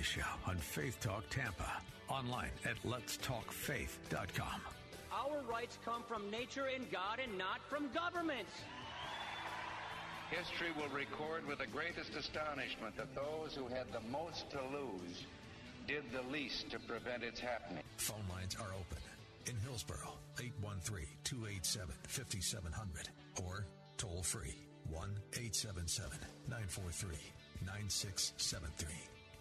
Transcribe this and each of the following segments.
Bill Show on Faith Talk Tampa. Online at letstalkfaith.com. Our rights come from nature and God and not from governments. History will record with the greatest astonishment that those who had the most to lose did the least to prevent its happening. Phone lines are open. In Hillsborough, 813 287 5700 or toll free 1 877 943 9673.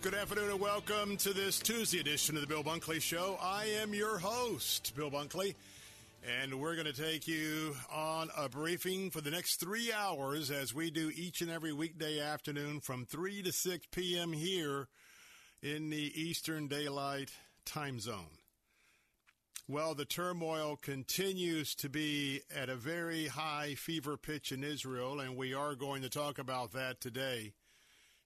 Good afternoon and welcome to this Tuesday edition of the Bill Bunkley Show. I am your host, Bill Bunkley, and we're going to take you on a briefing for the next three hours as we do each and every weekday afternoon from 3 to 6 p.m. here in the Eastern Daylight Time Zone. Well, the turmoil continues to be at a very high fever pitch in Israel, and we are going to talk about that today.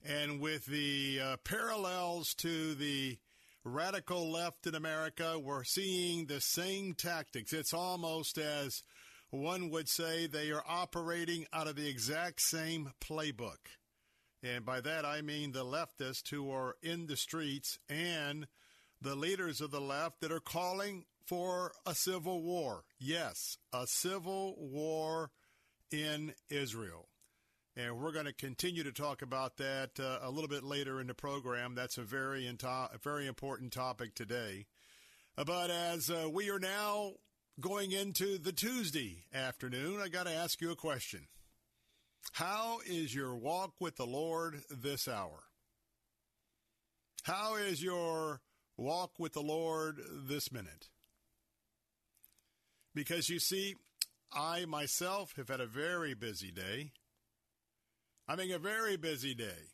And with the uh, parallels to the radical left in America, we're seeing the same tactics. It's almost as one would say they are operating out of the exact same playbook. And by that I mean the leftists who are in the streets and the leaders of the left that are calling for a civil war. Yes, a civil war in Israel. And we're going to continue to talk about that uh, a little bit later in the program. That's a very, into- very important topic today. Uh, but as uh, we are now going into the Tuesday afternoon, I got to ask you a question. How is your walk with the Lord this hour? How is your walk with the Lord this minute? Because you see, I myself have had a very busy day. Having a very busy day.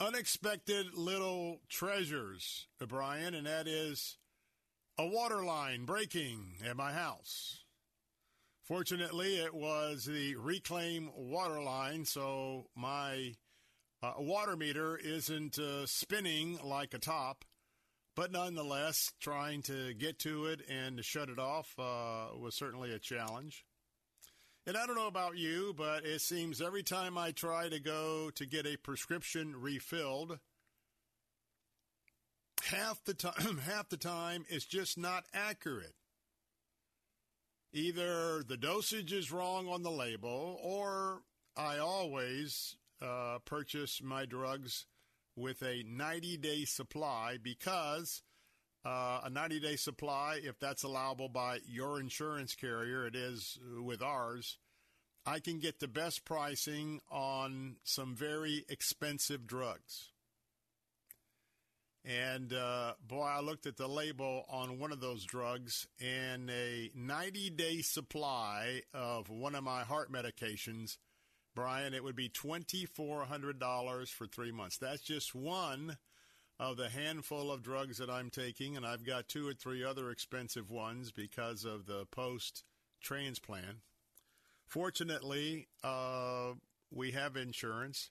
Unexpected little treasures, Brian, and that is a water line breaking at my house. Fortunately, it was the reclaim water line, so my uh, water meter isn't uh, spinning like a top. But nonetheless, trying to get to it and to shut it off uh, was certainly a challenge. And I don't know about you, but it seems every time I try to go to get a prescription refilled, half the time half the time it's just not accurate. Either the dosage is wrong on the label, or I always uh, purchase my drugs with a 90 day supply because uh, a 90 day supply, if that's allowable by your insurance carrier, it is with ours. I can get the best pricing on some very expensive drugs. And uh, boy, I looked at the label on one of those drugs, and a 90 day supply of one of my heart medications, Brian, it would be $2,400 for three months. That's just one of the handful of drugs that I'm taking, and I've got two or three other expensive ones because of the post transplant. Fortunately, uh, we have insurance.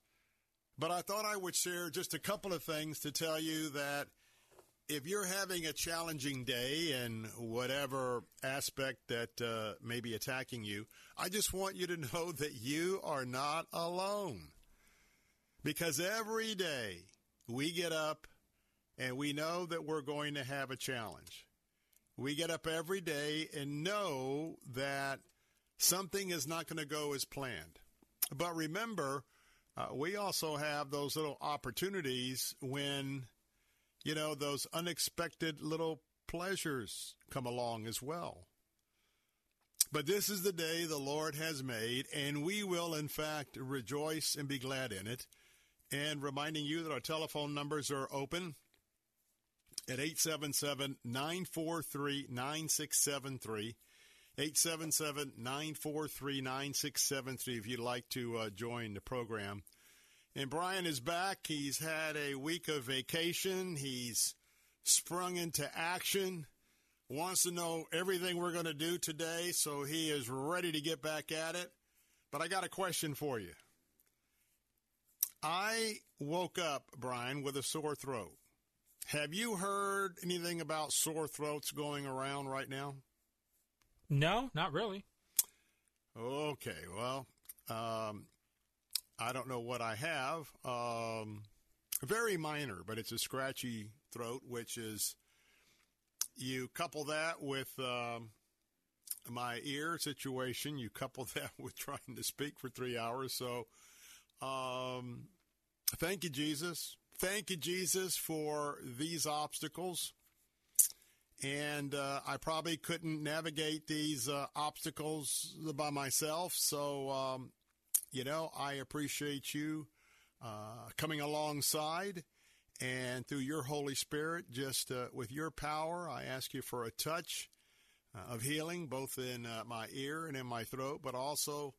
But I thought I would share just a couple of things to tell you that if you're having a challenging day in whatever aspect that uh, may be attacking you, I just want you to know that you are not alone. Because every day we get up and we know that we're going to have a challenge. We get up every day and know that something is not going to go as planned. But remember, uh, we also have those little opportunities when, you know, those unexpected little pleasures come along as well. But this is the day the Lord has made, and we will, in fact, rejoice and be glad in it. And reminding you that our telephone numbers are open at 877 943 9673. 877 943 9673 if you'd like to uh, join the program. And Brian is back. He's had a week of vacation. He's sprung into action, wants to know everything we're going to do today, so he is ready to get back at it. But I got a question for you. I woke up, Brian, with a sore throat. Have you heard anything about sore throats going around right now? No, not really. Okay, well, um, I don't know what I have. Um, very minor, but it's a scratchy throat, which is you couple that with um, my ear situation. You couple that with trying to speak for three hours. So, um, thank you, Jesus. Thank you, Jesus, for these obstacles and uh, I probably couldn't navigate these uh, obstacles by myself. So, um, you know, I appreciate you uh, coming alongside, and through your Holy Spirit, just uh, with your power, I ask you for a touch uh, of healing, both in uh, my ear and in my throat, but also.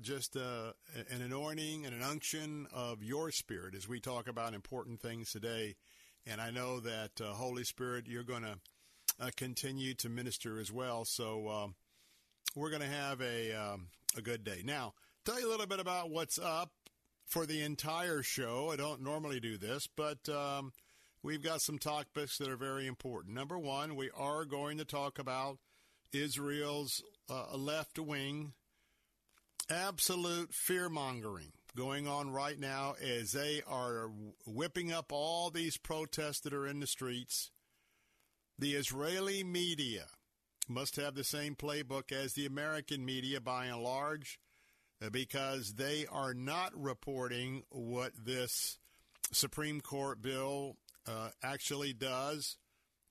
Just an anointing and an unction of your spirit as we talk about important things today and I know that uh, Holy Spirit, you're going to uh, continue to minister as well. So um, we're going to have a um, a good day. Now, tell you a little bit about what's up for the entire show. I don't normally do this, but um, we've got some topics that are very important. Number one, we are going to talk about Israel's uh, left wing absolute fear mongering going on right now as they are whipping up all these protests that are in the streets. The Israeli media must have the same playbook as the American media by and large uh, because they are not reporting what this Supreme Court bill uh, actually does.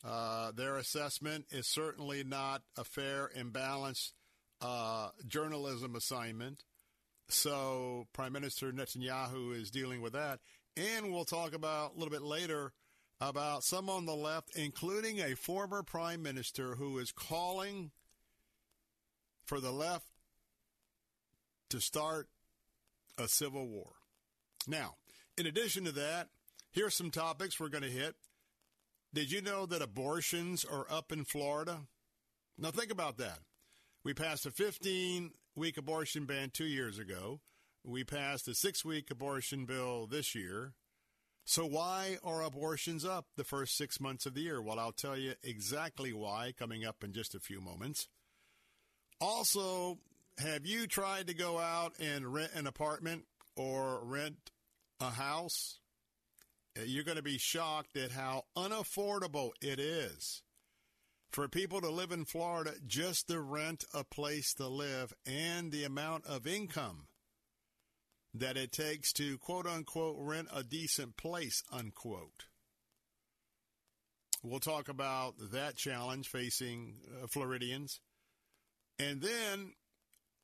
Uh, their assessment is certainly not a fair and balanced uh, journalism assignment. So Prime Minister Netanyahu is dealing with that. And we'll talk about a little bit later about some on the left, including a former prime minister who is calling for the left to start a civil war. Now, in addition to that, here's some topics we're going to hit. Did you know that abortions are up in Florida? Now, think about that. We passed a 15 week abortion ban two years ago. We passed a six week abortion bill this year. So, why are abortions up the first six months of the year? Well, I'll tell you exactly why coming up in just a few moments. Also, have you tried to go out and rent an apartment or rent a house? You're going to be shocked at how unaffordable it is for people to live in Florida just to rent a place to live and the amount of income that it takes to quote unquote rent a decent place, unquote. We'll talk about that challenge facing uh, Floridians. And then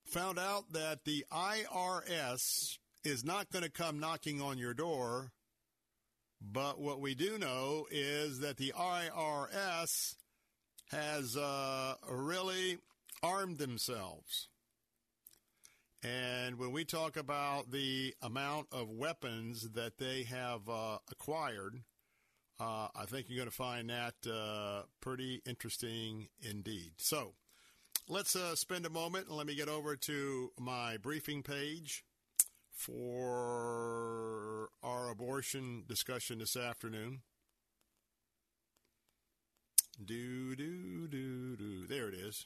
found out that the IRS is not going to come knocking on your door. But what we do know is that the IRS has uh, really armed themselves. And when we talk about the amount of weapons that they have uh, acquired, uh, I think you're going to find that uh, pretty interesting indeed. So let's uh, spend a moment and let me get over to my briefing page for our abortion discussion this afternoon. Do do do do. There it is.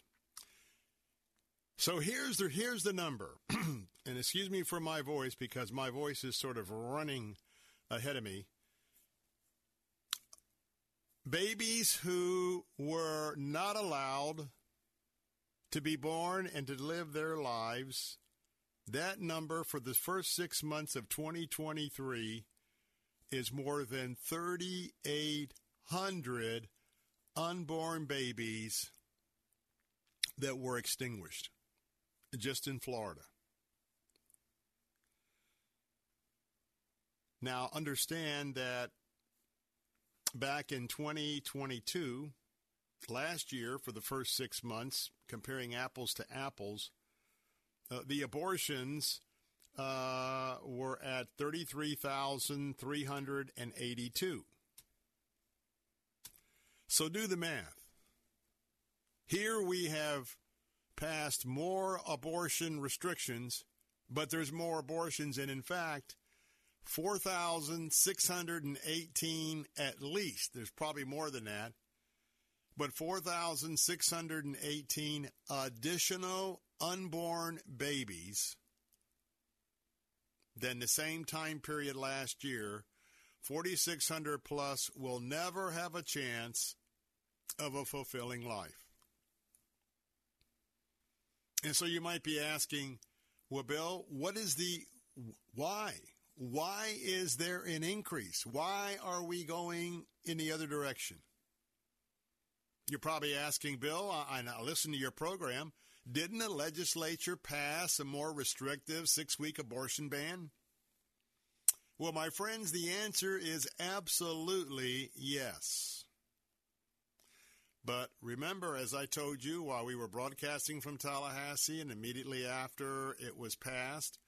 So here's the here's the number, and excuse me for my voice because my voice is sort of running ahead of me. Babies who were not allowed to be born and to live their lives That number for the first six months of 2023 is more than 3,800 unborn babies that were extinguished just in Florida. Now, understand that back in 2022, last year, for the first six months, comparing apples to apples, uh, the abortions uh, were at 33,382. So do the math. Here we have passed more abortion restrictions, but there's more abortions, and in fact, 4,618 at least. There's probably more than that. But 4,618 additional unborn babies than the same time period last year. 4,600 plus will never have a chance of a fulfilling life. And so you might be asking, well, Bill, what is the why? Why is there an increase? Why are we going in the other direction? You're probably asking, Bill, I, I listen to your program. Didn't the legislature pass a more restrictive six week abortion ban? Well, my friends, the answer is absolutely yes. But remember, as I told you while we were broadcasting from Tallahassee and immediately after it was passed,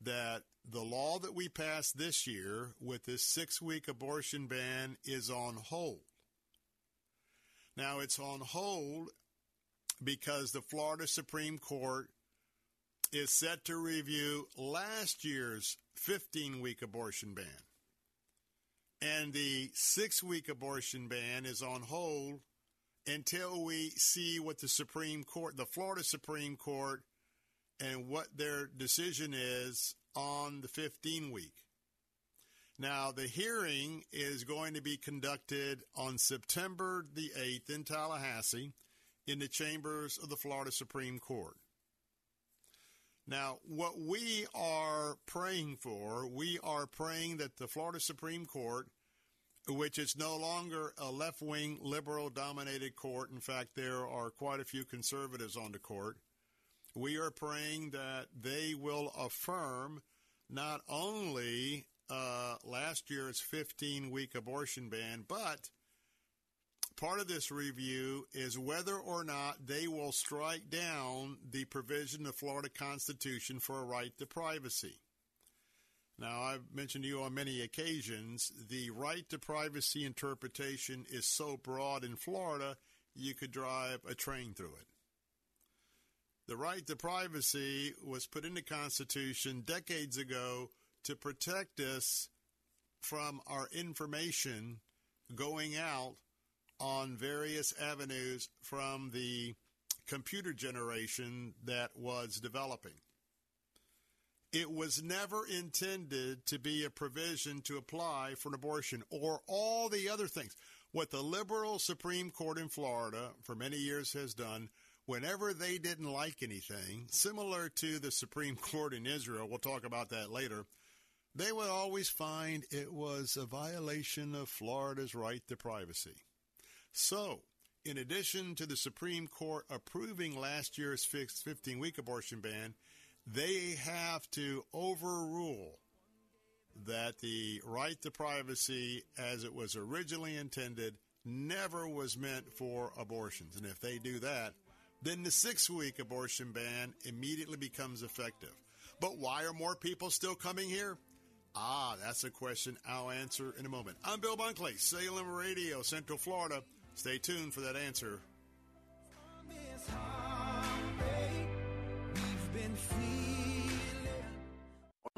that the law that we passed this year with this six week abortion ban is on hold. Now, it's on hold because the Florida Supreme Court is set to review last year's 15 week abortion ban. And the six week abortion ban is on hold until we see what the Supreme Court, the Florida Supreme Court, and what their decision is on the 15 week. Now, the hearing is going to be conducted on September the 8th in Tallahassee in the chambers of the Florida Supreme Court. Now, what we are praying for, we are praying that the Florida Supreme Court, which is no longer a left wing liberal dominated court, in fact, there are quite a few conservatives on the court, we are praying that they will affirm not only uh, last year's 15 week abortion ban, but part of this review is whether or not they will strike down the provision of Florida Constitution for a right to privacy. Now, I've mentioned to you on many occasions the right to privacy interpretation is so broad in Florida, you could drive a train through it. The right to privacy was put in the Constitution decades ago to protect us from our information going out on various avenues from the computer generation that was developing. It was never intended to be a provision to apply for an abortion or all the other things. What the liberal Supreme Court in Florida for many years has done whenever they didn't like anything, similar to the Supreme Court in Israel, we'll talk about that later, they would always find it was a violation of Florida's right to privacy. So, in addition to the Supreme Court approving last year's 15 week abortion ban, they have to overrule that the right to privacy, as it was originally intended, never was meant for abortions. And if they do that, then the six week abortion ban immediately becomes effective. But why are more people still coming here? Ah, that's a question I'll answer in a moment. I'm Bill Bunkley, Salem Radio, Central Florida. Stay tuned for that answer.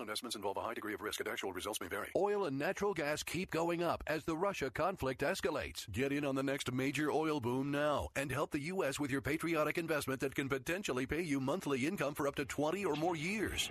Investments involve a high degree of risk and actual results may vary. Oil and natural gas keep going up as the Russia conflict escalates. Get in on the next major oil boom now and help the U.S. with your patriotic investment that can potentially pay you monthly income for up to 20 or more years.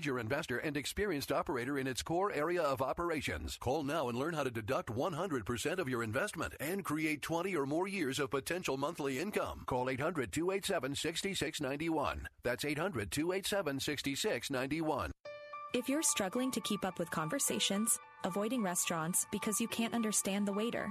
major investor and experienced operator in its core area of operations. Call now and learn how to deduct 100% of your investment and create 20 or more years of potential monthly income. Call 800 287 6691. That's 800 287 6691. If you're struggling to keep up with conversations, avoiding restaurants because you can't understand the waiter,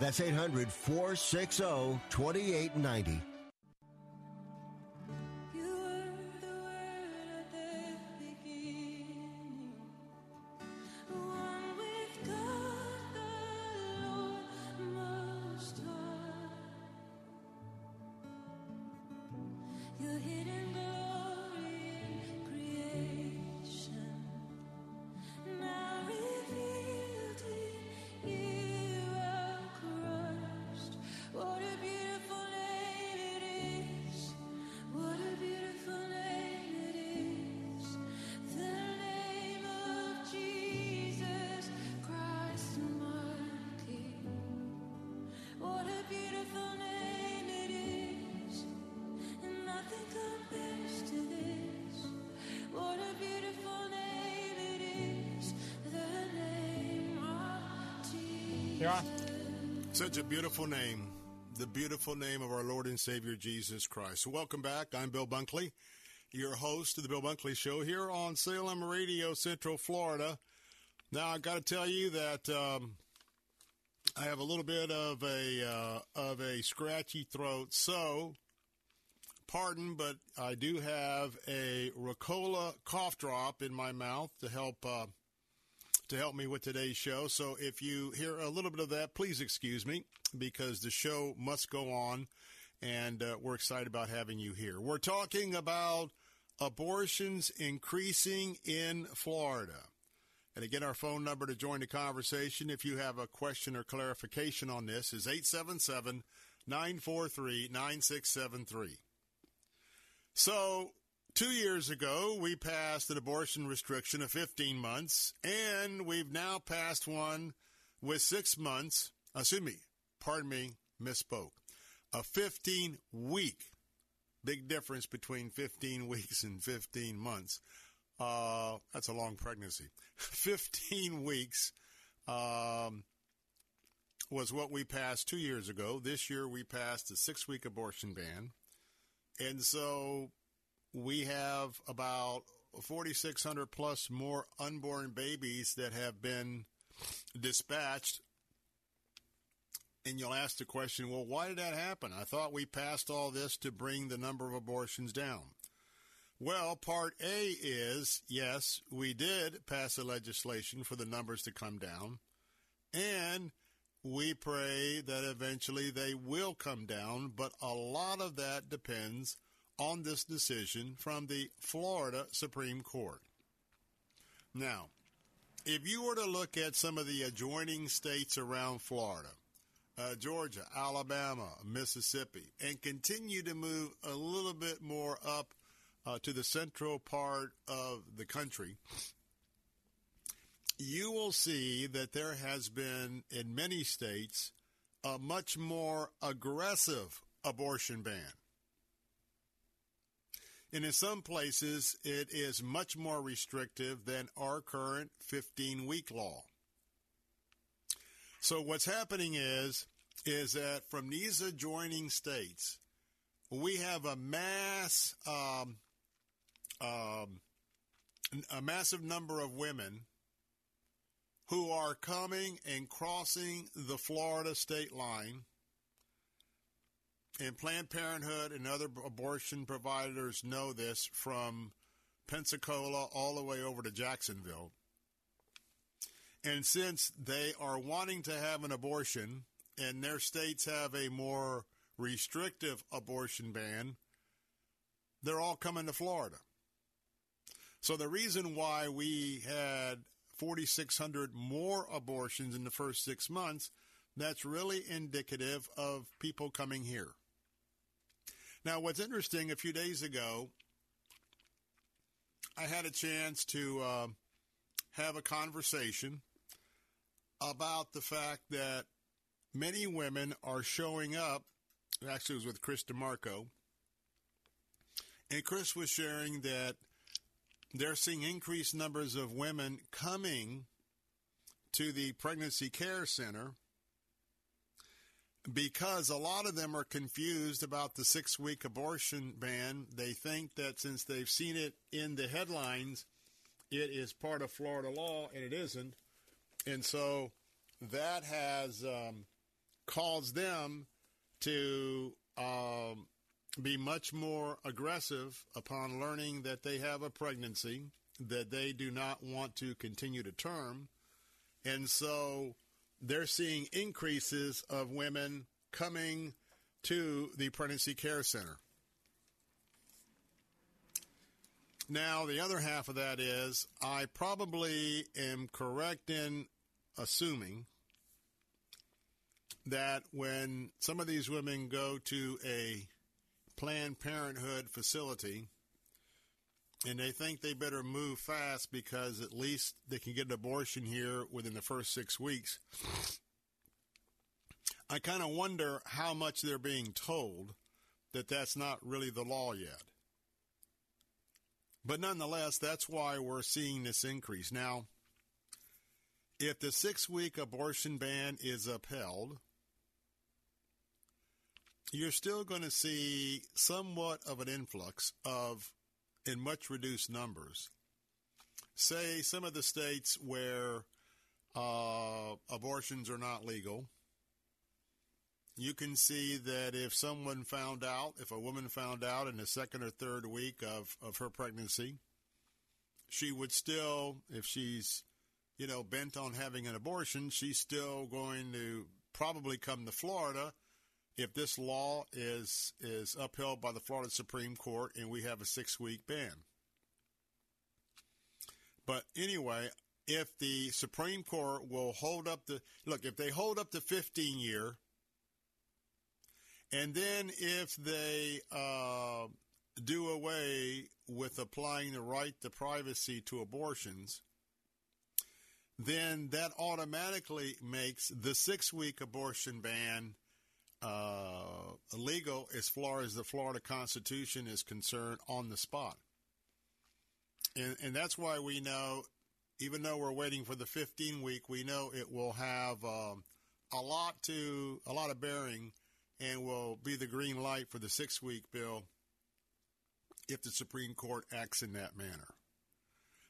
That's 800 460 2890. Beautiful name. The beautiful name of our Lord and Savior Jesus Christ. Welcome back. I'm Bill Bunkley, your host of the Bill Bunkley Show here on Salem Radio, Central Florida. Now, I've got to tell you that um, I have a little bit of a uh, of a scratchy throat, so pardon, but I do have a Ricola cough drop in my mouth to help uh, to help me with today's show. So if you hear a little bit of that, please excuse me because the show must go on, and uh, we're excited about having you here. We're talking about abortions increasing in Florida. And again, our phone number to join the conversation if you have a question or clarification on this is 877 943 9673. So, Two years ago, we passed an abortion restriction of 15 months, and we've now passed one with six months. Excuse me, pardon me, misspoke. A 15 week, big difference between 15 weeks and 15 months. Uh, that's a long pregnancy. 15 weeks um, was what we passed two years ago. This year, we passed a six week abortion ban. And so we have about 4,600 plus more unborn babies that have been dispatched. And you'll ask the question, well, why did that happen? I thought we passed all this to bring the number of abortions down. Well, part A is yes, we did pass a legislation for the numbers to come down. And we pray that eventually they will come down, but a lot of that depends on this decision from the Florida Supreme Court. Now, if you were to look at some of the adjoining states around Florida, uh, Georgia, Alabama, Mississippi, and continue to move a little bit more up uh, to the central part of the country, you will see that there has been, in many states, a much more aggressive abortion ban. And in some places, it is much more restrictive than our current 15 week law. So what's happening is, is that from these adjoining states, we have a mass, um, um, a massive number of women who are coming and crossing the Florida state line. And Planned Parenthood and other abortion providers know this from Pensacola all the way over to Jacksonville. And since they are wanting to have an abortion and their states have a more restrictive abortion ban, they're all coming to Florida. So the reason why we had 4,600 more abortions in the first six months, that's really indicative of people coming here. Now, what's interesting, a few days ago, I had a chance to uh, have a conversation about the fact that many women are showing up. Actually, it was with Chris DeMarco. And Chris was sharing that they're seeing increased numbers of women coming to the pregnancy care center because a lot of them are confused about the six week abortion ban. They think that since they've seen it in the headlines, it is part of Florida law, and it isn't. And so that has um, caused them to um, be much more aggressive upon learning that they have a pregnancy that they do not want to continue to term. And so they're seeing increases of women coming to the pregnancy care center. Now, the other half of that is I probably am correct in assuming that when some of these women go to a Planned Parenthood facility and they think they better move fast because at least they can get an abortion here within the first six weeks. I kind of wonder how much they're being told that that's not really the law yet. But nonetheless, that's why we're seeing this increase. Now, if the six week abortion ban is upheld, you're still going to see somewhat of an influx of, in much reduced numbers, say some of the states where uh, abortions are not legal. You can see that if someone found out, if a woman found out in the second or third week of, of her pregnancy, she would still, if she's, you know, bent on having an abortion, she's still going to probably come to Florida if this law is is upheld by the Florida Supreme Court and we have a six week ban. But anyway, if the Supreme Court will hold up the look, if they hold up the 15 year, and then if they uh, do away with applying the right to privacy to abortions, then that automatically makes the six week abortion ban uh, illegal as far as the Florida Constitution is concerned on the spot. And, and that's why we know, even though we're waiting for the 15 week, we know it will have um, a lot to a lot of bearing, and will be the green light for the six week bill if the Supreme Court acts in that manner.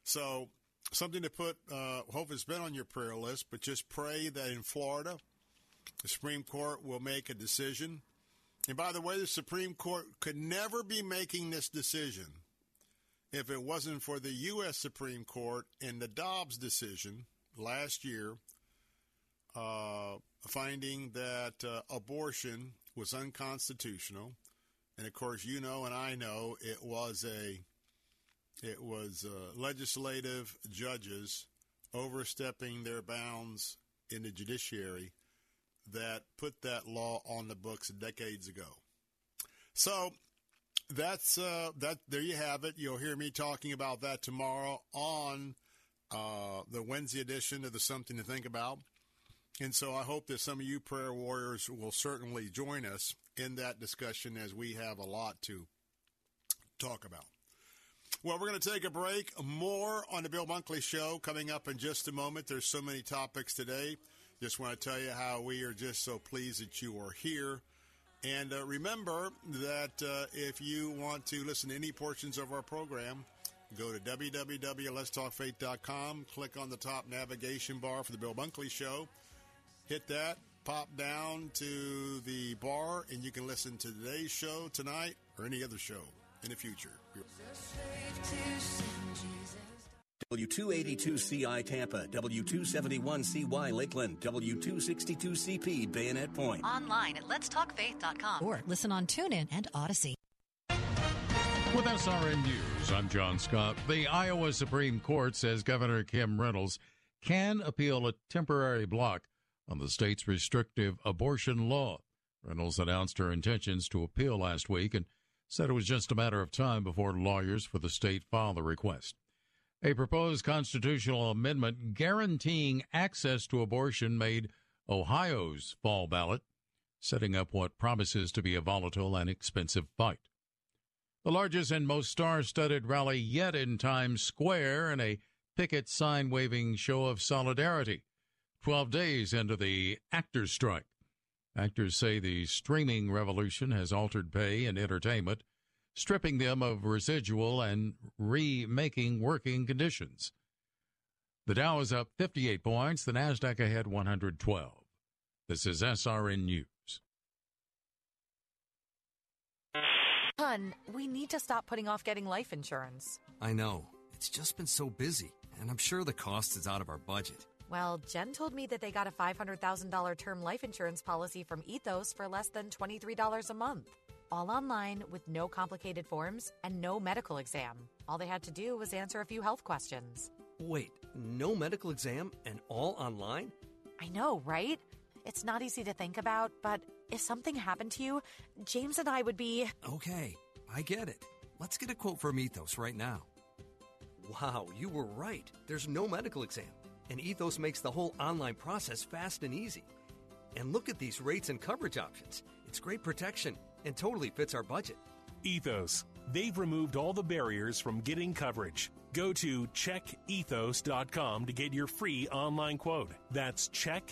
So something to put. Uh, hope it's been on your prayer list, but just pray that in Florida the Supreme Court will make a decision. And by the way, the Supreme Court could never be making this decision if it wasn't for the U.S. Supreme Court in the Dobbs decision last year, uh, finding that uh, abortion was unconstitutional. And of course, you know, and I know it was a it was uh, legislative judges overstepping their bounds in the judiciary that put that law on the books decades ago. So that's uh, that. There you have it. You'll hear me talking about that tomorrow on uh, the Wednesday edition of the Something to Think About. And so I hope that some of you prayer warriors will certainly join us in that discussion as we have a lot to talk about. Well, we're going to take a break. More on the Bill Bunkley Show coming up in just a moment. There's so many topics today. Just want to tell you how we are just so pleased that you are here. And uh, remember that uh, if you want to listen to any portions of our program, go to www.letstalkfaith.com, click on the top navigation bar for the Bill Bunkley Show, hit that, pop down to the bar, and you can listen to today's show tonight or any other show in the future. W282CI Tampa, W271CY Lakeland, W262CP Bayonet Point. Online at letstalkfaith.com or listen on TuneIn and Audacy. With SRN News, I'm John Scott. The Iowa Supreme Court says Governor Kim Reynolds can appeal a temporary block on the state's restrictive abortion law. Reynolds announced her intentions to appeal last week and said it was just a matter of time before lawyers for the state filed the request. A proposed constitutional amendment guaranteeing access to abortion made Ohio's fall ballot, setting up what promises to be a volatile and expensive fight. The largest and most star studded rally yet in Times Square and a picket sign waving show of solidarity. 12 days into the actors' strike. Actors say the streaming revolution has altered pay and entertainment stripping them of residual and remaking working conditions. The Dow is up 58 points, the Nasdaq ahead 112. This is SRN News. Hun, we need to stop putting off getting life insurance. I know. It's just been so busy, and I'm sure the cost is out of our budget. Well, Jen told me that they got a $500,000 term life insurance policy from Ethos for less than $23 a month all online with no complicated forms and no medical exam. All they had to do was answer a few health questions. Wait, no medical exam and all online? I know, right? It's not easy to think about, but if something happened to you, James and I would be. Okay, I get it. Let's get a quote from Ethos right now. Wow, you were right. There's no medical exam, and Ethos makes the whole online process fast and easy. And look at these rates and coverage options. It's great protection and totally fits our budget. Ethos. They've removed all the barriers from getting coverage. Go to checkethos.com to get your free online quote. That's checkethos.com.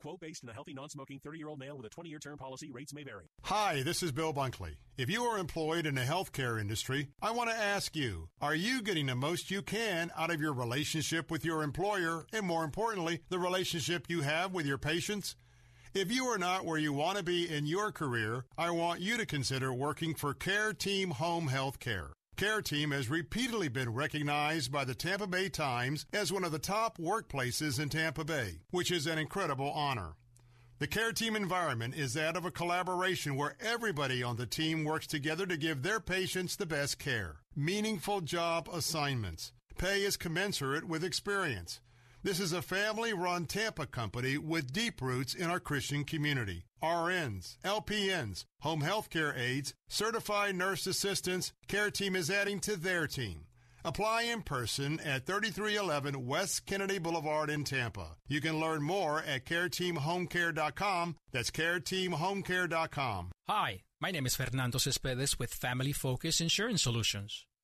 Quote based on a healthy, non smoking 30 year old male with a 20 year term policy. Rates may vary. Hi, this is Bill Bunkley. If you are employed in the healthcare industry, I want to ask you are you getting the most you can out of your relationship with your employer and, more importantly, the relationship you have with your patients? If you are not where you want to be in your career, I want you to consider working for Care Team Home Health Care. Care Team has repeatedly been recognized by the Tampa Bay Times as one of the top workplaces in Tampa Bay, which is an incredible honor. The Care Team environment is that of a collaboration where everybody on the team works together to give their patients the best care. Meaningful job assignments. Pay is commensurate with experience. This is a family run Tampa company with deep roots in our Christian community. RNs, LPNs, home health care aides, certified nurse assistants, care team is adding to their team. Apply in person at 3311 West Kennedy Boulevard in Tampa. You can learn more at careteamhomecare.com. That's careteamhomecare.com. Hi, my name is Fernando Cespedes with Family Focus Insurance Solutions.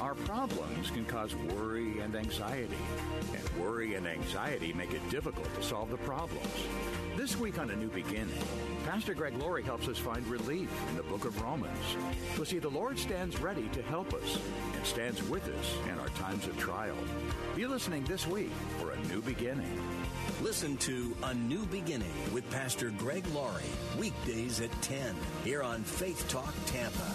Our problems can cause worry and anxiety, and worry and anxiety make it difficult to solve the problems. This week on A New Beginning, Pastor Greg Laurie helps us find relief in the book of Romans. We'll see the Lord stands ready to help us and stands with us in our times of trial. Be listening this week for A New Beginning. Listen to A New Beginning with Pastor Greg Laurie, weekdays at 10, here on Faith Talk Tampa.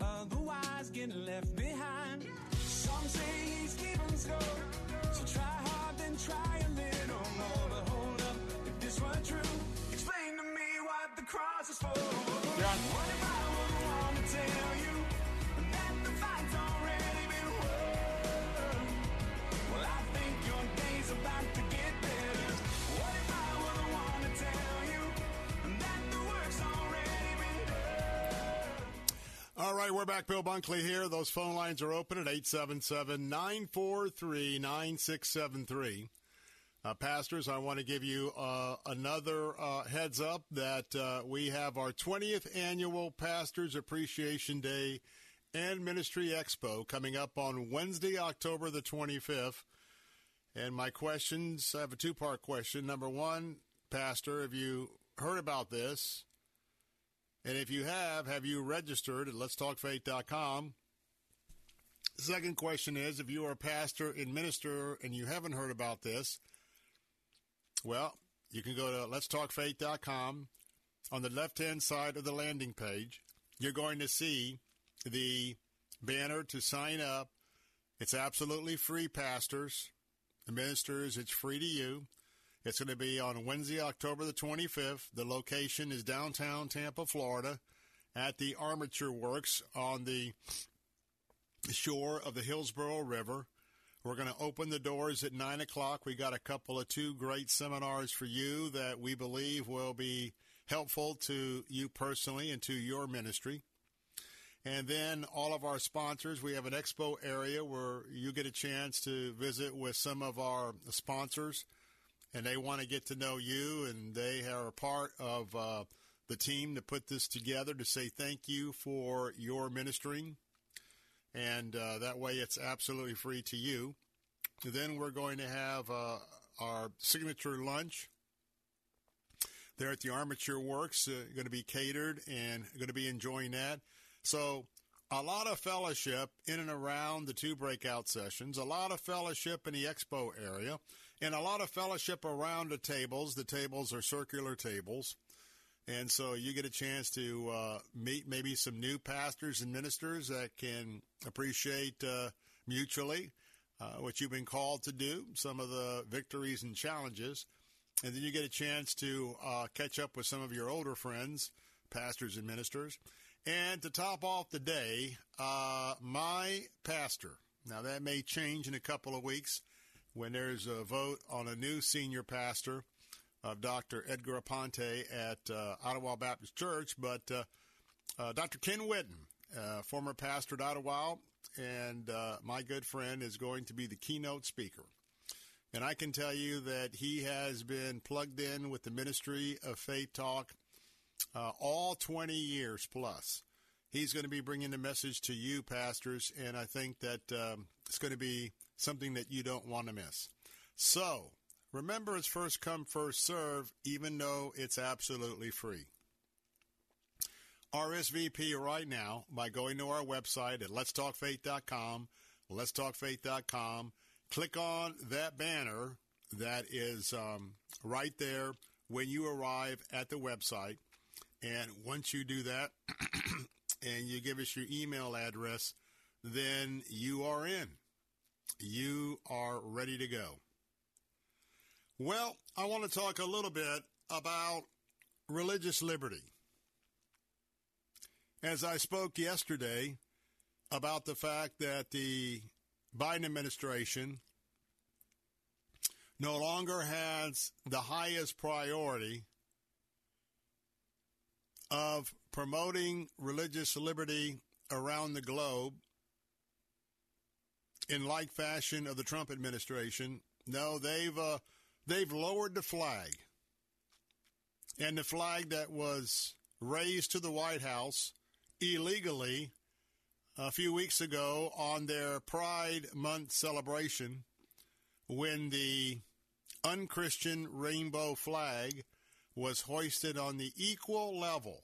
Otherwise, get left behind. Some say he's keeping score. So try hard, then try a little more. But hold up, if this were true, explain to me what the cross is for. What if I the one to tell you that the fight's already been won? Well, I think your day's about to get better. All right, we're back. Bill Bunkley here. Those phone lines are open at 877 943 9673. Uh, pastors, I want to give you uh, another uh, heads up that uh, we have our 20th annual Pastors Appreciation Day and Ministry Expo coming up on Wednesday, October the 25th. And my questions I have a two part question. Number one, Pastor, have you heard about this? And if you have, have you registered at letstalkfaith.com? Second question is if you are a pastor and minister and you haven't heard about this, well, you can go to letstalkfaith.com. On the left hand side of the landing page, you're going to see the banner to sign up. It's absolutely free, pastors, the ministers. It's free to you. It's going to be on Wednesday, October the 25th. The location is downtown Tampa, Florida, at the Armature Works on the shore of the Hillsborough River. We're going to open the doors at 9 o'clock. We got a couple of two great seminars for you that we believe will be helpful to you personally and to your ministry. And then all of our sponsors, we have an expo area where you get a chance to visit with some of our sponsors, and they want to get to know you, and they are a part of uh, the team to put this together to say thank you for your ministering. And uh, that way it's absolutely free to you. Then we're going to have uh, our signature lunch there at the Armature Works, uh, going to be catered and going to be enjoying that. So, a lot of fellowship in and around the two breakout sessions, a lot of fellowship in the expo area, and a lot of fellowship around the tables. The tables are circular tables. And so you get a chance to uh, meet maybe some new pastors and ministers that can appreciate uh, mutually uh, what you've been called to do, some of the victories and challenges. And then you get a chance to uh, catch up with some of your older friends, pastors and ministers. And to top off the day, uh, my pastor. Now, that may change in a couple of weeks when there's a vote on a new senior pastor of Dr. Edgar Aponte at uh, Ottawa Baptist Church. But uh, uh, Dr. Ken Whitten, uh, former pastor at Ottawa, and uh, my good friend, is going to be the keynote speaker. And I can tell you that he has been plugged in with the ministry of Faith Talk uh, all 20 years plus. He's going to be bringing the message to you, pastors, and I think that um, it's going to be something that you don't want to miss. So, remember it's first come, first serve, even though it's absolutely free. RSVP right now by going to our website at letstalkfaith.com, letstalkfaith.com. Click on that banner that is um, right there when you arrive at the website. And once you do that and you give us your email address, then you are in. You are ready to go. Well, I want to talk a little bit about religious liberty. As I spoke yesterday about the fact that the Biden administration no longer has the highest priority of promoting religious liberty around the globe in like fashion of the Trump administration. No, they've uh, they've lowered the flag, and the flag that was raised to the White House illegally a few weeks ago on their Pride Month celebration, when the unchristian rainbow flag was hoisted on the equal level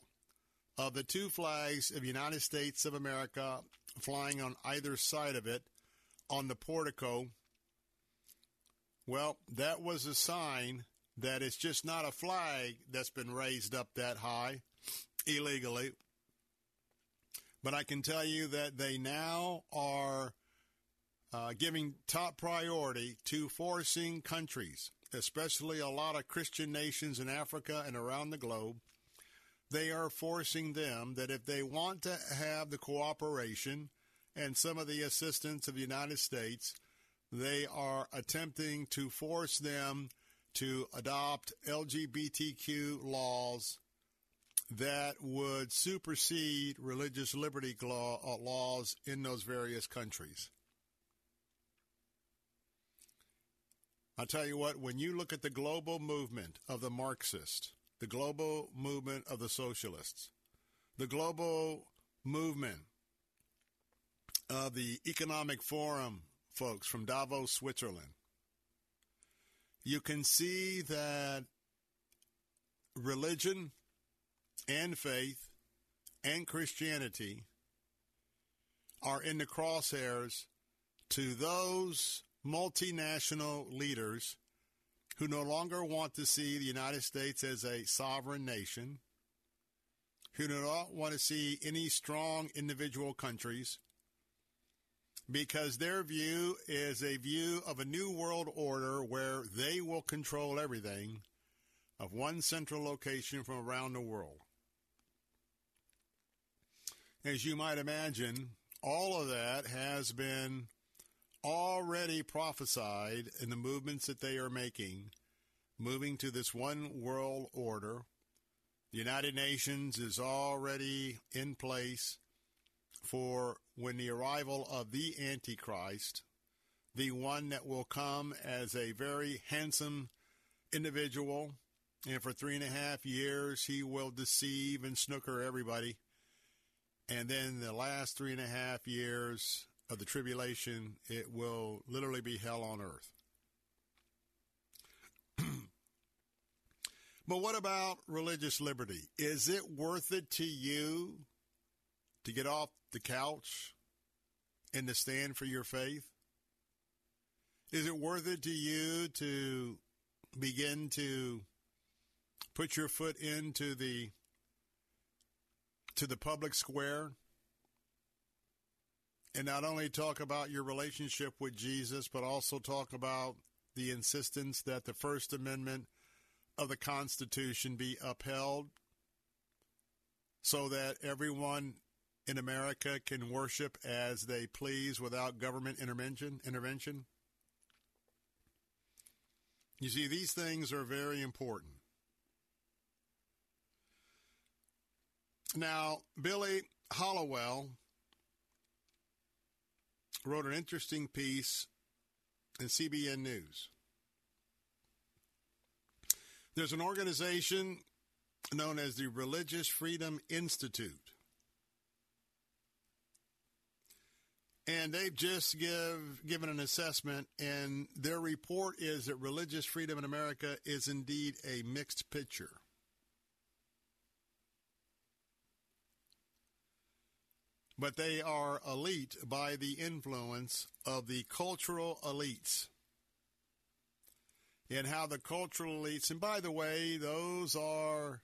of the two flags of the United States of America flying on either side of it on the portico, well, that was a sign that it's just not a flag that's been raised up that high illegally. But I can tell you that they now are uh, giving top priority to forcing countries, especially a lot of Christian nations in Africa and around the globe. They are forcing them that if they want to have the cooperation and some of the assistance of the United States, they are attempting to force them to adopt LGBTQ laws that would supersede religious liberty uh, laws in those various countries. I'll tell you what, when you look at the global movement of the Marxists, the global movement of the socialists, the global movement of the Economic Forum folks from Davos, Switzerland, you can see that religion and faith and Christianity are in the crosshairs to those multinational leaders who no longer want to see the United States as a sovereign nation, who do not want to see any strong individual countries, because their view is a view of a new world order where they will control everything of one central location from around the world. As you might imagine, all of that has been already prophesied in the movements that they are making, moving to this one world order. The United Nations is already in place for when the arrival of the Antichrist, the one that will come as a very handsome individual, and for three and a half years he will deceive and snooker everybody and then the last three and a half years of the tribulation, it will literally be hell on earth. but what about religious liberty? Is it worth it to you to get off the couch and to stand for your faith? Is it worth it to you to begin to put your foot into the to the public square and not only talk about your relationship with Jesus, but also talk about the insistence that the First Amendment of the Constitution be upheld so that everyone in America can worship as they please without government intervention intervention you see these things are very important Now, Billy Hallowell wrote an interesting piece in CBN News. There's an organization known as the Religious Freedom Institute. And they've just give, given an assessment, and their report is that religious freedom in America is indeed a mixed picture. but they are elite by the influence of the cultural elites. And how the cultural elites, and by the way, those are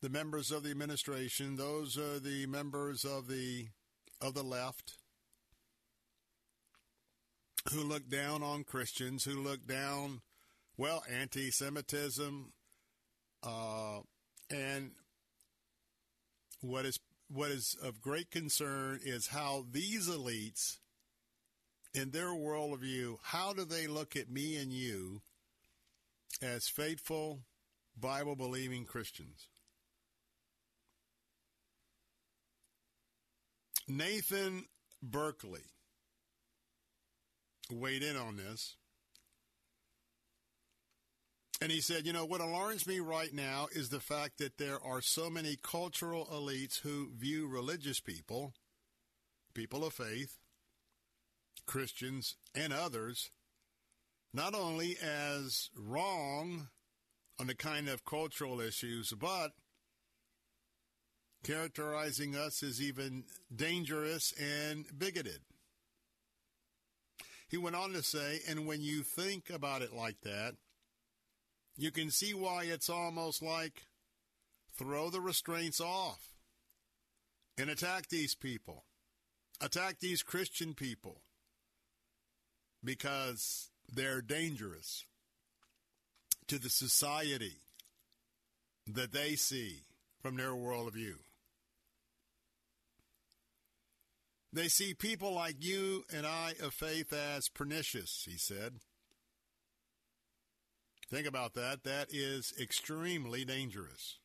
the members of the administration, those are the members of the of the left who look down on Christians, who look down, well, anti-Semitism, uh, and what is what is of great concern is how these elites, in their worldview, how do they look at me and you as faithful, Bible believing Christians? Nathan Berkeley weighed in on this. And he said, you know, what alarms me right now is the fact that there are so many cultural elites who view religious people, people of faith, Christians, and others, not only as wrong on the kind of cultural issues, but characterizing us as even dangerous and bigoted. He went on to say, and when you think about it like that, you can see why it's almost like throw the restraints off and attack these people, attack these Christian people because they're dangerous to the society that they see from their worldview. They see people like you and I of faith as pernicious, he said. Think about that. That is extremely dangerous.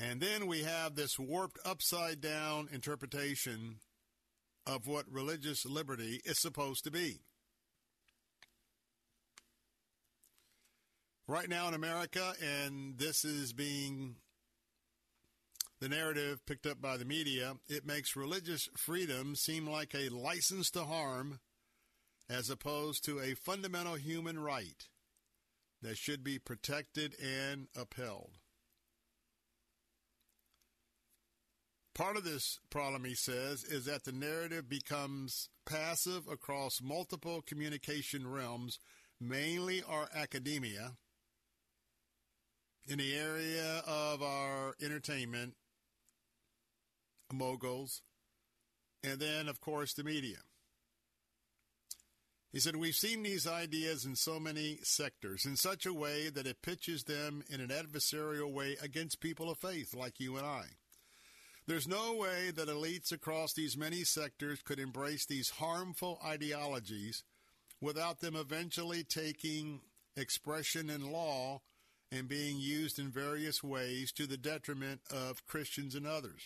And then we have this warped upside down interpretation of what religious liberty is supposed to be. Right now in America, and this is being the narrative picked up by the media, it makes religious freedom seem like a license to harm as opposed to a fundamental human right that should be protected and upheld. Part of this problem, he says, is that the narrative becomes passive across multiple communication realms, mainly our academia, in the area of our entertainment, moguls, and then, of course, the media. He said, We've seen these ideas in so many sectors in such a way that it pitches them in an adversarial way against people of faith like you and I. There's no way that elites across these many sectors could embrace these harmful ideologies without them eventually taking expression in law and being used in various ways to the detriment of Christians and others.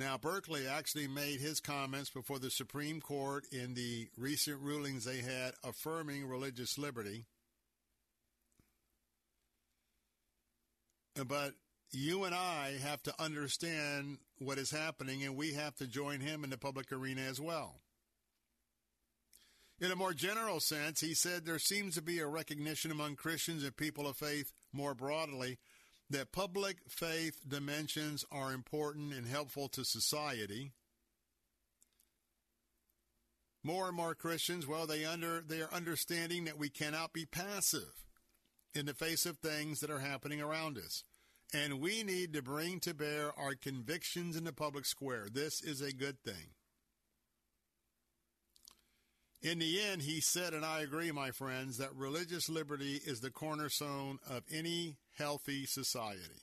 Now, Berkeley actually made his comments before the Supreme Court in the recent rulings they had affirming religious liberty. But you and I have to understand what is happening, and we have to join him in the public arena as well. In a more general sense, he said there seems to be a recognition among Christians and people of faith more broadly that public faith dimensions are important and helpful to society. More and more Christians, well, they under they are understanding that we cannot be passive in the face of things that are happening around us. And we need to bring to bear our convictions in the public square. This is a good thing. In the end, he said, and I agree, my friends, that religious liberty is the cornerstone of any healthy society.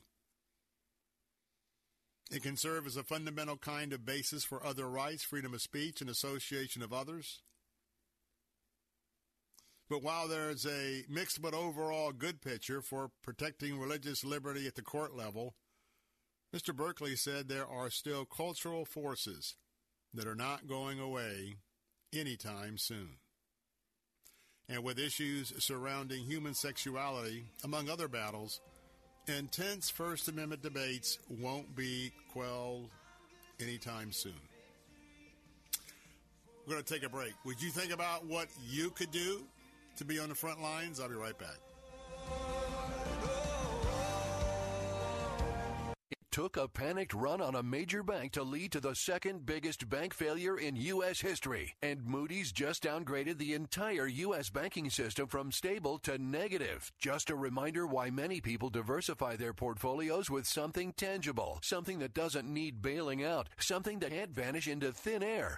It can serve as a fundamental kind of basis for other rights, freedom of speech, and association of others. But while there's a mixed but overall good picture for protecting religious liberty at the court level, Mr. Berkeley said there are still cultural forces that are not going away anytime soon. And with issues surrounding human sexuality, among other battles, intense First Amendment debates won't be quelled anytime soon. We're going to take a break. Would you think about what you could do to be on the front lines? I'll be right back. Took a panicked run on a major bank to lead to the second biggest bank failure in U.S. history. And Moody's just downgraded the entire U.S. banking system from stable to negative. Just a reminder why many people diversify their portfolios with something tangible, something that doesn't need bailing out, something that can't vanish into thin air.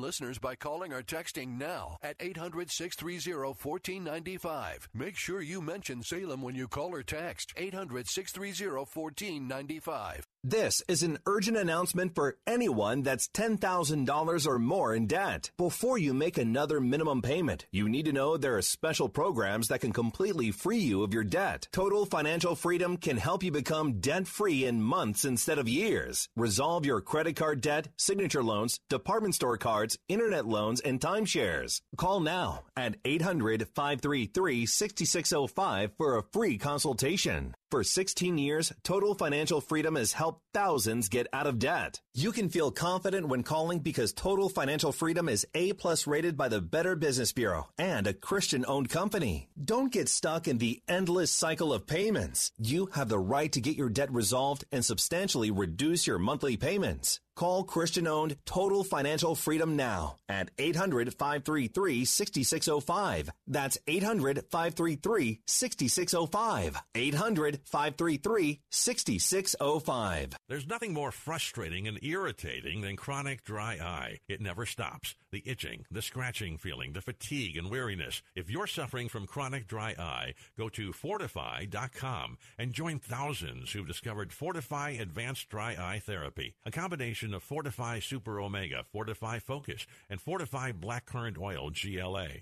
listeners by calling or texting now at 800 630 1495. Make sure you mention Salem when you call or text 800 630 1495. This is an urgent announcement for anyone that's $10,000 or more in debt. Before you make another minimum payment, you need to know there are special programs that can completely free you of your debt. Total Financial Freedom can help you become debt free in months instead of years. Resolve your credit card debt, signature loans, department store cards, internet loans, and timeshares. Call now at 800 533 6605 for a free consultation. For 16 years, Total Financial Freedom has helped thousands get out of debt. You can feel confident when calling because Total Financial Freedom is A plus rated by the Better Business Bureau and a Christian owned company. Don't get stuck in the endless cycle of payments. You have the right to get your debt resolved and substantially reduce your monthly payments. Call Christian owned Total Financial Freedom now at 800 533 6605. That's 800 533 6605. 800 533 6605. There's nothing more frustrating and irritating than chronic dry eye. It never stops. The itching, the scratching feeling, the fatigue and weariness. If you're suffering from chronic dry eye, go to fortifeye.com and join thousands who've discovered Fortifeye Advanced Dry Eye Therapy, a combination of Fortifeye Super Omega, Fortifeye Focus, and Fortifeye Blackcurrant Oil GLA.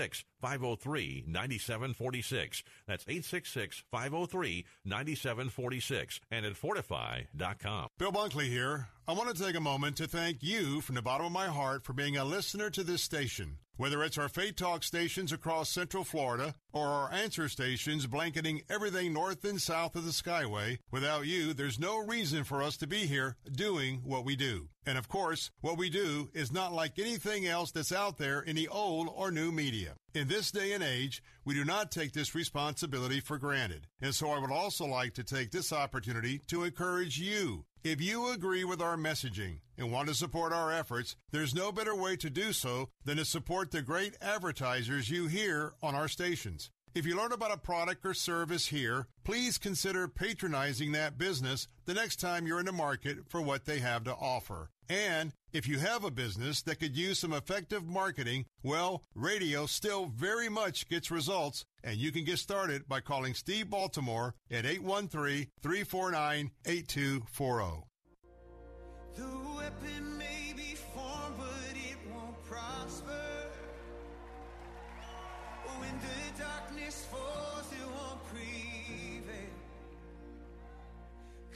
503 9746. That's 866 503 9746 and at fortifeye.com. Bill Bunkley here. I want to take a moment to thank you from the bottom of my heart for being a listener to this station. Whether it's our Faith Talk stations across Central Florida or our answer stations blanketing everything north and south of the Skyway, without you, there's no reason for us to be here doing what we do. And of course, what we do is not like anything else that's out there in the old or new media. In this day and age, we do not take this responsibility for granted. And so I would also like to take this opportunity to encourage you. If you agree with our messaging and want to support our efforts, there's no better way to do so than to support the great advertisers you hear on our stations. If you learn about a product or service here, please consider patronizing that business the next time you're in the market for what they have to offer. And if you have a business that could use some effective marketing, well, radio still very much gets results, and you can get started by calling Steve Baltimore at 813 349 8240. The weapon may be formed, but it won't prosper. When the darkness falls, it won't prevail.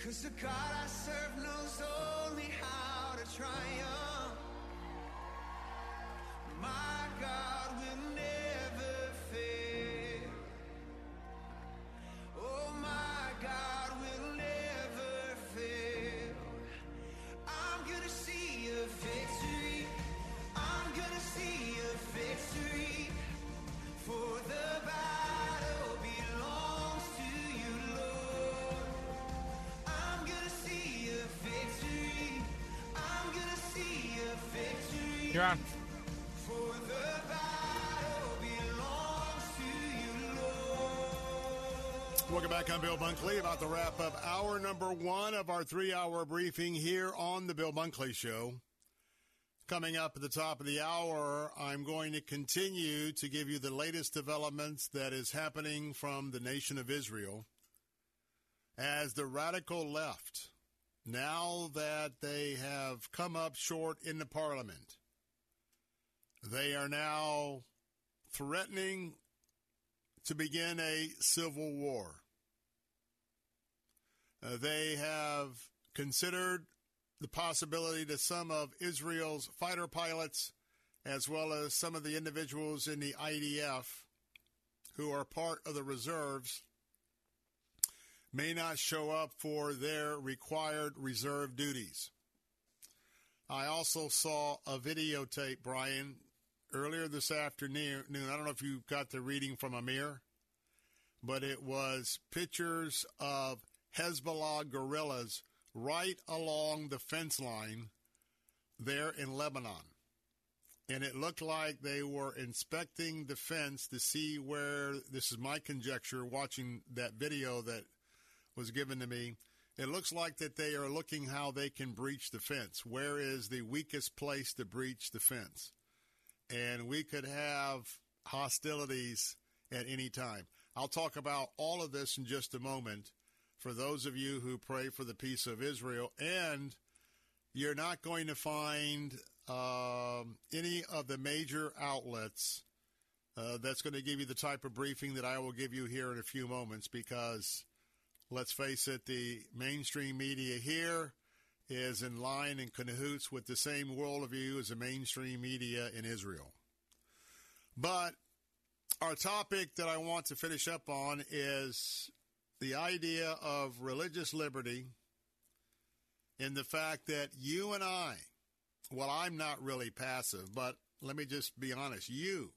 Cause the God I serve knows only how to triumph. My God will never fail. Oh, my God will never fail. I'm gonna You're on. The. Welcome back. I'm Bill Bunkley. About to wrap up hour number one of our three hour briefing here on The Bill Bunkley Show. Coming up at the top of the hour, I'm going to continue to give you the latest developments that is happening from the nation of Israel as the radical left, now that they have come up short in the parliament, they are now threatening to begin a civil war. Uh, they have considered the possibility that some of Israel's fighter pilots, as well as some of the individuals in the IDF who are part of the reserves, may not show up for their required reserve duties. I also saw a videotape, Brian, earlier this afternoon. I don't know if you got the reading from Amir, but it was pictures of Hezbollah guerrillas right along the fence line there in Lebanon. And it looked like they were inspecting the fence to see where, this is my conjecture, watching that video that was given to me. It looks like that they are looking how they can breach the fence. Where is the weakest place to breach the fence? And we could have hostilities at any time. I'll talk about all of this in just a moment for those of you who pray for the peace of Israel. And you're not going to find um, any of the major outlets uh, that's going to give you the type of briefing that I will give you here in a few moments because, let's face it, the mainstream media here is in line and cahoots with the same worldview as the mainstream media in Israel. But our topic that I want to finish up on is the idea of religious liberty in the fact that you and I, well, I'm not really passive, but let me just be honest. You,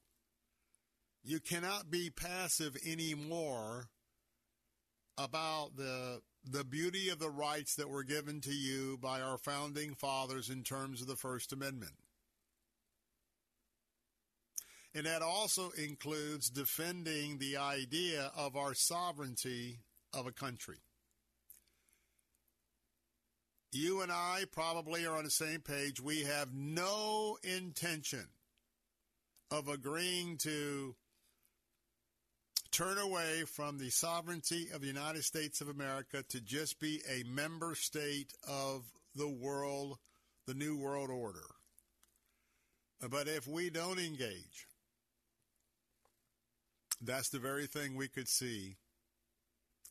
you cannot be passive anymore about the the beauty of the rights that were given to you by our founding fathers in terms of the First Amendment. And that also includes defending the idea of our sovereignty of a country. You and I probably are on the same page. We have no intention of agreeing to turn away from the sovereignty of the United States of America to just be a member state of the world, the New World Order. But if we don't engage, that's the very thing we could see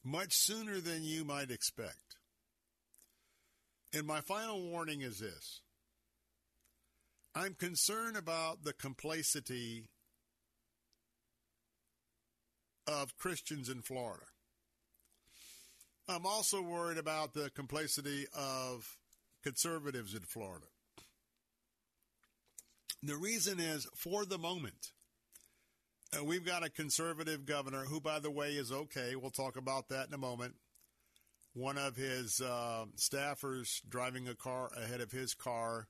much sooner than you might expect. And my final warning is this I'm concerned about the complacity of Christians in Florida. I'm also worried about the complacity of conservatives in Florida. The reason is for the moment, uh, we've got a conservative governor who, by the way, is okay. We'll talk about that in a moment. One of his uh, staffers driving a car ahead of his car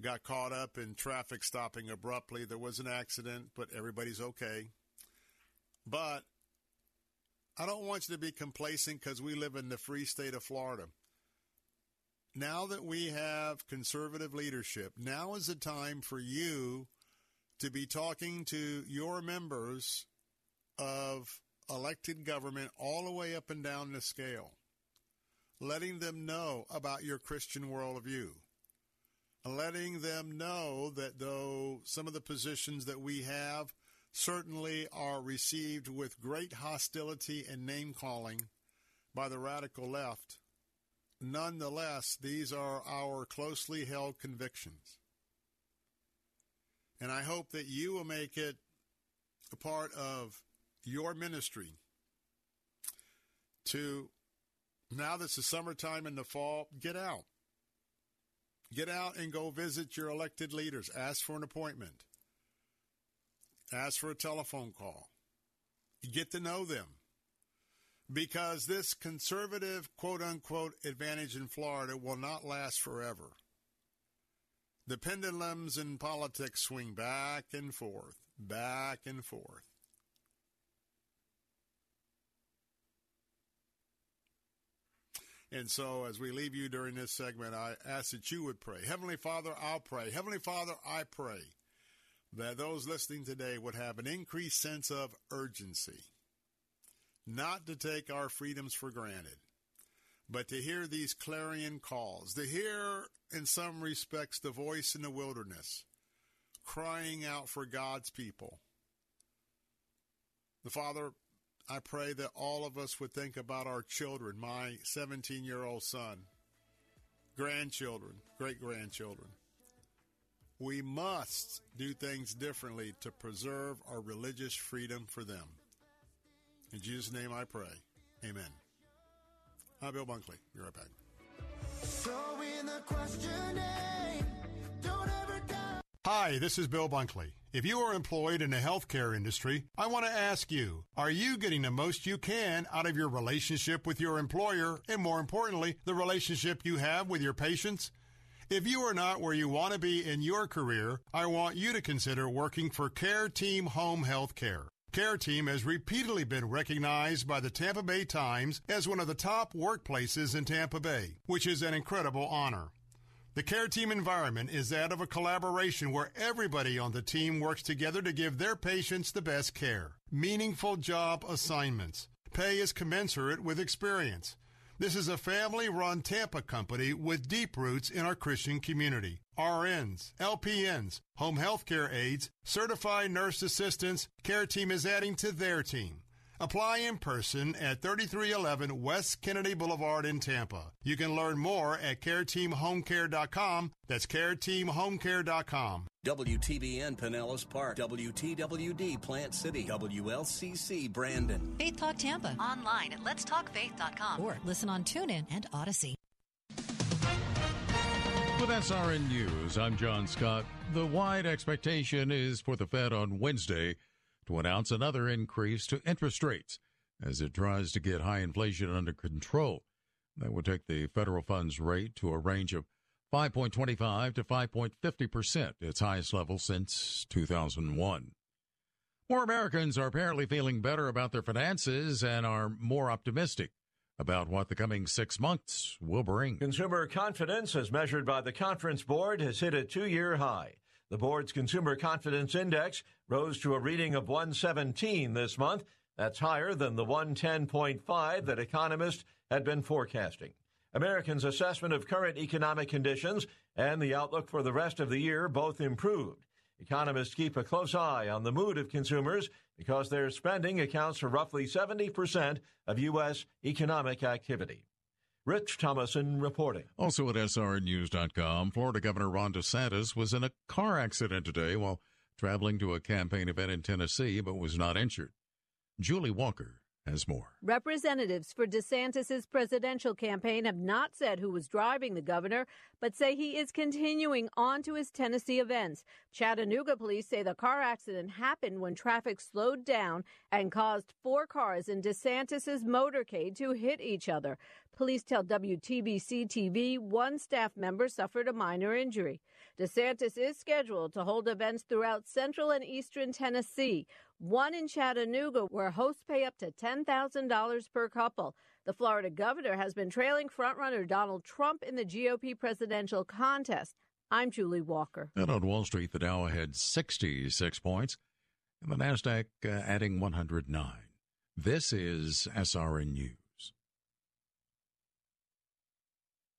got caught up in traffic stopping abruptly. There was an accident, but everybody's okay. But I don't want you to be complacent because we live in the free state of Florida. Now that we have conservative leadership, now is the time for you to be talking to your members of elected government all the way up and down the scale, letting them know about your Christian worldview, letting them know that though some of the positions that we have certainly are received with great hostility and name calling by the radical left, nonetheless, these are our closely held convictions. And I hope that you will make it a part of your ministry to, now that's the summertime and the fall, get out. Get out and go visit your elected leaders. Ask for an appointment. Ask for a telephone call. Get to know them. Because this conservative, quote unquote, advantage in Florida will not last forever. The pendulums in politics swing back and forth, back and forth. And so, as we leave you during this segment, I ask that you would pray. Heavenly Father, I'll pray. Heavenly Father, I pray that those listening today would have an increased sense of urgency, not to take our freedoms for granted, but to hear these clarion calls, to hear in some respects, the voice in the wilderness, crying out for God's people. The Father, I pray that all of us would think about our children, my 17 year old son, grandchildren, great grandchildren. We must do things differently to preserve our religious freedom for them. In Jesus' name I pray. Amen. I'm Bill Bunkley. Be right back. So in the questioning, don't ever doubt. Hi, this is Bill Bunkley. If you are employed in the healthcare industry, I want to ask you, are you getting the most you can out of your relationship with your employer and more importantly, the relationship you have with your patients? If you are not where you want to be in your career, I want you to consider working for Care Team Home Health Care. Care Team has repeatedly been recognized by the Tampa Bay Times as one of the top workplaces in Tampa Bay, which is an incredible honor. The Care Team environment is that of a collaboration where everybody on the team works together to give their patients the best care. Meaningful job assignments. Pay is commensurate with experience. This is a family run Tampa company with deep roots in our Christian community. RNs, LPNs, home health care aides, certified nurse assistants, Care Team is adding to their team. Apply in person at 3311 West Kennedy Boulevard in Tampa. You can learn more at careteamhomecare.com. That's careteamhomecare.com. WTBN Pinellas Park, WTWD Plant City, WLCC Brandon. Faith Talk Tampa. Online at letstalkfaith.com. Or listen on TuneIn and Audacy. With SRN News, I'm John Scott. The wide expectation is for the Fed on Wednesday to announce another increase to interest rates as it tries to get high inflation under control. That would take the federal funds rate to a range of 5.25 to 5.50 percent, its highest level since 2001. More Americans are apparently feeling better about their finances and are more optimistic about what the coming six months will bring. Consumer confidence, as measured by the Conference Board, has hit a two year high. The board's Consumer Confidence Index rose to a reading of 117 this month. That's higher than the 110.5 that economists had been forecasting. Americans' assessment of current economic conditions and the outlook for the rest of the year both improved. Economists keep a close eye on the mood of consumers because their spending accounts for roughly 70% of U.S. economic activity. Rich Thomason reporting. Also at SRNews.com, Florida Governor Ron DeSantis was in a car accident today while traveling to a campaign event in Tennessee, but was not injured. Julie Walker has more. Representatives for DeSantis' presidential campaign have not said who was driving the governor, but say he is continuing on to his Tennessee events. Chattanooga police say the car accident happened when traffic slowed down and caused four cars in DeSantis' motorcade to hit each other. Police tell WTVC TV one staff member suffered a minor injury. DeSantis is scheduled to hold events throughout central and eastern Tennessee, one in Chattanooga where hosts pay up to $10,000 per couple. The Florida governor has been trailing frontrunner Donald Trump in the GOP presidential contest. I'm Julie Walker. And on Wall Street, the Dow had 66 points, and the NASDAQ uh, adding 109. This is SRN News.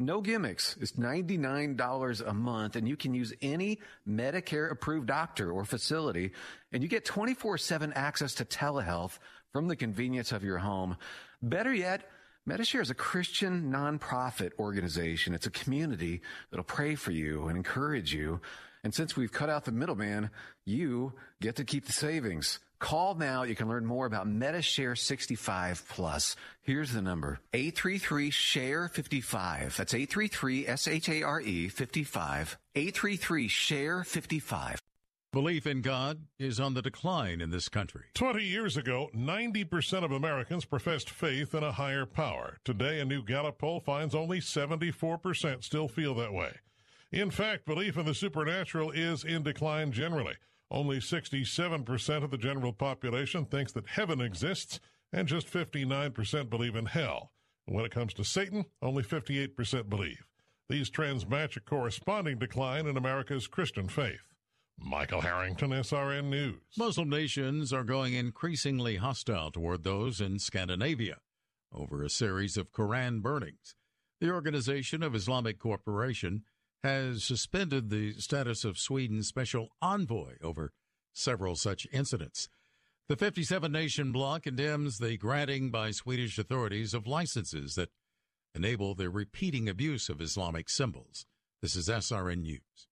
No gimmicks. It's $99 a month and you can use any Medicare approved doctor or facility and you get 24-7 access to telehealth from the convenience of your home. Better yet, Medishare is a Christian nonprofit organization. It's a community that'll pray for you and encourage you. And since we've cut out the middleman, you get to keep the savings. Call now. You can learn more about Medishare 65 Plus. Here's the number 833 Share 55. That's 833 S H A R E 55. 833 Share 55. Belief in God is on the decline in this country. 20 years ago, 90% of Americans professed faith in a higher power. Today, a new Gallup poll finds only 74% still feel that way. In fact, belief in the supernatural is in decline generally. Only 67% of the general population thinks that heaven exists, and just 59% believe in hell. when it comes to Satan, only 58% believe. These trends match a corresponding decline in America's Christian faith. Michael Harrington, SRN News. Muslim nations are going increasingly hostile toward those in Scandinavia over a series of Quran burnings. The Organization of Islamic Cooperation has suspended the status of Sweden's special envoy over several such incidents. The 57 nation bloc condemns the granting by Swedish authorities of licenses that enable the repeating abuse of Islamic symbols. This is SRN News.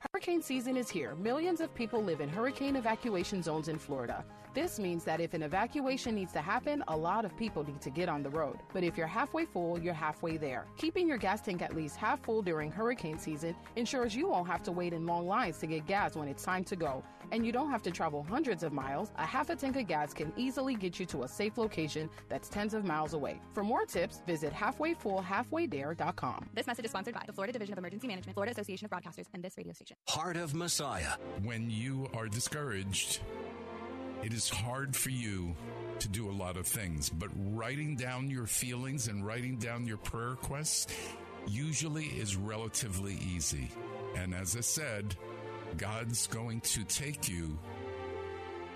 Hurricane season is here. Millions of people live in hurricane evacuation zones in Florida. This means that if an evacuation needs to happen, a lot of people need to get on the road. But if you're halfway full, you're halfway there. Keeping your gas tank at least half full during hurricane season ensures you won't have to wait in long lines to get gas when it's time to go. And you don't have to travel hundreds of miles. A half a tank of gas can easily get you to a safe location that's tens of miles away. For more tips, visit halfwayfullhalfwaythere.com. This message is sponsored by the Florida Division of Emergency Management, Florida Association of Broadcasters, and this radio station. Heart of Messiah. When you are discouraged, it is hard for you to do a lot of things, but writing down your feelings and writing down your prayer requests usually is relatively easy. And as I said, God's going to take you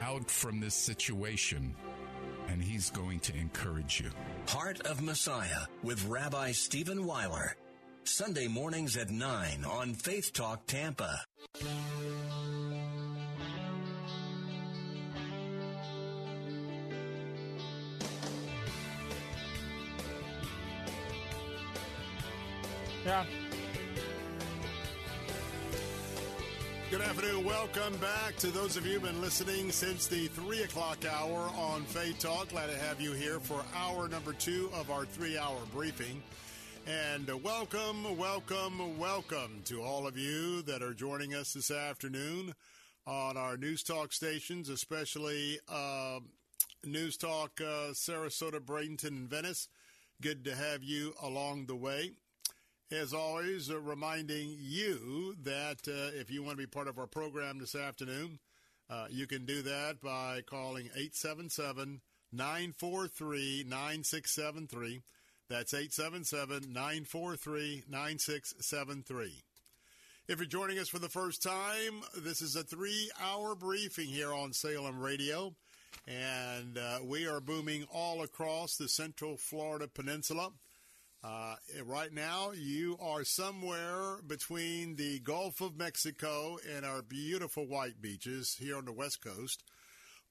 out from this situation and he's going to encourage you. Heart of Messiah with Rabbi Stephen Weiler. Sunday mornings at 9 on Faith Talk Tampa. Yeah. Afternoon. Welcome back to those of you who've been listening since the 3 o'clock hour on Faith Talk. Glad to have you here for hour number two of our three hour briefing. And welcome, welcome, welcome to all of you that are joining us this afternoon on our News Talk stations, especially uh, News Talk uh, Sarasota, Bradenton, and Venice. Good to have you along the way. As always, uh, reminding you that uh, if you want to be part of our program this afternoon, uh, you can do that by calling 877 943 9673. That's 877 943 9673. If you're joining us for the first time, this is a three hour briefing here on Salem Radio. And uh, we are booming all across the central Florida peninsula. Uh, right now, you are somewhere between the Gulf of Mexico and our beautiful white beaches here on the West Coast,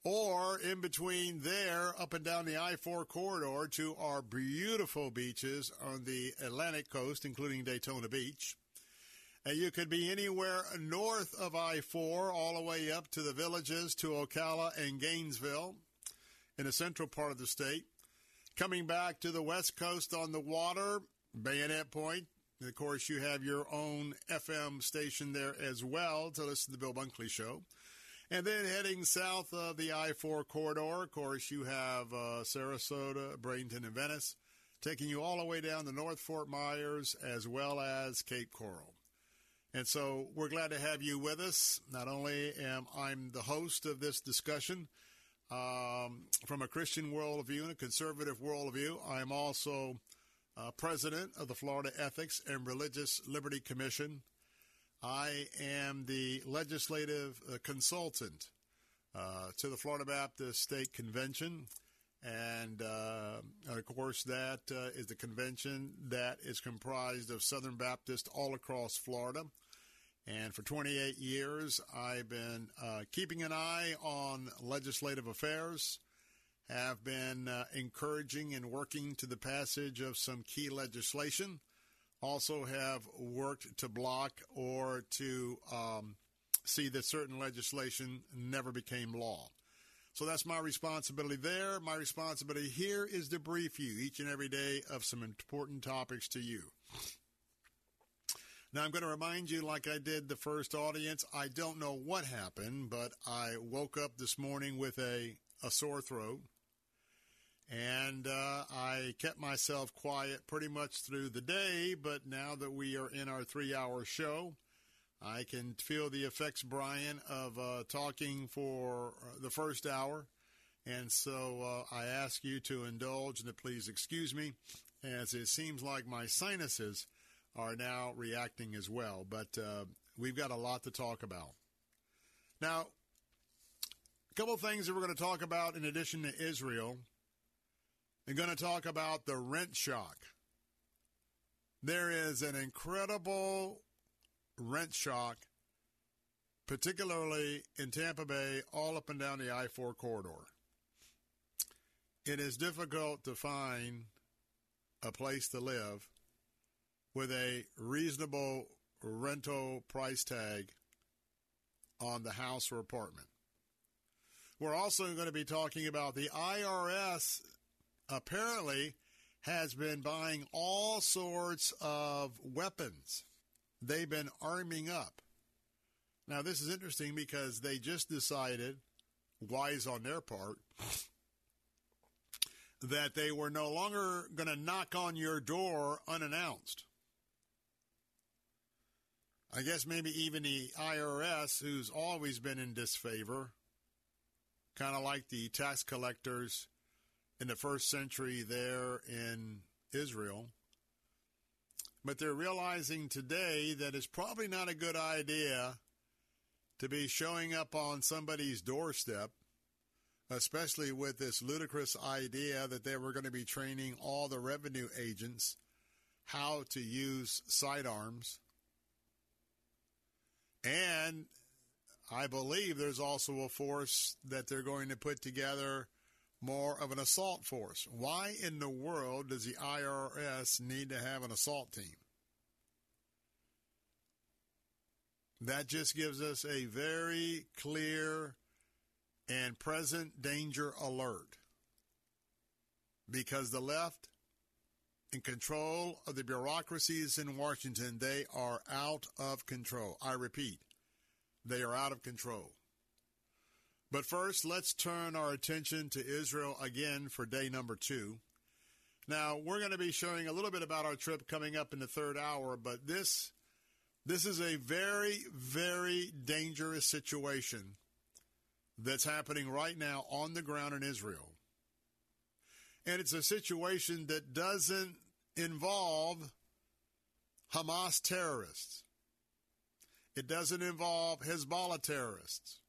or in between there, up and down the I 4 corridor to our beautiful beaches on the Atlantic coast, including Daytona Beach. And you could be anywhere north of I 4, all the way up to the villages to Ocala and Gainesville in the central part of the state. Coming back to the west coast on the water, Bayonet Point. And of course, you have your own FM station there as well to listen to the Bill Bunkley Show. And then heading south of the I 4 corridor, of course, you have uh, Sarasota, Bradenton, and Venice, taking you all the way down to North Fort Myers as well as Cape Coral. And so we're glad to have you with us. Not only am I the host of this discussion, um, from a Christian worldview and a conservative worldview. I am also uh, president of the Florida Ethics and Religious Liberty Commission. I am the legislative uh, consultant uh, to the Florida Baptist State Convention. And, uh, and of course, that uh, is the convention that is comprised of Southern Baptists all across Florida. And for 28 years, I've been uh, keeping an eye on legislative affairs, have been uh, encouraging and working to the passage of some key legislation, also have worked to block or to um, see that certain legislation never became law. So that's my responsibility there. My responsibility here is to brief you each and every day of some important topics to you. Now, I'm going to remind you, like I did the first audience, I don't know what happened, but I woke up this morning with a, a sore throat. And uh, I kept myself quiet pretty much through the day, but now that we are in our three hour show, I can feel the effects, Brian, of uh, talking for uh, the first hour. And so uh, I ask you to indulge and to please excuse me, as it seems like my sinuses are now reacting as well. But uh, we've got a lot to talk about. Now, a couple things that we're going to talk about in addition to Israel. We're going to talk about the rent shock. There is an incredible rent shock, particularly in Tampa Bay, all up and down the I 4 corridor. It is difficult to find a place to live with a reasonable rental price tag on the house or apartment. We're also going to be talking about the IRS apparently has been buying all sorts of weapons. They've been arming up. Now, this is interesting because they just decided, wise on their part, that they were no longer going to knock on your door unannounced. I guess maybe even the IRS, who's always been in disfavor, kind of like the tax collectors in the first century there in Israel. But they're realizing today that it's probably not a good idea to be showing up on somebody's doorstep, especially with this ludicrous idea that they were going to be training all the revenue agents how to use sidearms. And I believe there's also a force that they're going to put together more of an assault force. Why in the world does the IRS need to have an assault team? That just gives us a very clear and present danger alert. Because the left, in control of the bureaucracies in Washington, they are out of control. I repeat, they are out of control. But first, let's turn our attention to Israel again for day number two. Now, we're going to be showing a little bit about our trip coming up in the third hour, but this this is a very, very dangerous situation that's happening right now on the ground in Israel. And it's a situation that doesn't involve Hamas terrorists. It doesn't involve Hezbollah terrorists.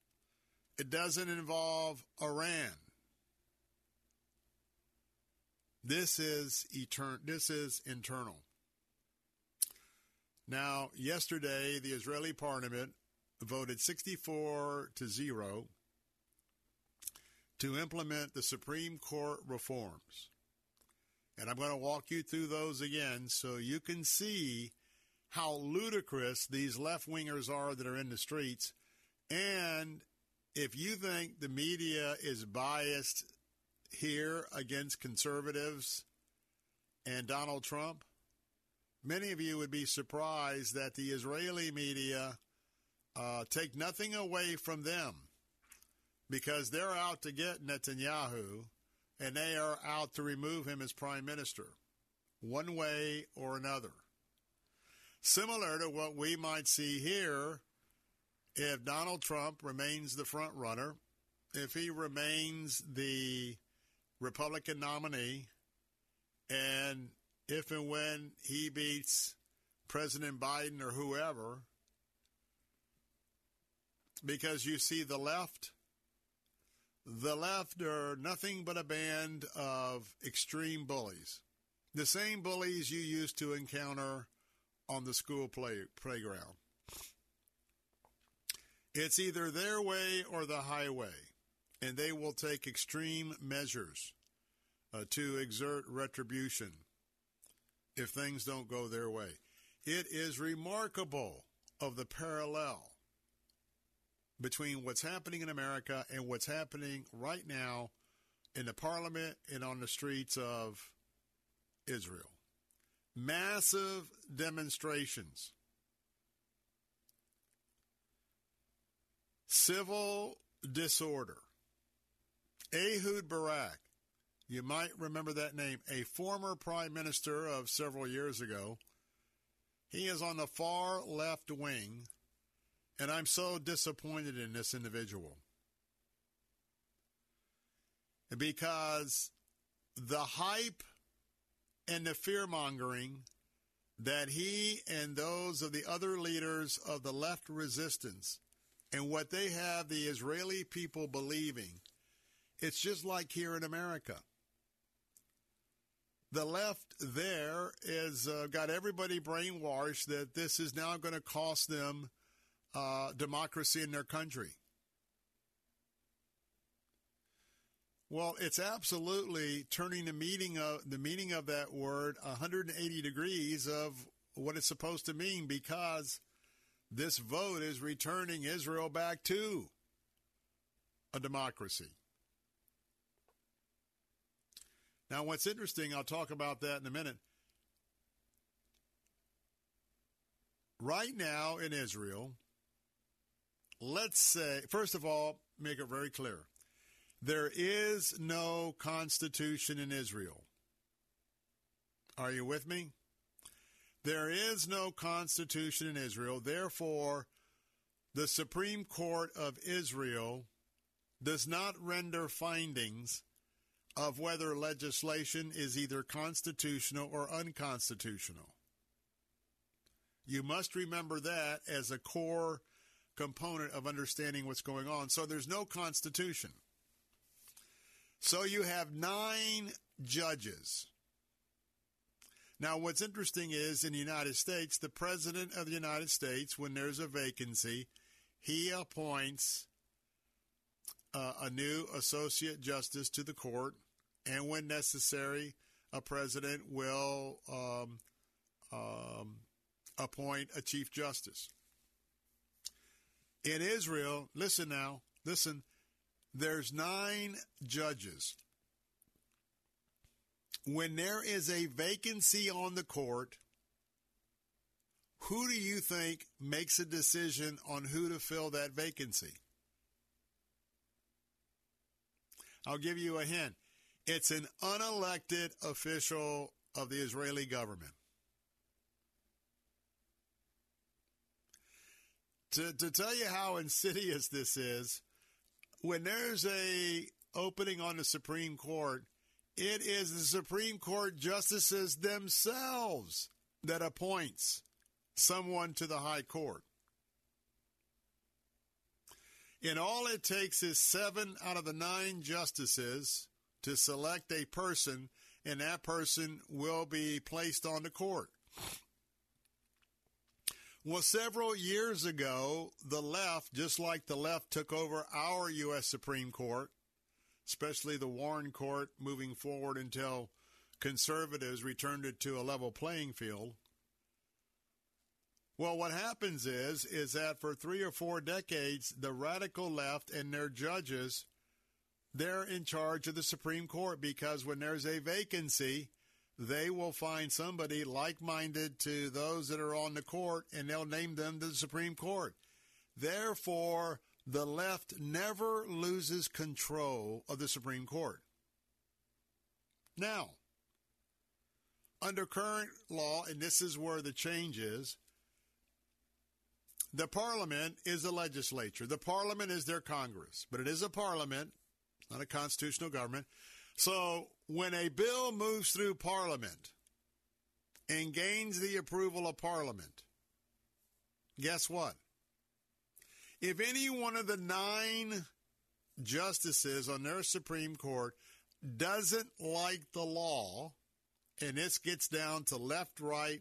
It doesn't involve Iran. This is etern- this is internal. Now, yesterday the Israeli parliament voted 64 to 0 to implement the Supreme Court reforms. And I'm going to walk you through those again so you can see how ludicrous these left wingers are that are in the streets. And if you think the media is biased here against conservatives and Donald Trump, many of you would be surprised that the Israeli media uh, take nothing away from them because they're out to get Netanyahu and they are out to remove him as prime minister, one way or another. Similar to what we might see here if Donald Trump remains the front runner, if he remains the Republican nominee, and if and when he beats President Biden or whoever, because you see the left, the left are nothing but a band of extreme bullies. The same bullies you used to encounter on the school play, playground. It's either their way or the highway, and they will take extreme measures uh, to exert retribution if things don't go their way. It is remarkable of the parallel between what's happening in America and what's happening right now in the parliament and on the streets of Israel massive demonstrations, civil disorder. Ehud Barak, you might remember that name, a former prime minister of several years ago. He is on the far left wing, and I'm so disappointed in this individual. Because the hype and the fear mongering that he and those of the other leaders of the left resistance and what they have the Israeli people believing, it's just like here in America. the left there uh, got everybody brainwashed that this is now going to cost them uh, democracy in their country. Well, it's absolutely turning the meaning of the meaning of that word 180 degrees of what it's supposed to mean because this vote is returning Israel back to a democracy. Now, what's interesting, I'll talk about that in a minute. Right now in Israel, let's say, first of all, make it very clear there is no constitution in Israel. Are you with me? There is no constitution in Israel. Therefore, the Supreme Court of Israel does not render findings of whether legislation is either constitutional or unconstitutional. You must remember that as a core component of understanding what's going on. So there's no constitution. So you have nine judges. Now, what's interesting is in the United States, the President of the United States, when there's a vacancy, he appoints uh, a new Associate Justice to the court and when necessary, a president will um, um, appoint a chief justice. In Israel, listen now, listen, there's nine judges. When there is a vacancy on the court, who do you think makes a decision on who to fill that vacancy? I'll give you a hint. It's an unelected official of the Israeli government. To, to tell you how insidious this is, when there's a opening on the Supreme Court, it is the Supreme Court justices themselves that appoints someone to the High Court. And all it takes is seven out of the nine justices to select a person, and that person will be placed on the court. Well, several years ago, the left, just like the left took over our U.S. Supreme Court, especially the Warren Court, moving forward until conservatives returned it to a level playing field. Well, what happens is is that for 3 or 4 decades the radical left and their judges they're in charge of the Supreme Court because when there's a vacancy, they will find somebody like minded to those that are on the court and they'll name them to the Supreme Court. Therefore, the left never loses control of the Supreme Court. Now, under current law, and this is where the change is, the parliament is the legislature. The parliament is their Congress, but it is a parliament not a constitutional government. So when a bill moves through Parliament and gains the approval of Parliament, guess what? If any one of the nine justices on their Supreme Court doesn't like the law, and this gets down to left, right,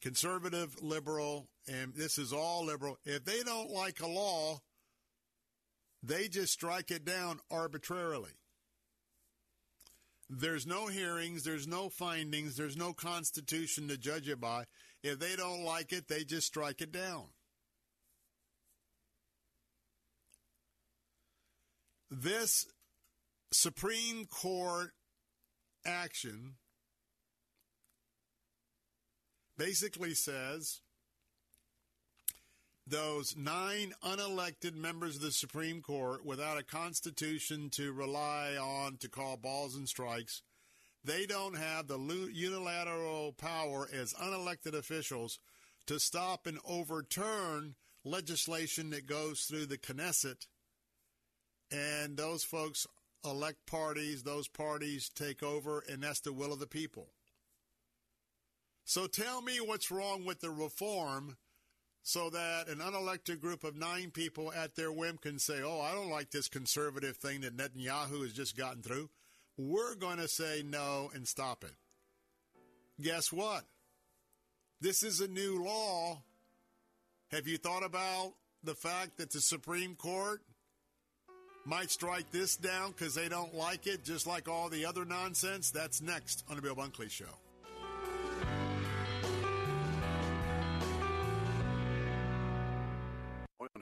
conservative, liberal, and this is all liberal, if they don't like a law, they just strike it down arbitrarily. There's no hearings, there's no findings, there's no constitution to judge it by. If they don't like it, they just strike it down. This Supreme Court action basically says those nine unelected members of the Supreme Court without a constitution to rely on to call balls and strikes, they don't have the unilateral power as unelected officials to stop and overturn legislation that goes through the Knesset. And those folks elect parties, those parties take over, and that's the will of the people. So tell me what's wrong with the reform so that an unelected group of nine people at their whim can say, oh, I don't like this conservative thing that Netanyahu has just gotten through. we're going to say no and stop it. Guess what? This is a new law. Have you thought about the fact that the Supreme Court might strike this down because they don't like it, just like all the other nonsense? That's next on the Bill Bunkley Show.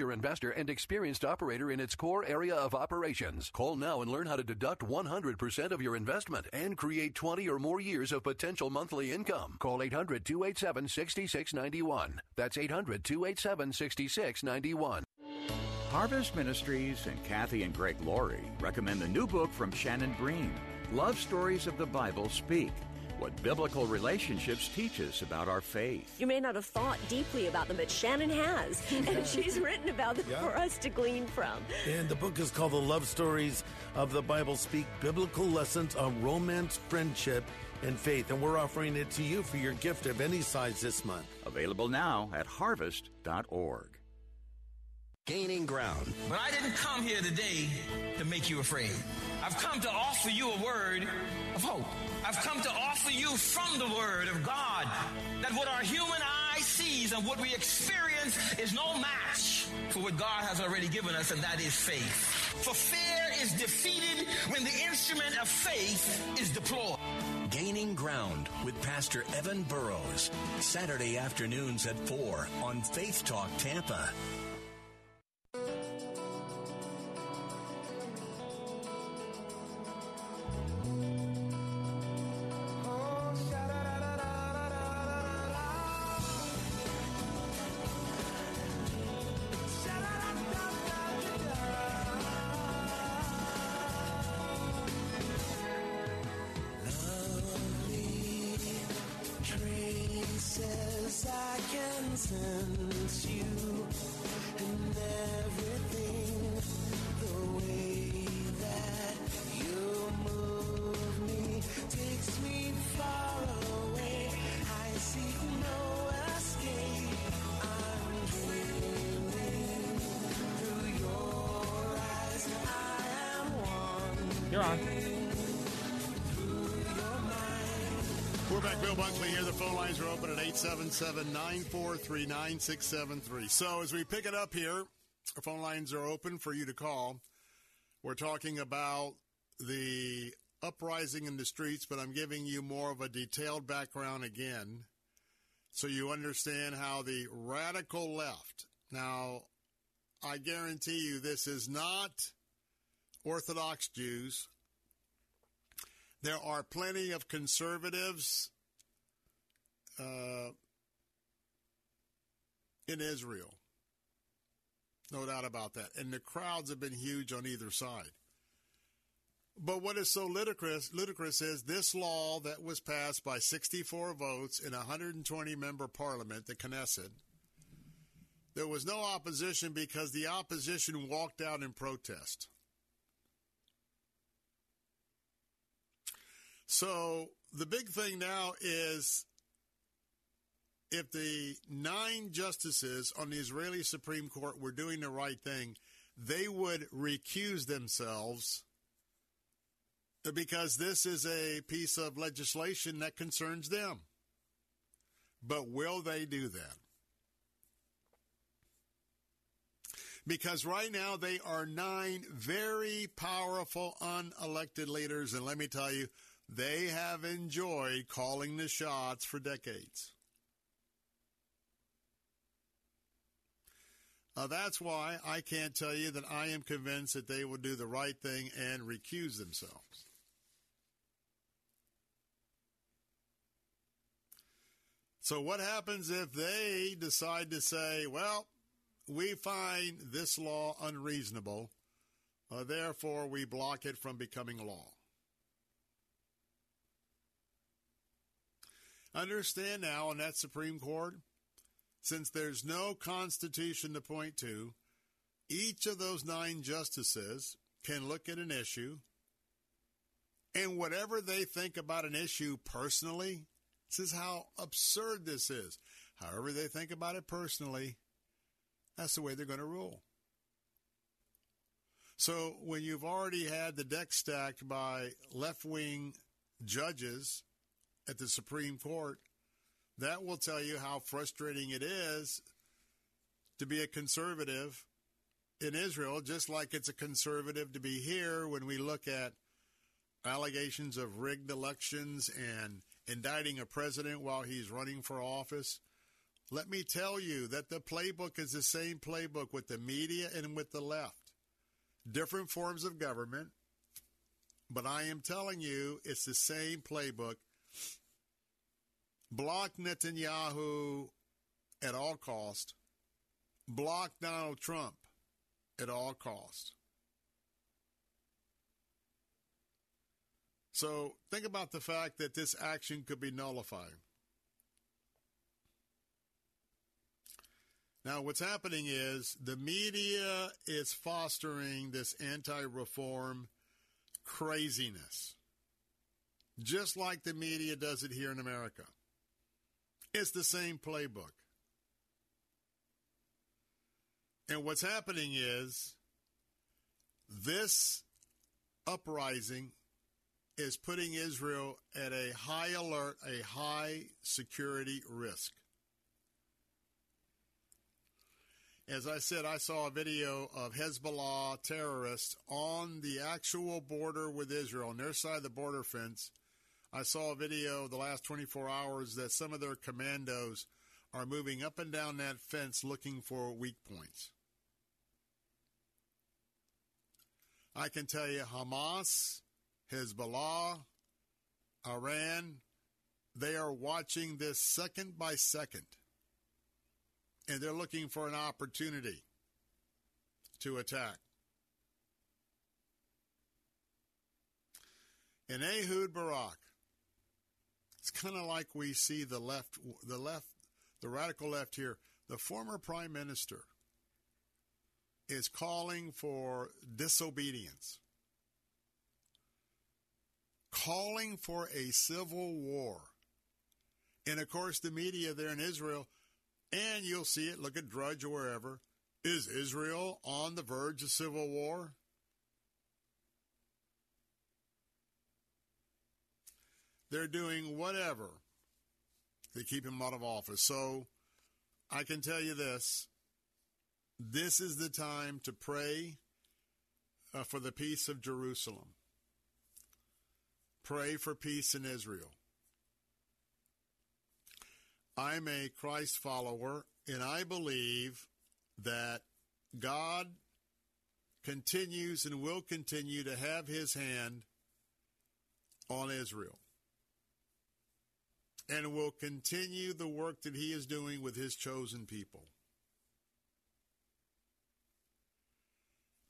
investor and experienced operator in its core area of operations. Call now and learn how to deduct 100% of your investment and create 20 or more years of potential monthly income. Call 800 287 6691. That's 800 287 6691. Harvest Ministries and Cathe and Greg Laurie recommend the new book from Shannon Bream, Love Stories of the Bible Speak. What biblical relationships teach us about our faith. You may not have thought deeply about them, but Shannon has. and she's written about them Yeah. for us to glean from. And the book is called The Love Stories of the Bible Speak Biblical Lessons on Romance, Friendship, and Faith. And we're offering it to you for your gift of any size this month. Available now at harvest.org. Gaining ground. But I didn't come here today to make you afraid. I've come to offer you a word of hope. I've come to offer you from the word of God that what our human eye sees and what we experience is no match for what God has already given us, and that is faith. For fear is defeated when the instrument of faith is deployed. Gaining Ground with Pastor Evan Burrows. Saturday afternoons at 4 on Faith Talk Tampa. Bill here. The phone lines are open at 877 943 9673. So, as we pick it up here, our phone lines are open for you to call. We're talking about the uprising in the streets, but I'm giving you more of a detailed background again so you understand how the radical left. Now, I guarantee you this is not Orthodox Jews. There are plenty of conservatives uh, in Israel. No doubt about that. And the crowds have been huge on either side. But what is so ludicrous, ludicrous is this law that was passed by 64 votes in a 120 member parliament, the Knesset, there was no opposition because the opposition walked out in protest. So the big thing now is if the nine justices on the Israeli Supreme Court were doing the right thing, they would recuse themselves because this is a piece of legislation that concerns them. But will they do that? Because right now they are nine very powerful unelected leaders, and let me tell you, they have enjoyed calling the shots for decades. Uh, that's why I can't tell you that I am convinced that they will do the right thing and recuse themselves. So, what happens if they decide to say, well, we find this law unreasonable, uh, therefore we block it from becoming law? Understand now in that Supreme Court, since there's no Constitution to point to, each of those nine justices can look at an issue, and whatever they think about an issue personally, this is how absurd this is. However, they think about it personally, that's the way they're going to rule. So when you've already had the deck stacked by left wing judges at the Supreme Court, that will tell you how frustrating it is to be a conservative in Israel, just like it's a conservative to be here when we look at allegations of rigged elections and indicting a president while he's running for office. Let me tell you that the playbook is the same playbook with the media and with the left. Different forms of government, but I am telling you it's the same playbook. Block Netanyahu at all cost. Block Donald Trump at all cost. So think about the fact that this action could be nullified. Now, what's happening is the media is fostering this anti reform craziness, just like the media does it here in America. It's the same playbook. And what's happening is this uprising is putting Israel at a high alert, a high security risk. As I said, I saw a video of Hezbollah terrorists on the actual border with Israel, on their side of the border fence. I saw a video the last 24 hours that some of their commandos are moving up and down that fence looking for weak points. I can tell you Hamas Hezbollah, Iran, they are watching this second by second. And they're looking for an opportunity to attack. And Ehud Barak, it's kind of like we see the left, the left, the radical left here. The former prime minister is calling for disobedience calling for a civil war. And of course, the media there in Israel, and you'll see it, look at Drudge or wherever. Is Israel on the verge of civil war? They're doing whatever to keep him out of office. So I can tell you this this is the time to pray uh, for the peace of Jerusalem. Pray for peace in Israel. I'm a Christ follower, and I believe that God continues and will continue to have his hand on Israel and will continue the work that he is doing with his chosen people.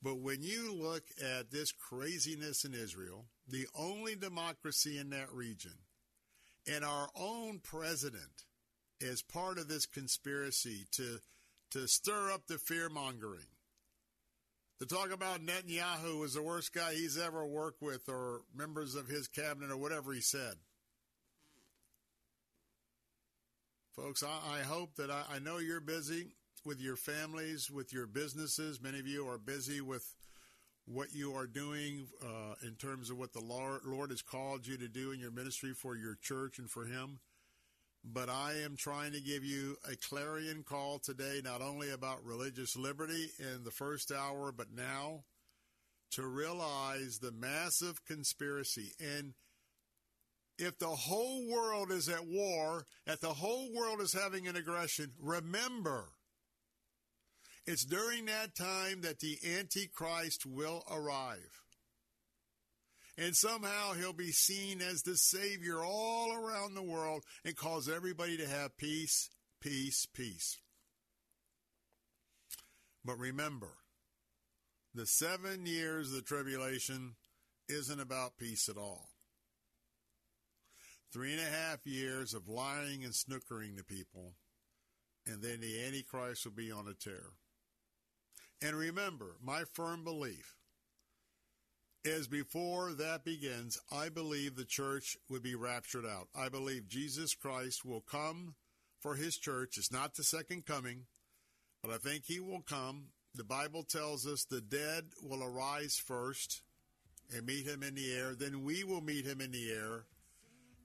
But when you look at this craziness in Israel, the only democracy in that region, and our own president is part of this conspiracy to to stir up the fear mongering. To talk about Netanyahu as the worst guy he's ever worked with, or members of his cabinet, or whatever he said. Folks, I, I hope that I, I know you're busy with your families, with your businesses. Many of you are busy with what you are doing uh, in terms of what the Lord, Lord has called you to do in your ministry for your church and for Him. But I am trying to give you a clarion call today, not only about religious liberty in the first hour, but now to realize the massive conspiracy. And if the whole world is at war, if the whole world is having an aggression, remember it's during that time that the Antichrist will arrive. And somehow he'll be seen as the Savior all around the world and cause everybody to have peace, peace, peace. But remember, the seven years of the tribulation isn't about peace at all. Three and a half years of lying and snookering to people, and then the Antichrist will be on a tear. And remember, my firm belief is before that begins, I believe the church would be raptured out. I believe Jesus Christ will come for his church. It's not the second coming, but I think he will come. The Bible tells us the dead will arise first and meet him in the air. Then we will meet him in the air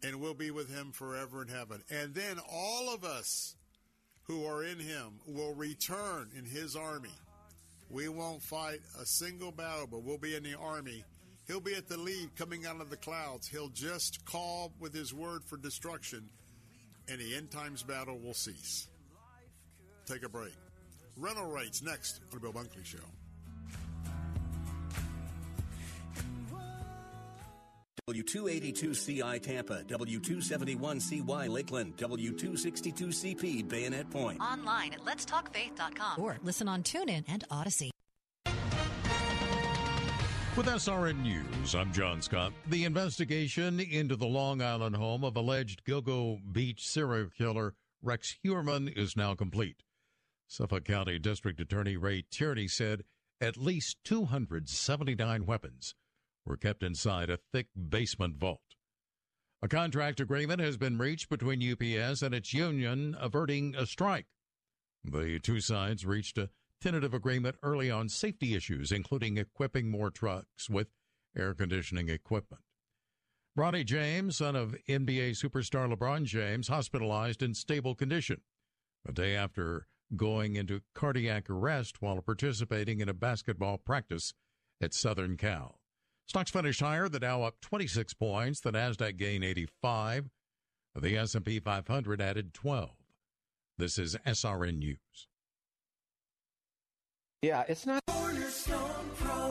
and we'll be with him forever in heaven. And then all of us who are in him will return in his army. We won't fight a single battle, but we'll be in the army. He'll be at the lead coming out of the clouds. He'll just call with his word for destruction, and the end times battle will cease. Take a break. Rental rates next on the Bill Bunkley Show. W282CI Tampa, W271CY Lakeland, W262CP Bayonet Point. Online at letstalkfaith.com or listen on TuneIn and Audacy. With SRN News, I'm John Scott. The investigation into the Long Island home of alleged Gilgo Beach serial killer Rex Heuermann is now complete. Suffolk County District Attorney Ray Tierney said at least 279 weapons were kept inside a thick basement vault. A contract agreement has been reached between UPS and its union, averting a strike. The two sides reached a tentative agreement early on safety issues, including equipping more trucks with air conditioning equipment. Bronny James, son of NBA superstar LeBron James, hospitalized in stable condition a day after going into cardiac arrest while participating in a basketball practice at Southern Cal. Stocks finished higher. The Dow up 26 points. The Nasdaq gained 85. The S&P 500 added 12. This is SRN News. Yeah, it's not.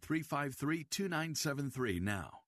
353 2973 now.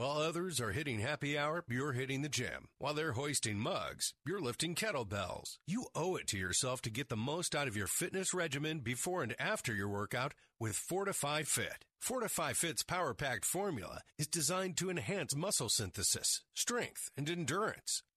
While others are hitting happy hour, you're hitting the gym. While they're hoisting mugs, you're lifting kettlebells. You owe it to yourself to get the most out of your fitness regimen before and after your workout with Fortifeye Fit. Fortifeye Fit's power packed formula is designed to enhance muscle synthesis, strength, and endurance.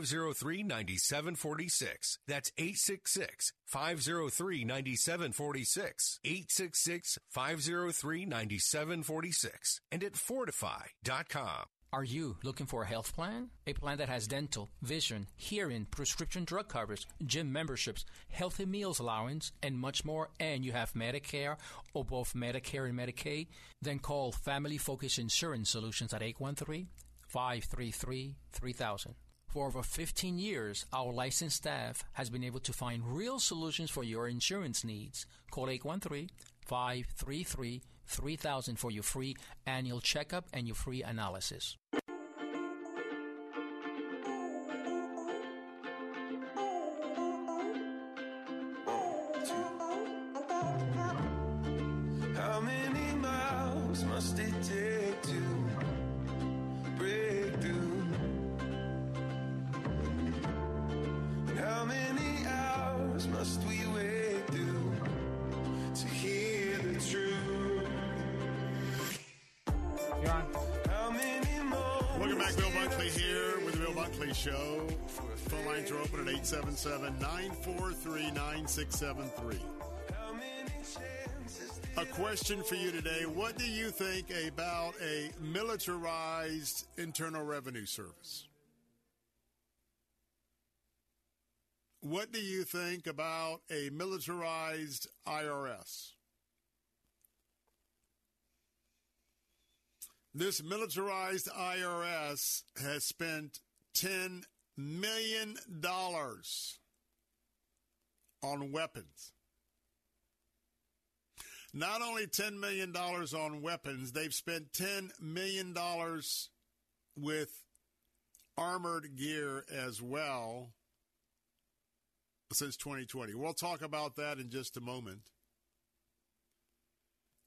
503 9746. That's 866 503 9746. 866 503 9746. And at fortifeye.com. Are you looking for a health plan? A plan that has dental, vision, hearing, prescription drug coverage, gym memberships, healthy meals allowance, and much more, and you have Medicare or both Medicare and Medicaid? Then call Family Focus Insurance Solutions at 813 533 3000. For over 15 years, our licensed staff has been able to find real solutions for your insurance needs. Call 813 533 3000 for your free annual checkup and your free analysis. Question for you today. What do you think about a militarized Internal Revenue Service? What do you think about a militarized IRS? This militarized IRS has spent $10 million on weapons. Not only $10 million on weapons, they've spent $10 million with armored gear as well since 2020. We'll talk about that in just a moment.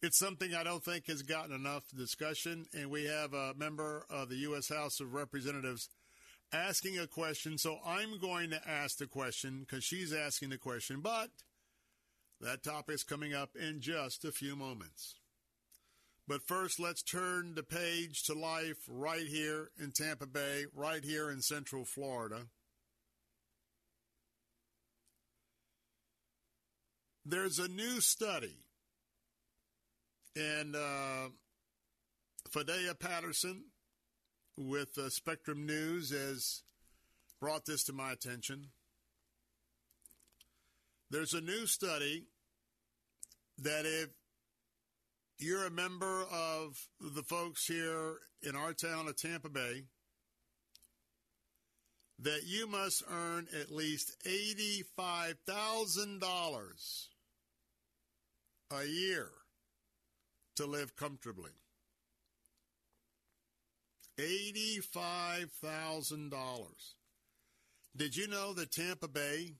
It's something I don't think has gotten enough discussion, and we have a member of the U.S. House of Representatives asking a question. So I'm going to ask the question because she's asking the question, but that topic is coming up in just a few moments. But first, let's turn the page to life right here in Tampa Bay, right here in Central Florida. There's a new study, and uh, Fadea Patterson with uh, Spectrum News has brought this to my attention. There's a new study that if you're a member of the folks here in our town of Tampa Bay, that you must earn at least $85,000 a year to live comfortably. $85,000. Did you know that Tampa Bay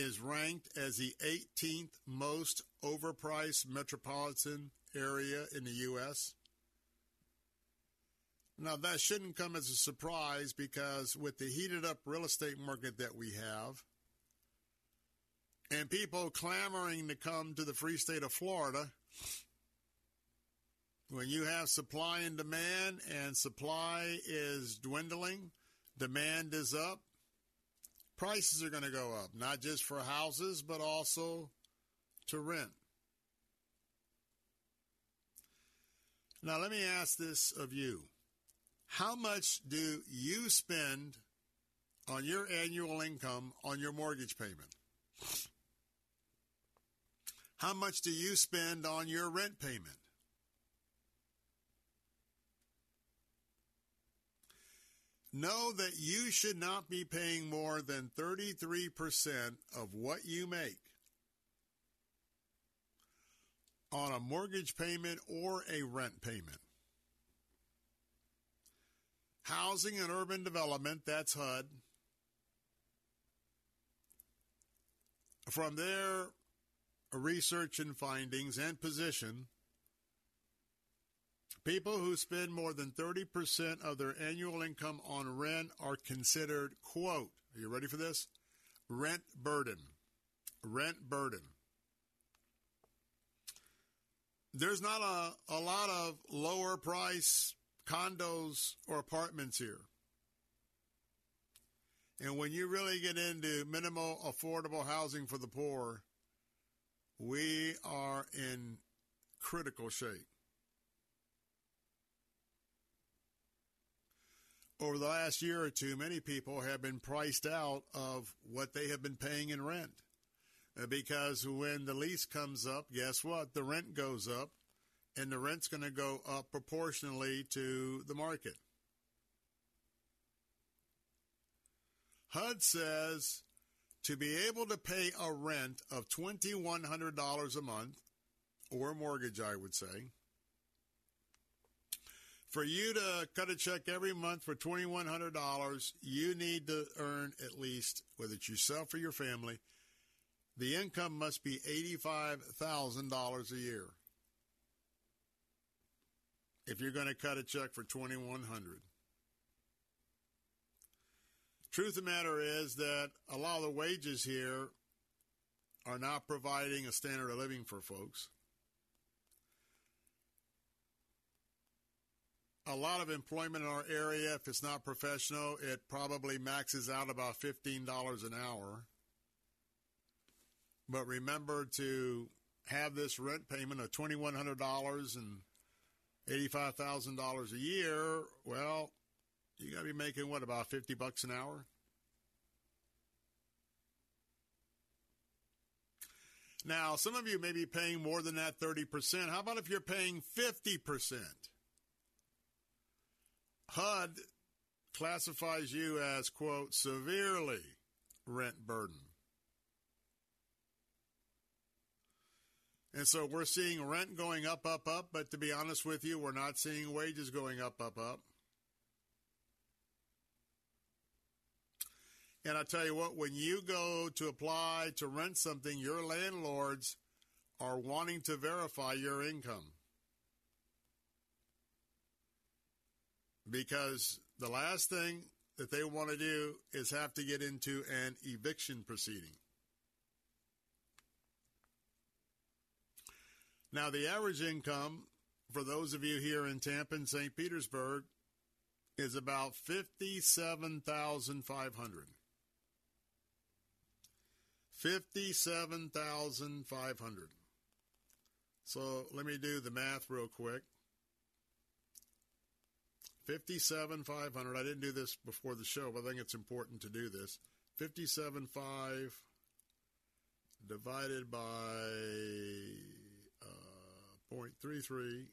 is ranked as the 18th most overpriced metropolitan area in the U.S.? Now, that shouldn't come as a surprise because with the heated up real estate market that we have, and people clamoring to come to the free state of Florida, when you have supply and demand and supply is dwindling, demand is up, prices are going to go up, not just for houses, but also to rent. Now, let me ask this of you. How much do you spend on your annual income on your mortgage payment? How much do you spend on your rent payment? Know that you should not be paying more than 33% of what you make on a mortgage payment or a rent payment. Housing and Urban Development, that's HUD. From their research and findings and position, people who spend more than 30% of their annual income on rent are considered, quote, are you ready for this? Rent burden. Rent burden. There's not a, a lot of lower price condos or apartments here. And when you really get into minimal affordable housing for the poor, we are in critical shape. Over the last year or two, many people have been priced out of what they have been paying in rent. Uh, Because when the lease comes up, guess what? The rent goes up, and the rent's going to go up proportionally to the market. HUD says to be able to pay a rent of $2,100 a month, or mortgage, I would say, for you to cut a check every month for $2,100, you need to earn at least, whether it's yourself or your family, the income must be $85,000 a year. If you're going to cut a check for 2100 Truth of the matter is that a lot of the wages here are not providing a standard of living for folks. A lot of employment in our area, if it's not professional, it probably maxes out about $15 an hour. But remember to have this rent payment of $2,100 and $85,000 a year. Well, you got to be making what, about 50 bucks an hour? Now, some of you may be paying more than that 30%. How about if you're paying 50%? HUD classifies you as, quote, severely rent burdened. And so we're seeing rent going up, up, up, but to be honest with you, we're not seeing wages going up, up, up. And I tell you what, when you go to apply to rent something, your landlords are wanting to verify your income. Because the last thing that they want to do is have to get into an eviction proceeding. Now, the average income for those of you here in Tampa and St. Petersburg is about 57,500. 57,500. So let me do the math real quick. 57,500. I didn't do this before the show, but I think it's important to do this. 57.5 divided by uh, 0.33.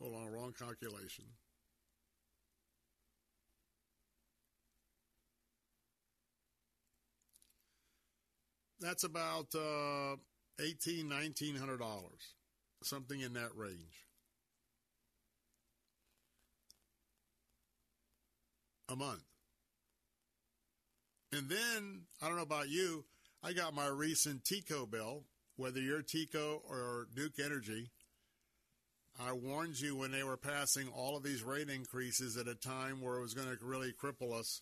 Hold on, wrong calculation. That's about uh, eighteen, nineteen hundred dollars something in that range. A month. And then, I don't know about you, I got my recent TECO bill, whether you're TECO or Duke Energy. I warned you when they were passing all of these rate increases at a time where it was going to really cripple us.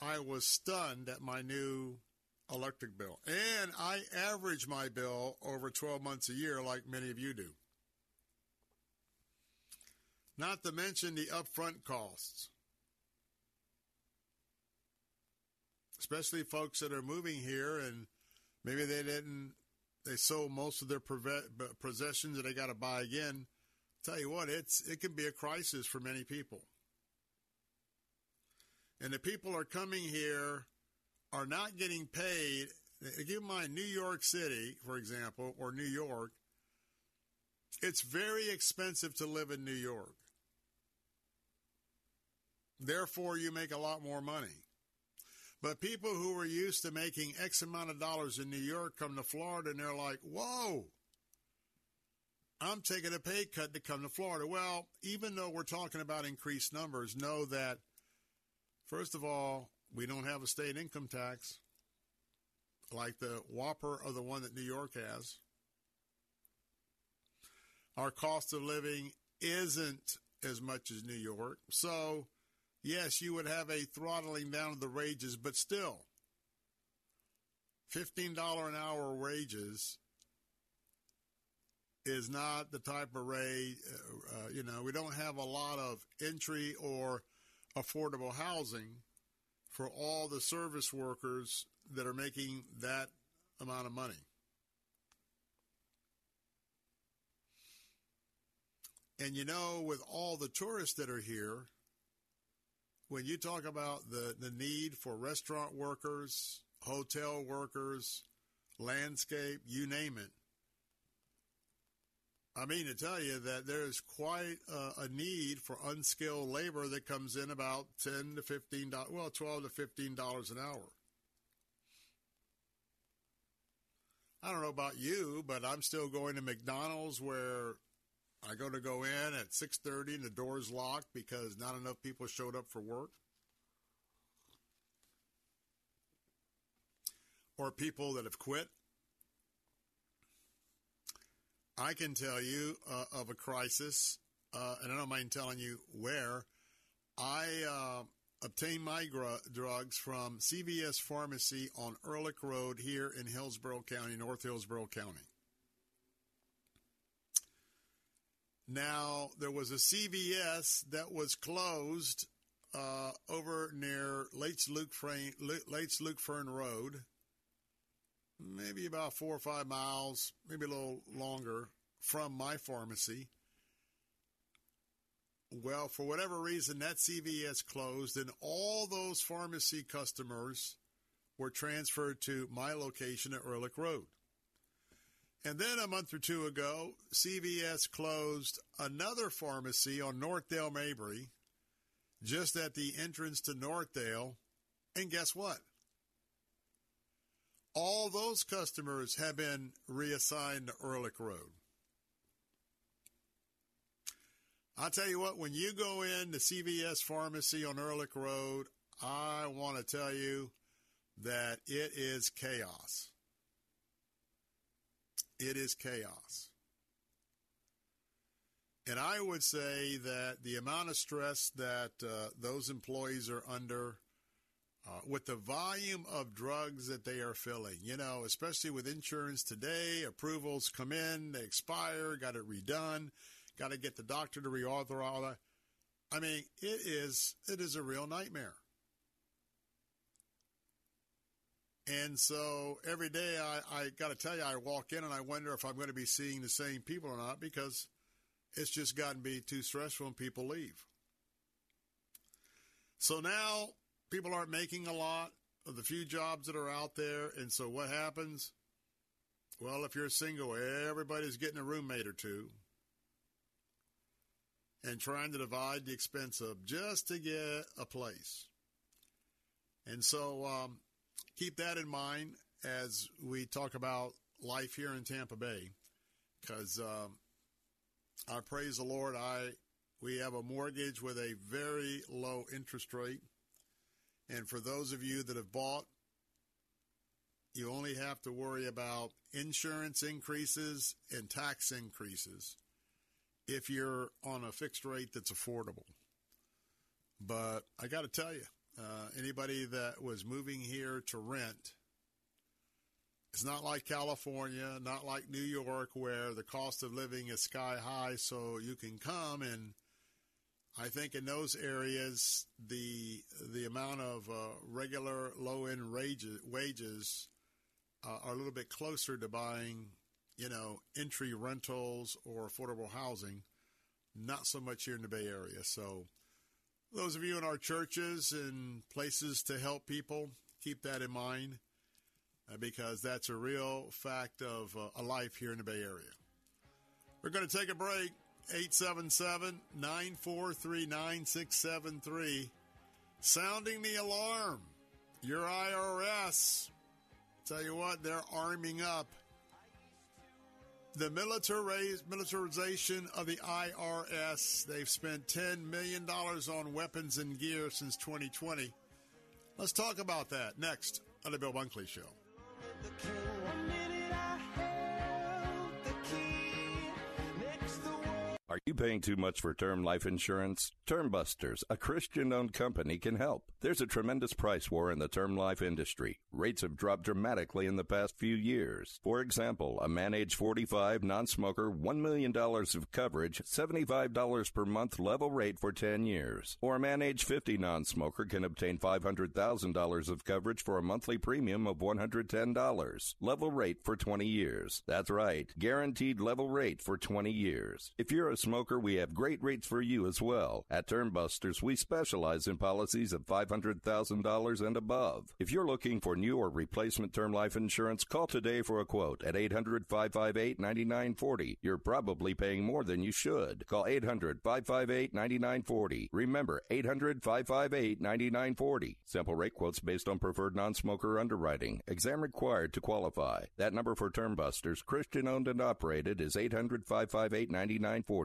I was stunned at my new electric bill. And I average my bill over 12 months a year, like many of you do. Not to mention the upfront costs. Especially folks that are moving here and maybe they didn't, they sold most of their possessions and they got to buy again. Tell you what, it's it can be a crisis for many people. And the people are coming here are not getting paid. Give mind, New York City, for example, or New York, it's very expensive to live in New York. Therefore, you make a lot more money. But people who are used to making X amount of dollars in New York come to Florida and they're like, whoa, I'm taking a pay cut to come to Florida. Well, even though we're talking about increased numbers, know that, first of all, we don't have a state income tax like the whopper or the one that New York has. Our cost of living isn't as much as New York. So, yes, you would have a throttling down of the wages, but still, $15 an hour wages is not the type of rate, uh, uh, you know, we don't have a lot of entry or affordable housing for all the service workers that are making that amount of money. And you know, with all the tourists that are here, when you talk about the, the need for restaurant workers, hotel workers, landscape, you name it, I mean to tell you that there's quite a, a, need for unskilled labor that comes in about ten to fifteen dollars, well, twelve to fifteen dollars an hour. I don't know about you, but I'm still going to McDonald's where I go to go in at six thirty and the door's locked because not enough people showed up for work. Or people that have quit I can tell you uh, of a crisis, uh, and I don't mind telling you where. I uh, obtained my gr- drugs from CVS Pharmacy on Ehrlich Road here in Hillsborough County, North Hillsborough County. Now, there was a CVS that was closed uh, over near Lutz Lake, Lutz Lake Fern Road maybe about four or five miles, maybe a little longer from my pharmacy. Well, for whatever reason, that CVS closed, and all those pharmacy customers were transferred to my location at Ehrlich Road. And then a month or two ago, CVS closed another pharmacy on North Dale Mabry, just at the entrance to Northdale. And guess what? All those customers have been reassigned to Ehrlich Road. I'll tell you what, when you go in to CVS Pharmacy on Ehrlich Road, I want to tell you that it is chaos. It is chaos. And I would say that the amount of stress that uh, those employees are under uh, with the volume of drugs that they are filling. You know, especially with insurance today, approvals come in, they expire, got it redone, got to get the doctor to reauthorize all that. I mean, it is it is a real nightmare. And so every day I, I got to tell you, I walk in and I wonder if I'm going to be seeing the same people or not because it's just gotten to be too stressful and people leave. So now people aren't making a lot of the few jobs that are out there. And so what happens? Well, if you're single, everybody's getting a roommate or two and trying to divide the expense up just to get a place. And so um, keep that in mind as we talk about life here in Tampa Bay, because um, I praise the Lord. I we have a mortgage with a very low interest rate. And for those of you that have bought, you only have to worry about insurance increases and tax increases if you're on a fixed rate that's affordable. But I got to tell you, uh, anybody that was moving here to rent, it's not like California, not like New York, where the cost of living is sky high, so you can come and I think in those areas, the the amount of uh, regular low end wages, uh, are a little bit closer to buying, you know, entry rentals or affordable housing. Not so much here in the Bay Area. So, those of you in our churches and places to help people, keep that in mind uh, because that's a real fact of uh, a life here in the Bay Area. We're going to take a break. 877 943 9673. Sounding the alarm. Your IRS. Tell you what, they're arming up. The militarization of the IRS. They've spent $10 million on weapons and gear since 2020. Let's talk about that next on the Bill Bunkley Show. You paying too much for term life insurance? Termbusters, a Christian owned company, can help. There's a tremendous price war in the term life industry. Rates have dropped dramatically in the past few years. For example, a man age 45, non smoker, $1 million of coverage, $75 per month level rate for 10 years. Or a man age 50 non smoker can obtain $500,000 of coverage for a monthly premium of $110. Level rate for 20 years. That's right, guaranteed level rate for 20 years. If you're a non-smoker, we have great rates for you as well. At Termbusters, we specialize in policies of $500,000 and above. If you're looking for new or replacement term life insurance, call today for a quote at 800-558-9940. You're probably paying more than you should. Call 800-558-9940. Remember, 800-558-9940. Sample rate quotes based on preferred non-smoker underwriting. Exam required to qualify. That number for Termbusters, Christian owned and operated, is 800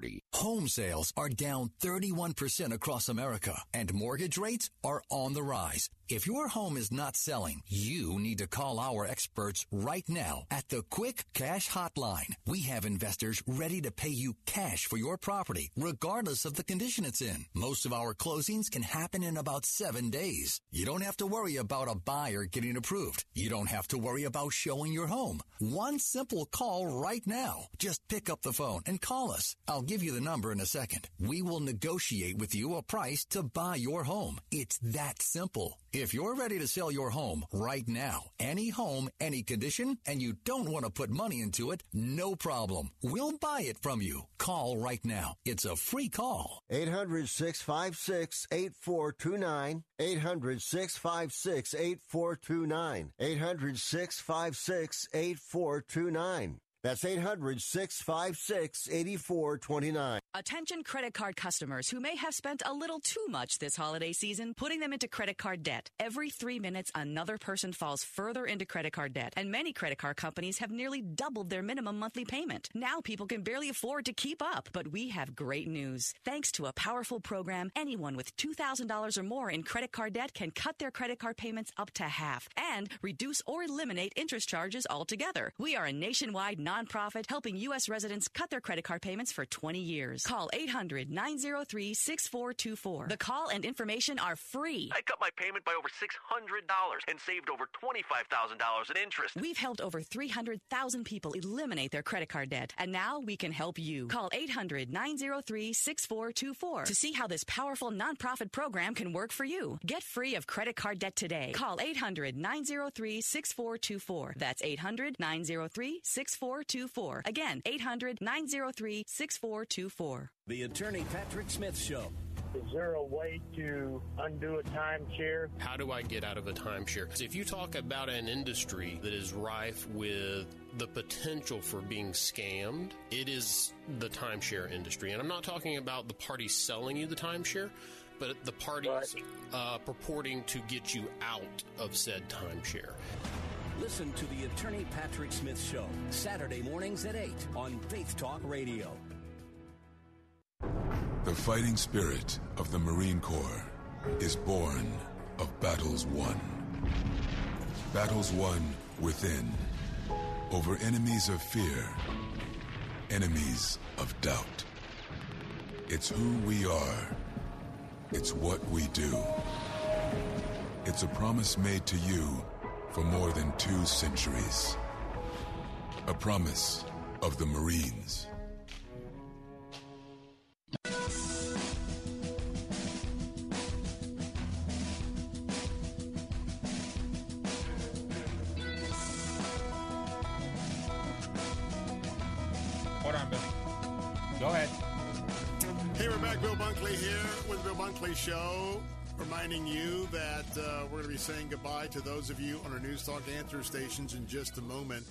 558 9940. Home sales are down 31% across America, and mortgage rates are on the rise. If your home is not selling, you need to call our experts right now at the Quick Cash Hotline. We have investors ready to pay you cash for your property, regardless of the condition it's in. Most of our closings can happen in about seven days. You don't have to worry about a buyer getting approved. You don't have to worry about showing your home. One simple call right now. Just pick up the phone and call us. I'll give you the number in a second. We will negotiate with you a price to buy your home. It's that simple. If you're ready to sell your home right now, any home, any condition, and you don't want to put money into it, no problem. We'll buy it from you. Call right now. It's a free call. 800 656 8429. 800 656 8429. 800 656 8429. That's 800 656 8429. Attention credit card customers who may have spent a little too much this holiday season putting them into credit card debt. Every three minutes, another person falls further into credit card debt, and many credit card companies have nearly doubled their minimum monthly payment. Now people can barely afford to keep up, but we have great news. Thanks to a powerful program, anyone with $2,000 or more in credit card debt can cut their credit card payments up to half and reduce or eliminate interest charges altogether. We are a nationwide nonprofit helping U.S. residents cut their credit card payments for 20 years. Call 800 903 6424. The call and information are free. I cut my payment by over $600 and saved over $25,000 in interest. We've helped over 300,000 people eliminate their credit card debt, and now we can help you. Call 800 903 6424 to see how this powerful nonprofit program can work for you. Get free of credit card debt today. Call 800 903 6424. That's 800 903 6424. Again, 800 903 6424. The Attorney Patrick Smith Show. Is there a way to undo a timeshare? How do I get out of a timeshare? 'Cause If you talk about an industry that is rife with the potential for being scammed, it is the timeshare industry. And I'm not talking about the parties selling you the timeshare, but the parties uh, purporting to get you out of said timeshare. Listen to the Attorney Patrick Smith Show, Saturday mornings at 8 on Faith Talk Radio. The fighting spirit of the Marine Corps is born of battles won. Battles won within, over enemies of fear, enemies of doubt. It's who we are. It's what we do. It's a promise made to you for more than two centuries. A promise of the Marines. We're going to be saying goodbye to those of you on our News Talk answer stations in just a moment.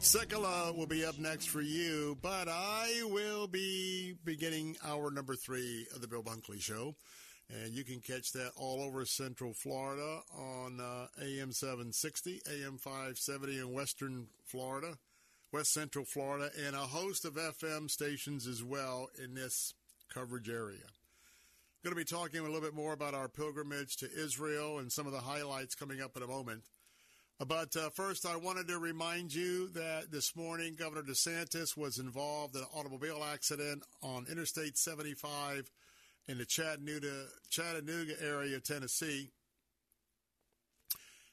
Sekulow will be up next for you, but I will be beginning hour number three of the Bill Bunkley Show. And you can catch that all over Central Florida on uh, AM 760, AM 570 in Western Florida, West Central Florida, and a host of FM stations as well in this coverage area. Going to be talking a little bit more about our pilgrimage to Israel and some of the highlights coming up in a moment. But uh, first, I wanted to remind you that this morning Governor DeSantis was involved in an automobile accident on Interstate 75 in the Chattanooga, Chattanooga area of Tennessee.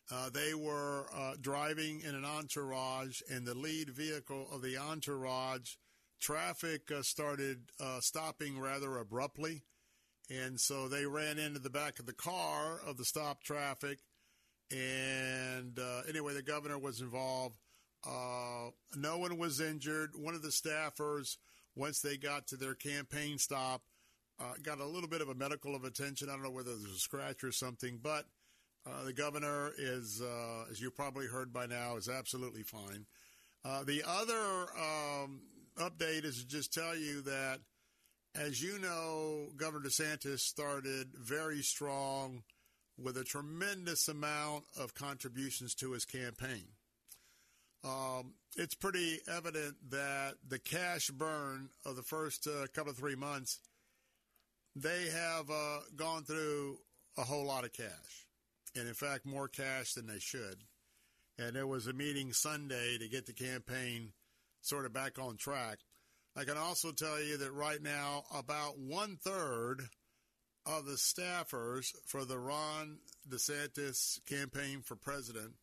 Uh, they were uh, driving in an entourage, and the lead vehicle of the entourage, traffic uh, started uh, stopping rather abruptly. And so they ran into the back of the car of the stop traffic. And uh, anyway, the governor was involved. Uh, no one was injured. One of the staffers once they got to their campaign stop, uh, got a little bit of a medical of attention. I don't know whether there's a scratch or something, but uh, the governor is, uh, as you probably heard by now, is absolutely fine. Uh, the other um, update is to just tell you that, as you know, Governor DeSantis started very strong with a tremendous amount of contributions to his campaign. Um, it's pretty evident that the cash burn of the first uh, couple of three months, they have uh, gone through a whole lot of cash. And in fact, more cash than they should. And there was a meeting Sunday to get the campaign sort of back on track. I can also tell you that right now, about one third of the staffers for the Ron DeSantis campaign for president,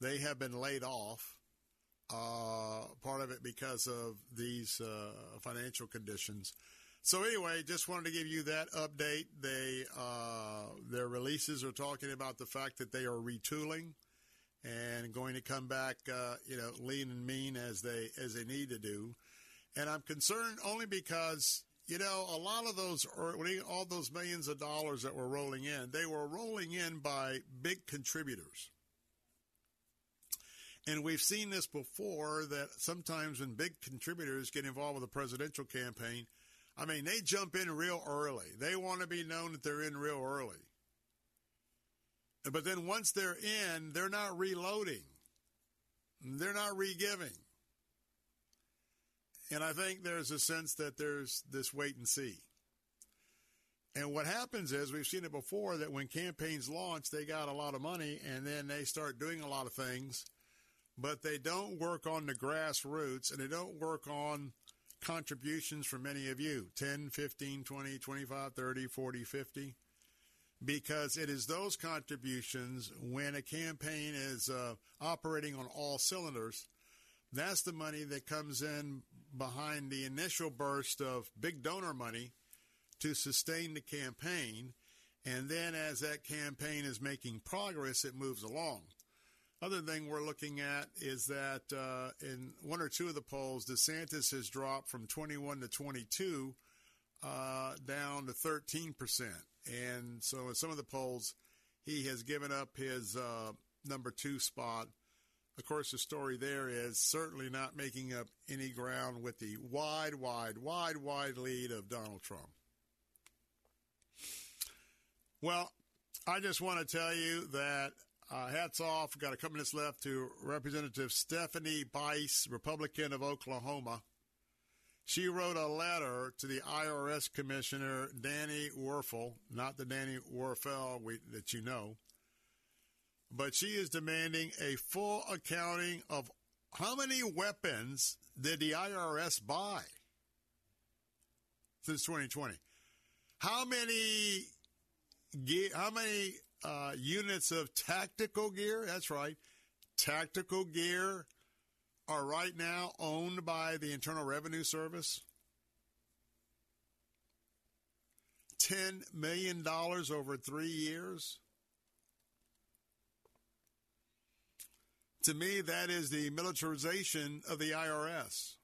they have been laid off. Uh, part of it because of these uh, financial conditions. So anyway, just wanted to give you that update. They uh, their releases are talking about the fact that they are retooling and going to come back, uh, you know, lean and mean as they as they need to do. And I'm concerned only because you know a lot of those all those millions of dollars that were rolling in, they were rolling in by big contributors. And we've seen this before that sometimes when big contributors get involved with a presidential campaign, I mean, they jump in real early. They want to be known that they're in real early. But then once they're in, they're not reloading. They're not re-giving. And I think there's a sense that there's this wait and see. And what happens is, we've seen it before, that when campaigns launch, they got a lot of money and then they start doing a lot of things – but they don't work on the grassroots and they don't work on contributions from many of you 10, 15, 20, 25, 30, 40, 50. Because it is those contributions when a campaign is uh, operating on all cylinders. That's the money that comes in behind the initial burst of big donor money to sustain the campaign. And then as that campaign is making progress, it moves along. Other thing we're looking at is that uh, in one or two of the polls, DeSantis has dropped from 21 to 22 uh, down to 13 percent, and so in some of the polls, he has given up his uh, number two spot. Of course, the story there is certainly not making up any ground with the wide, wide, wide, wide lead of Donald Trump. Well, I just want to tell you that uh, hats off. Got a couple minutes left to Representative Stephanie Bice, Republican of Oklahoma. She wrote a letter to the IRS Commissioner Danny Werfel, not the Danny Werfel we, that you know, but she is demanding a full accounting of how many weapons did the IRS buy since 2020? How many how many uh, units of tactical gear. That's right. Tactical gear are right now owned by the Internal Revenue Service. $10 million over three years. To me, that is the militarization of the IRS.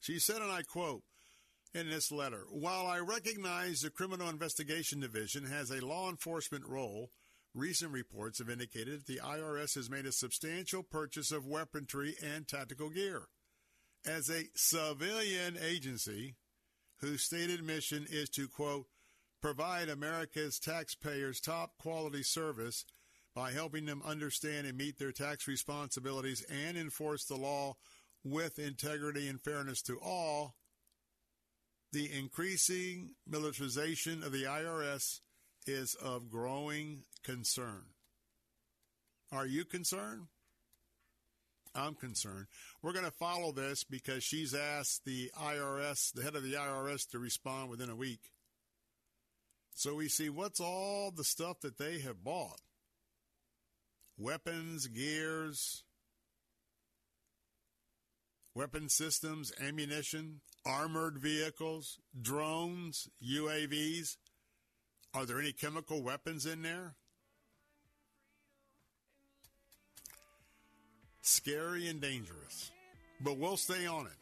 She said, and I quote, in this letter. While I recognize the Criminal Investigation Division has a law enforcement role, recent reports have indicated that the IRS has made a substantial purchase of weaponry and tactical gear. As a civilian agency whose stated mission is to, quote, provide America's taxpayers top quality service by helping them understand and meet their tax responsibilities and enforce the law with integrity and fairness to all, the increasing militarization of the IRS is of growing concern. Are you concerned? I'm concerned. We're going to follow this because she's asked the IRS, the head of the IRS, to respond within a week. So we see what's all the stuff that they have bought weapons, gears, weapon systems, ammunition, armored vehicles, drones, UAVs. Are there any chemical weapons in there? Scary and dangerous. But we'll stay on it.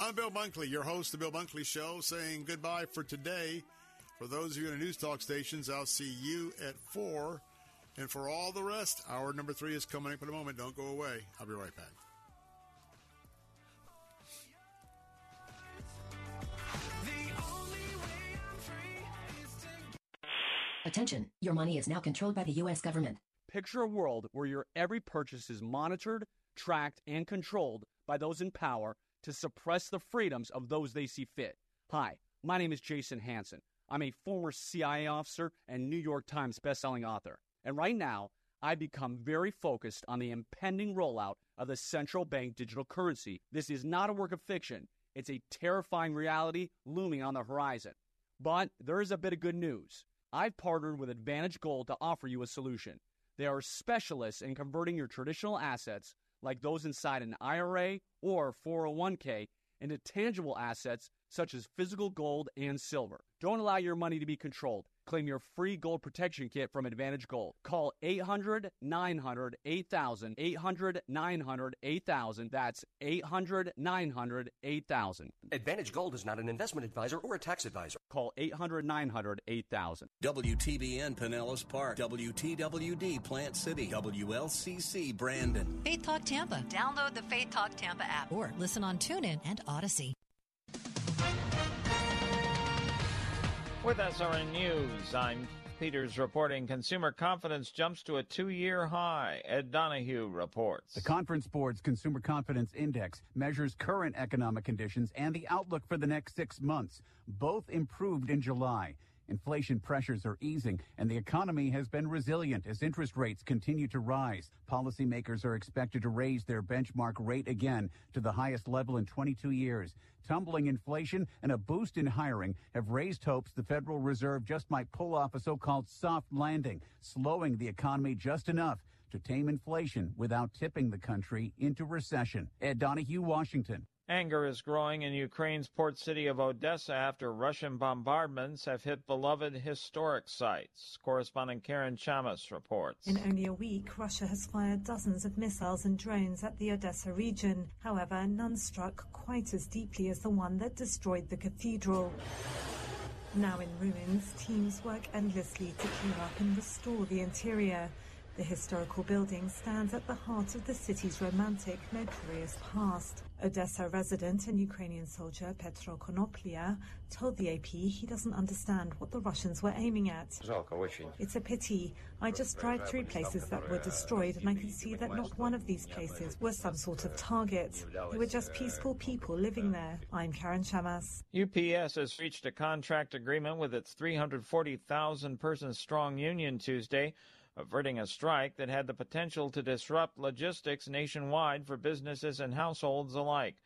I'm Bill Bunkley, your host of the Bill Bunkley Show, saying goodbye for today. For those of you in the news talk stations, I'll see you at 4. And for all the rest, hour number three is coming up in a moment. Don't go away. I'll be right back. Attention, your money is now controlled by the U.S. government. Picture a world where your every purchase is monitored, tracked, and controlled by those in power to suppress the freedoms of those they see fit. Hi, my name is Jason Hanson. I'm a former CIA officer and New York Times bestselling author. And right now, I've become very focused on the impending rollout of the central bank digital currency. This is not a work of fiction. It's a terrifying reality looming on the horizon. But there is a bit of good news. I've partnered with Advantage Gold to offer you a solution. They are specialists in converting your traditional assets, like those inside an IRA or 401k, into tangible assets such as physical gold and silver. Don't allow your money to be controlled. Claim your free gold protection kit from Advantage Gold. Call 800 900 8000. 800 900 8000. That's 800 900 8000. Advantage Gold is not an investment advisor or a tax advisor. Call 800 900 8000. WTBN Pinellas Park, WTWD Plant City, WLCC Brandon. Faith Talk Tampa. Download the Faith Talk Tampa app or listen on TuneIn and Audacy. With SRN News, I'm Peters reporting consumer confidence jumps to a two year high. Ed Donahue reports. The Conference Board's Consumer Confidence Index measures current economic conditions and the outlook for the next six months. Both improved in July. Inflation pressures are easing, and the economy has been resilient as interest rates continue to rise. Policymakers are expected to raise their benchmark rate again to the highest level in 22 years. Tumbling inflation and a boost in hiring have raised hopes the Federal Reserve just might pull off a so-called soft landing, slowing the economy just enough to tame inflation without tipping the country into recession. Ed Donahue, Washington. Anger is growing in Ukraine's port city of Odessa after Russian bombardments have hit beloved historic sites. Correspondent Karen Chammas reports. In only a week, Russia has fired dozens of missiles and drones at the Odessa region. However, none struck quite as deeply as the one that destroyed the cathedral. Now in ruins, teams work endlessly to clean up and restore the interior. The historical building stands at the heart of the city's romantic, notorious past. Odessa resident and Ukrainian soldier Petro Konoplia told the AP he doesn't understand what the Russians were aiming at. It's a pity. I just drive through places that were destroyed and I can see that not one of these places was some sort of target. They were just peaceful people living there. I'm Karen Chammas. UPS has reached a contract agreement with its 340,000 person strong union Tuesday averting a strike that had the potential to disrupt logistics nationwide for businesses and households alike.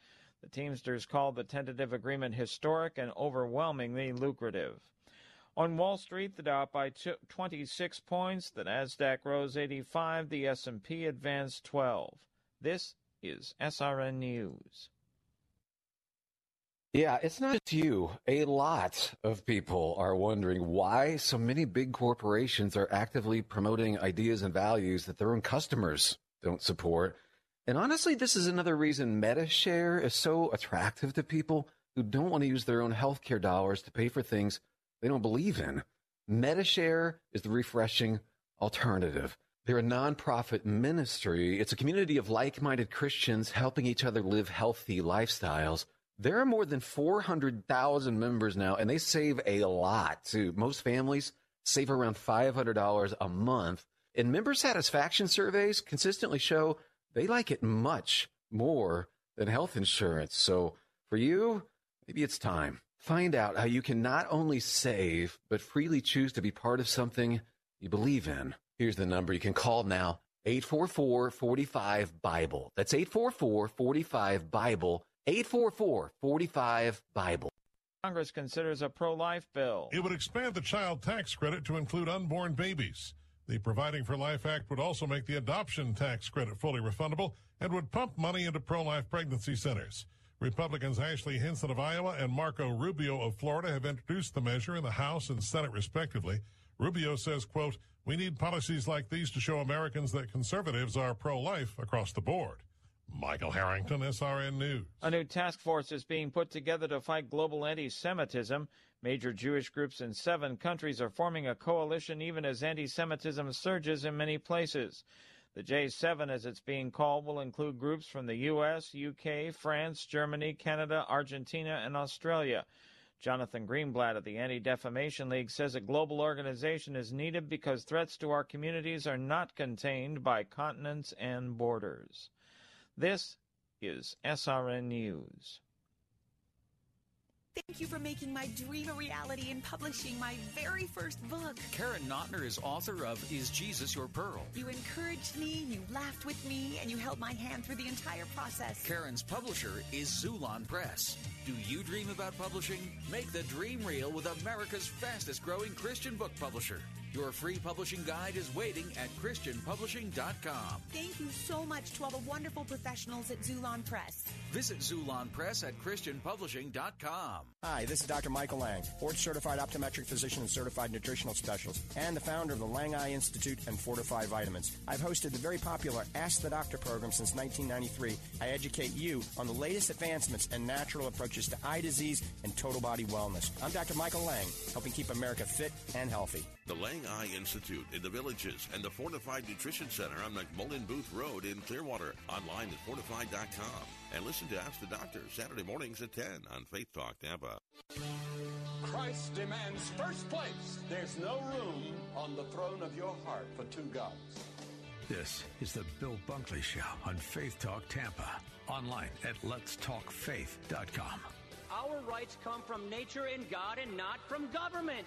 The Teamsters called the tentative agreement historic and overwhelmingly lucrative. On Wall Street, the Dow by 26 points, the Nasdaq rose 85, the S&P advanced 12. This is SRN News. Yeah, it's not just you. A lot of people are wondering why so many big corporations are actively promoting ideas and values that their own customers don't support. And honestly, this is another reason Medi-Share is so attractive to people who don't want to use their own healthcare dollars to pay for things they don't believe in. Medi-Share is the refreshing alternative. They're a nonprofit ministry. It's a community of like-minded Christians helping each other live healthy lifestyles. There are more than 400,000 members now, and they save a lot too. Most families save around $500 a month. And member satisfaction surveys consistently show they like it much more than health insurance. So for you, maybe it's time. Find out how you can not only save, but freely choose to be part of something you believe in. Here's the number you can call now 844 45 Bible. That's 844 45 Bible. 844 45 Bible. Congress considers a pro life bill. It would expand the child tax credit to include unborn babies. The Providing for Life Act would also make the adoption tax credit fully refundable and would pump money into pro life pregnancy centers. Republicans Ashley Hinson of Iowa and Marco Rubio of Florida have introduced the measure in the House and Senate respectively. Rubio says, quote, we need policies like these to show Americans that conservatives are pro-life across the board. Michael Harrington, SRN News. A new task force is being put together to fight global anti Semitism. Major Jewish groups in seven countries are forming a coalition even as anti Semitism surges in many places. The J7, as it's being called, will include groups from the U.S., UK, France, Germany, Canada, Argentina, and Australia. Jonathan Greenblatt of the Anti Defamation League says a global organization is needed because threats to our communities are not contained by continents and borders. This is SRN News. Thank you for making my dream a reality and publishing my very first book. Karen Notner is author of Is Jesus Your Pearl? You encouraged me, you laughed with me, and you held my hand through the entire process. Karen's publisher is Xulon Press. Do you dream about publishing? Make the dream real with America's fastest growing Christian book publisher. Your free publishing guide is waiting at ChristianPublishing.com. Thank you so much to all the wonderful professionals at Xulon Press. Visit Xulon Press at ChristianPublishing.com. Hi, this is Dr. Michael Lange, board certified optometric physician and certified nutritional specialist, and the founder of the Lange Eye Institute and Fortifeye Vitamins. I've hosted the very popular Ask the Doctor program since 1993. I educate you on the latest advancements and natural approaches to eye disease and total body wellness. I'm Dr. Michael Lange, helping keep America fit and healthy. The Lange Eye Institute in the Villages and the Fortifeye Nutrition Center on McMullen Booth Road in Clearwater. Online at fortifeye.com. And listen to Ask the Doctor Saturday mornings at 10 on Faith Talk Tampa. Christ demands first place. There's no room on the throne of your heart for two gods. This is the Bill Bunkley Show on Faith Talk Tampa. Online at letstalkfaith.com. Our rights come from nature and God and not from government.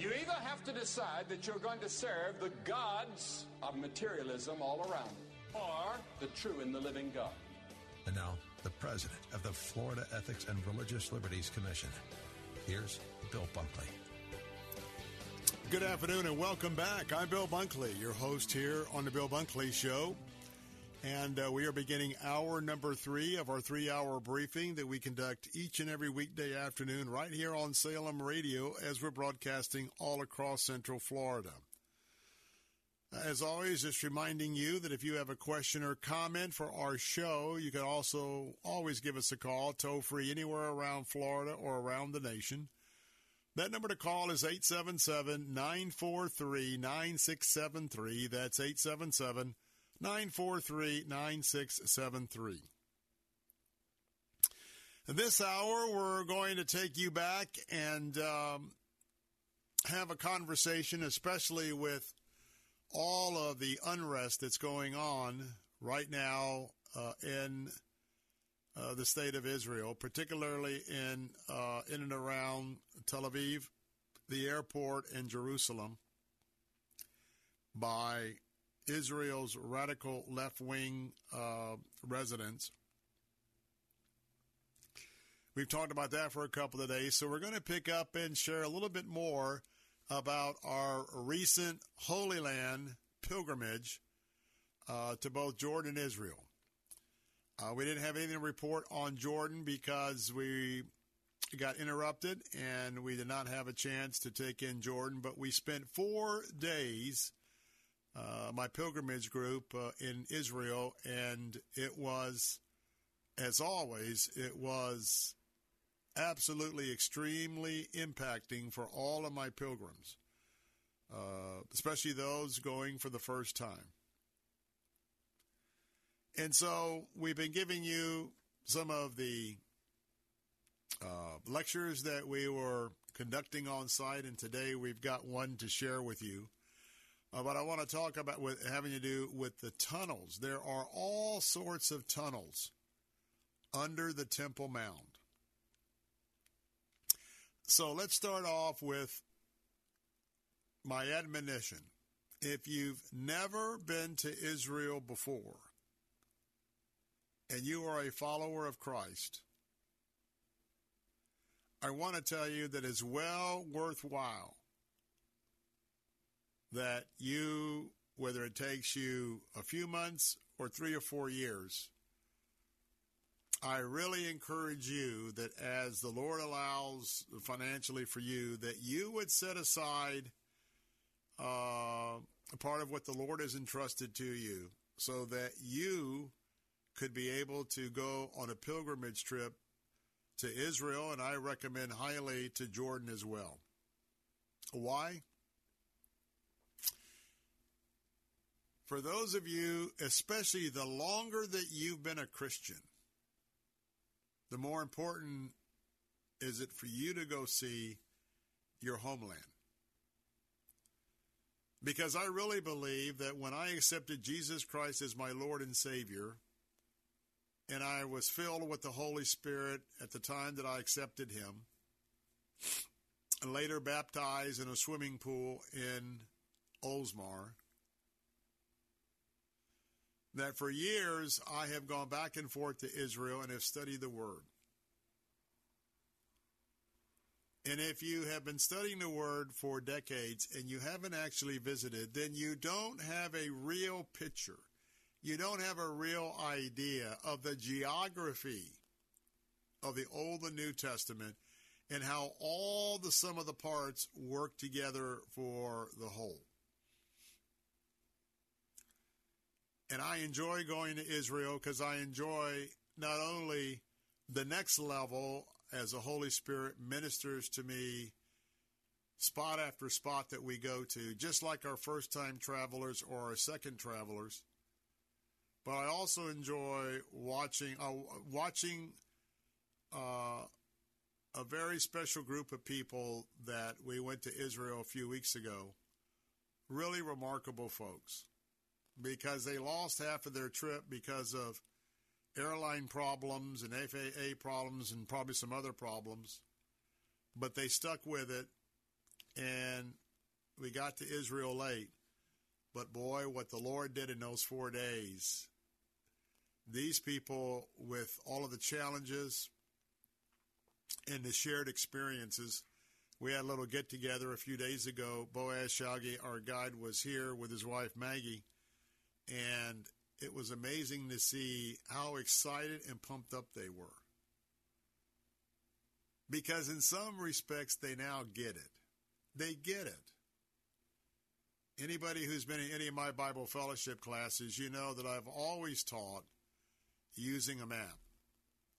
You either have to decide that you're going to serve the gods of materialism all around, or the true and the living God. And now, the president of the Florida Ethics and Religious Liberties Commission. Here's Bill Bunkley. Good afternoon and welcome back. I'm Bill Bunkley, your host here on the Bill Bunkley Show. And uh, we are beginning hour number three of our three hour briefing that we conduct each and every weekday afternoon right here on Salem Radio as we're broadcasting all across Central Florida. As always, just reminding you that if you have a question or comment for our show, you can also always give us a call, toll free anywhere around Florida or around the nation. That number to call is 877 943 9673. That's 877 943 9673. This hour, we're going to take you back and um, have a conversation, especially with all of the unrest that's going on right now uh, in uh, the state of Israel, particularly in uh, in and around Tel Aviv, the airport, and Jerusalem, by Israel's radical left wing uh, residents. We've talked about that for a couple of days, so we're going to pick up and share a little bit more about our recent Holy Land pilgrimage uh, to both Jordan and Israel. Uh, we didn't have anything to report on Jordan because we got interrupted and we did not have a chance to take in Jordan, but we spent four days uh, my pilgrimage group uh, in Israel, and it was, as always, it was absolutely extremely impacting for all of my pilgrims, uh, especially those going for the first time. And so we've been giving you some of the uh, lectures that we were conducting on site, and today we've got one to share with you. Uh, but I want to talk about with having to do with the tunnels. There are all sorts of tunnels under the Temple Mount. So let's start off with my admonition. If you've never been to Israel before, and you are a follower of Christ, I want to tell you that it's well worthwhile that you, whether it takes you a few months or three or four years, I really encourage you that as the Lord allows financially for you, that you would set aside uh, a part of what the Lord has entrusted to you so that you could be able to go on a pilgrimage trip to Israel, and I recommend highly to Jordan as well. Why? For those of you, especially the longer that you've been a Christian, the more important is it for you to go see your homeland. Because I really believe that when I accepted Jesus Christ as my Lord and Savior, and I was filled with the Holy Spirit at the time that I accepted Him, later baptized in a swimming pool in Oldsmar, that for years I have gone back and forth to Israel and have studied the Word. And if you have been studying the Word for decades and you haven't actually visited, then you don't have a real picture. You don't have a real idea of the geography of the Old and New Testament and how all the sum of the parts work together for the whole. And I enjoy going to Israel because I enjoy not only the next level as the Holy Spirit ministers to me spot after spot that we go to, just like our first time travelers or our second travelers. But I also enjoy watching uh, watching uh, a very special group of people that we went to Israel a few weeks ago. Really remarkable folks because they lost half of their trip because of airline problems and FAA problems and probably some other problems. But they stuck with it, and we got to Israel late. But boy, what the Lord did in those four days. These people, with all of the challenges and the shared experiences, we had a little get together a few days ago. Boaz Shaggy, our guide, was here with his wife Maggie and it was amazing to see how excited and pumped up they were. Because in some respects, they now get it. They get it. Anybody who's been in any of my Bible fellowship classes, you know that I've always taught using a map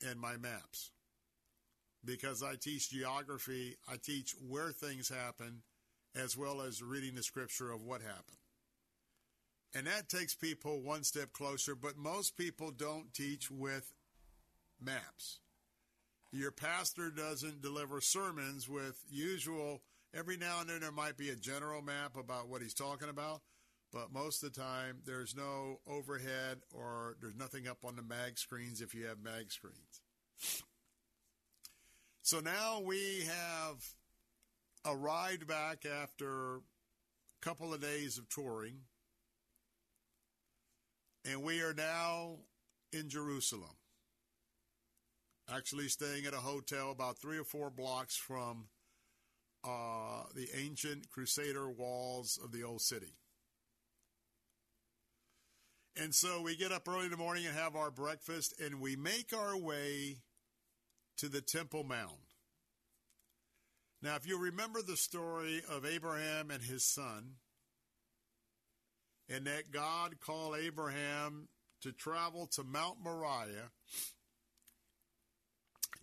and my maps. Because I teach geography, I teach where things happen, as well as reading the scripture of what happened. And that takes people one step closer, but most people don't teach with maps. Your pastor doesn't deliver sermons with usual, every now and then there might be a general map about what he's talking about, but most of the time there's no overhead or there's nothing up on the mag screens if you have mag screens. So now we have arrived back after a couple of days of touring and we are now in Jerusalem. Actually, staying at a hotel about three or four blocks from uh, the ancient Crusader walls of the old city. And so we get up early in the morning and have our breakfast, and we make our way to the Temple Mount. Now, if you remember the story of Abraham and his son, and that God called Abraham to travel to Mount Moriah,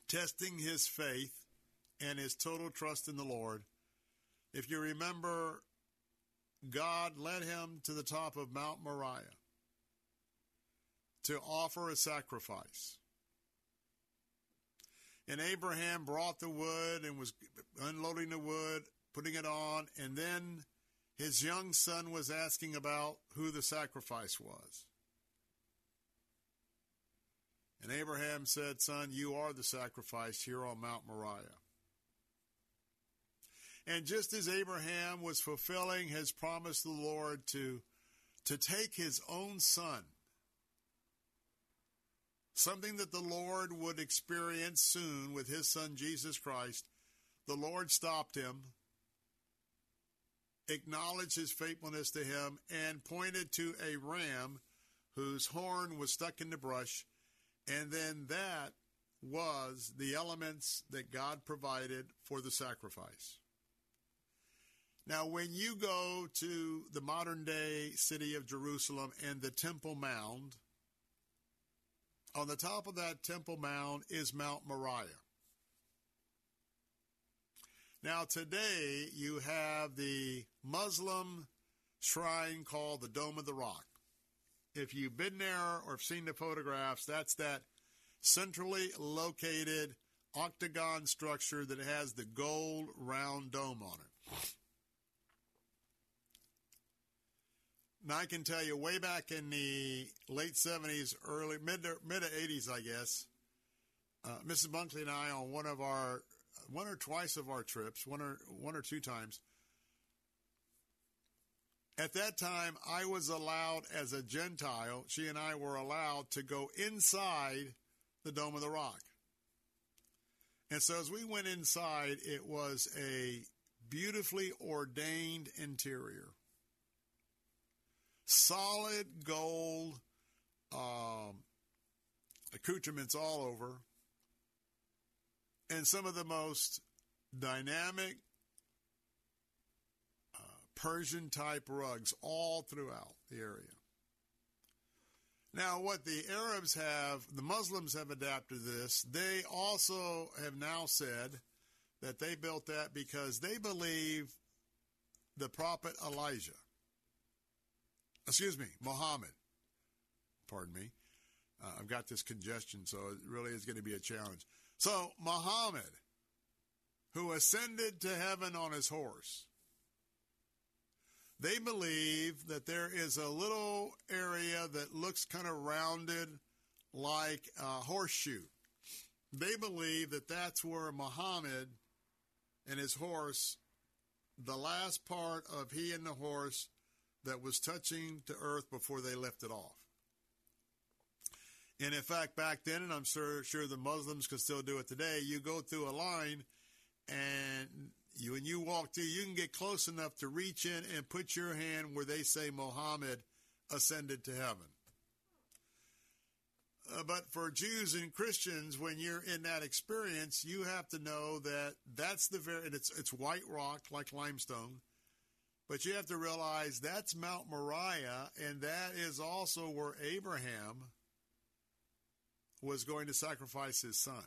testing his faith and his total trust in the Lord. If you remember, God led him to the top of Mount Moriah to offer a sacrifice. And Abraham brought the wood and was unloading the wood, putting it on, and then his young son was asking about who the sacrifice was. And Abraham said, Son, you are the sacrifice here on Mount Moriah. And just as Abraham was fulfilling his promise to the Lord to, to take his own son, something that the Lord would experience soon with his son Jesus Christ, the Lord stopped him, acknowledged his faithfulness to him, and pointed to a ram whose horn was stuck in the brush. And then that was the elements that God provided for the sacrifice. Now, when you go to the modern day city of Jerusalem and the Temple Mound, on the top of that Temple Mound is Mount Moriah. Now, today you have the Muslim shrine called the Dome of the Rock. If you've been there or have seen the photographs, that's that centrally located octagon structure that has the gold round dome on it. Now I can tell you, way back in the late '70s, early mid mid '80s, I guess, uh, Mrs. Bunkley and I on one of our one or twice of our trips, one or one or two times. At that time, I was allowed as a Gentile. She and I were allowed to go inside the Dome of the Rock. And so as we went inside, it was a beautifully ordained interior solid gold um, accoutrements all over, and some of the most dynamic uh, Persian type rugs all throughout the area. Now, what the Arabs have, the Muslims have adapted this. They also have now said that they built that because they believe the prophet Elijah excuse me, Muhammad. Pardon me. Uh, I've got this congestion, so it really is going to be a challenge. So, Muhammad, who ascended to heaven on his horse, they believe that there is a little area that looks kind of rounded like a horseshoe. They believe that that's where Muhammad and his horse, the last part of he and the horse, that was touching to earth before they lifted off. And in fact, back then, and I'm sure, sure the Muslims can still do it today, you go through a line and you, when you walk through, you can get close enough to reach in and put your hand where they say Muhammad ascended to heaven. Uh, but for Jews and Christians, when you're in that experience, you have to know that that's the very, it's, it's white rock like limestone. But you have to realize that's Mount Moriah, and that is also where Abraham was going to sacrifice his son.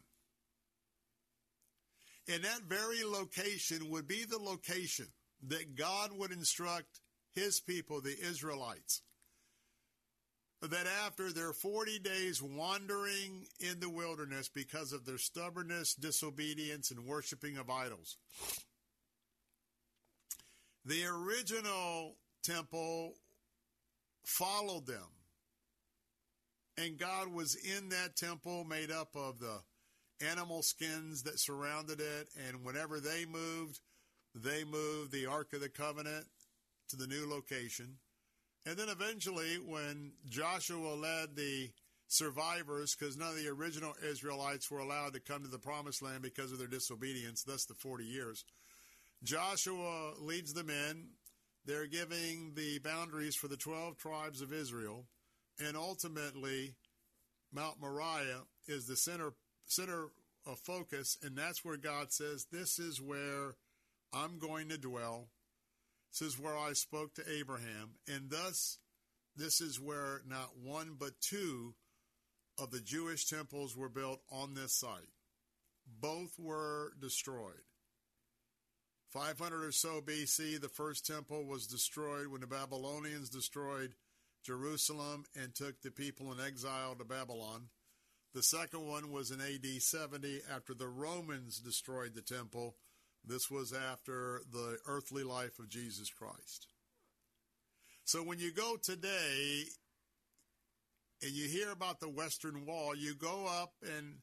And that very location would be the location that God would instruct his people, the Israelites, that after their 40 days wandering in the wilderness because of their stubbornness, disobedience, and worshiping of idols, the original temple followed them. And God was in that temple made up of the animal skins that surrounded it. And whenever they moved, they moved the Ark of the Covenant to the new location. And then eventually, when Joshua led the survivors, because none of the original Israelites were allowed to come to the promised land because of their disobedience, thus the 40 years. Joshua leads them in. They're giving the boundaries for the 12 tribes of Israel. And ultimately, Mount Moriah is the center, center of focus. And that's where God says, This is where I'm going to dwell. This is where I spoke to Abraham. And thus, this is where not one but two of the Jewish temples were built on this site. Both were destroyed. 500 or so BC, the first temple was destroyed when the Babylonians destroyed Jerusalem and took the people in exile to Babylon. The second one was in AD 70 after the Romans destroyed the temple. This was after the earthly life of Jesus Christ. So when you go today and you hear about the Western Wall, you go up and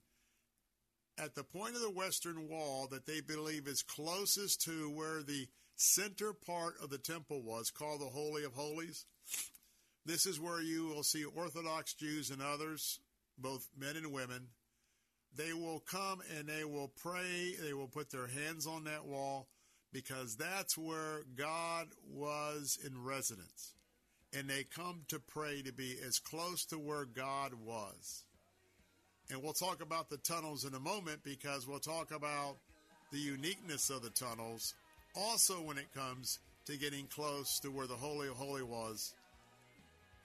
at the point of the western wall that they believe is closest to where the center part of the temple was, called the Holy of Holies. This is where you will see Orthodox Jews and others both men and women. They will come and they will pray. They will put their hands on that wall because that's where God was in residence. And they come to pray to be as close to where God was. And we'll talk about the tunnels in a moment because we'll talk about the uniqueness of the tunnels also when it comes to getting close to where the Holy of Holy was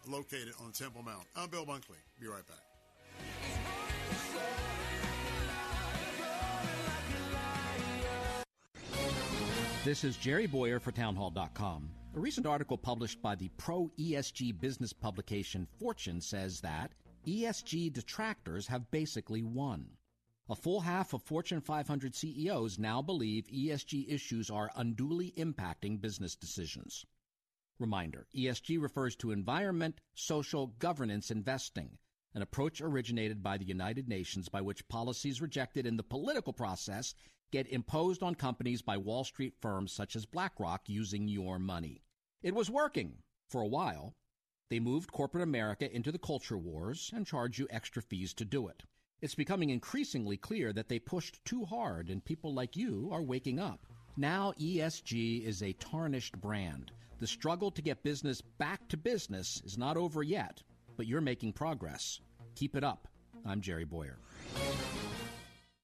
located on Temple Mount. I'm Bill Bunkley. Be right back. This is Jerry Boyer for Townhall.com. A recent article published by the pro ESG business publication Fortune says that ESG detractors have basically won. A full half of Fortune 500 CEOs now believe ESG issues are unduly impacting business decisions. Reminder ESG refers to environment, social, governance investing, an approach originated by the United Nations by which policies rejected in the political process get imposed on companies by Wall Street firms such as BlackRock using your money. It was working for a while. They moved corporate America into the culture wars and charge you extra fees to do it. It's becoming increasingly clear that they pushed too hard and people like you are waking up. Now ESG is a tarnished brand. The struggle to get business back to business is not over yet, but you're making progress. Keep it up. I'm Jerry Boyer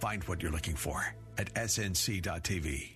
Find what you're looking for at snc.tv.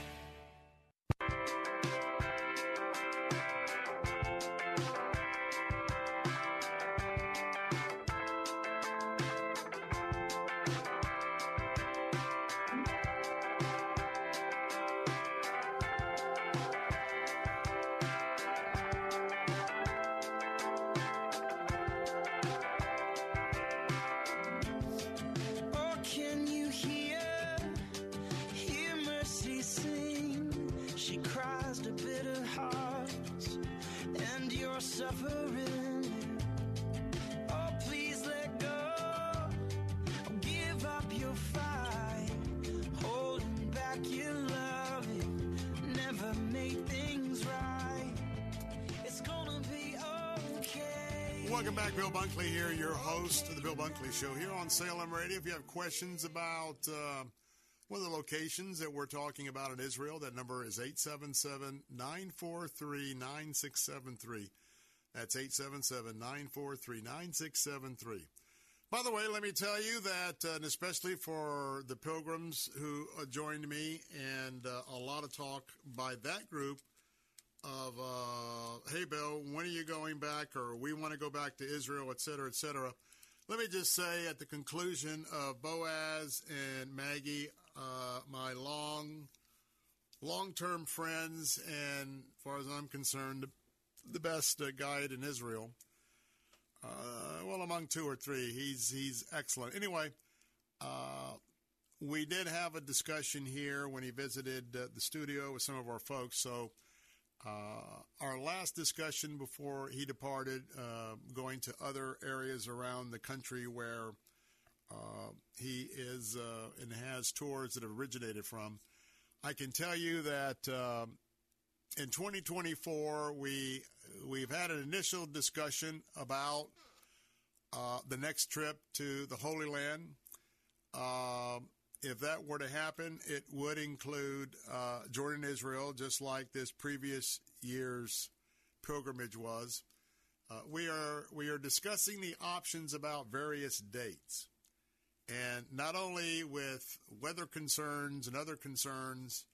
あ! Welcome back, Bill Bunkley here, your host of the Bill Bunkley Show here on Salem Radio. If you have questions about uh, one of the locations that we're talking about in Israel, that number is 877 943 9673. That's 877 943 9673. By the way, let me tell you that, uh, and especially for the pilgrims who uh, joined me, and uh, a lot of talk by that group of, uh, hey, Bill, when are you going back? Or we want to go back to Israel, et cetera, et cetera. Let me just say at the conclusion of Boaz and Maggie, uh, my long, long-term friends, and as far as I'm concerned, the best uh, guide in Israel. Uh, well, among two or three, he's he's excellent. Anyway, uh, we did have a discussion here when he visited uh, the studio with some of our folks. So uh, our last discussion before he departed, uh, going to other areas around the country where he is and has tours that have originated from. I can tell you that um, in 2024 we we've had an initial discussion about uh, the next trip to the Holy Land. Um, if that were to happen, it would include uh, Jordan, Israel, just like this previous year's pilgrimage was. Uh, we are we are discussing the options about various dates, And not only with weather concerns and other concerns,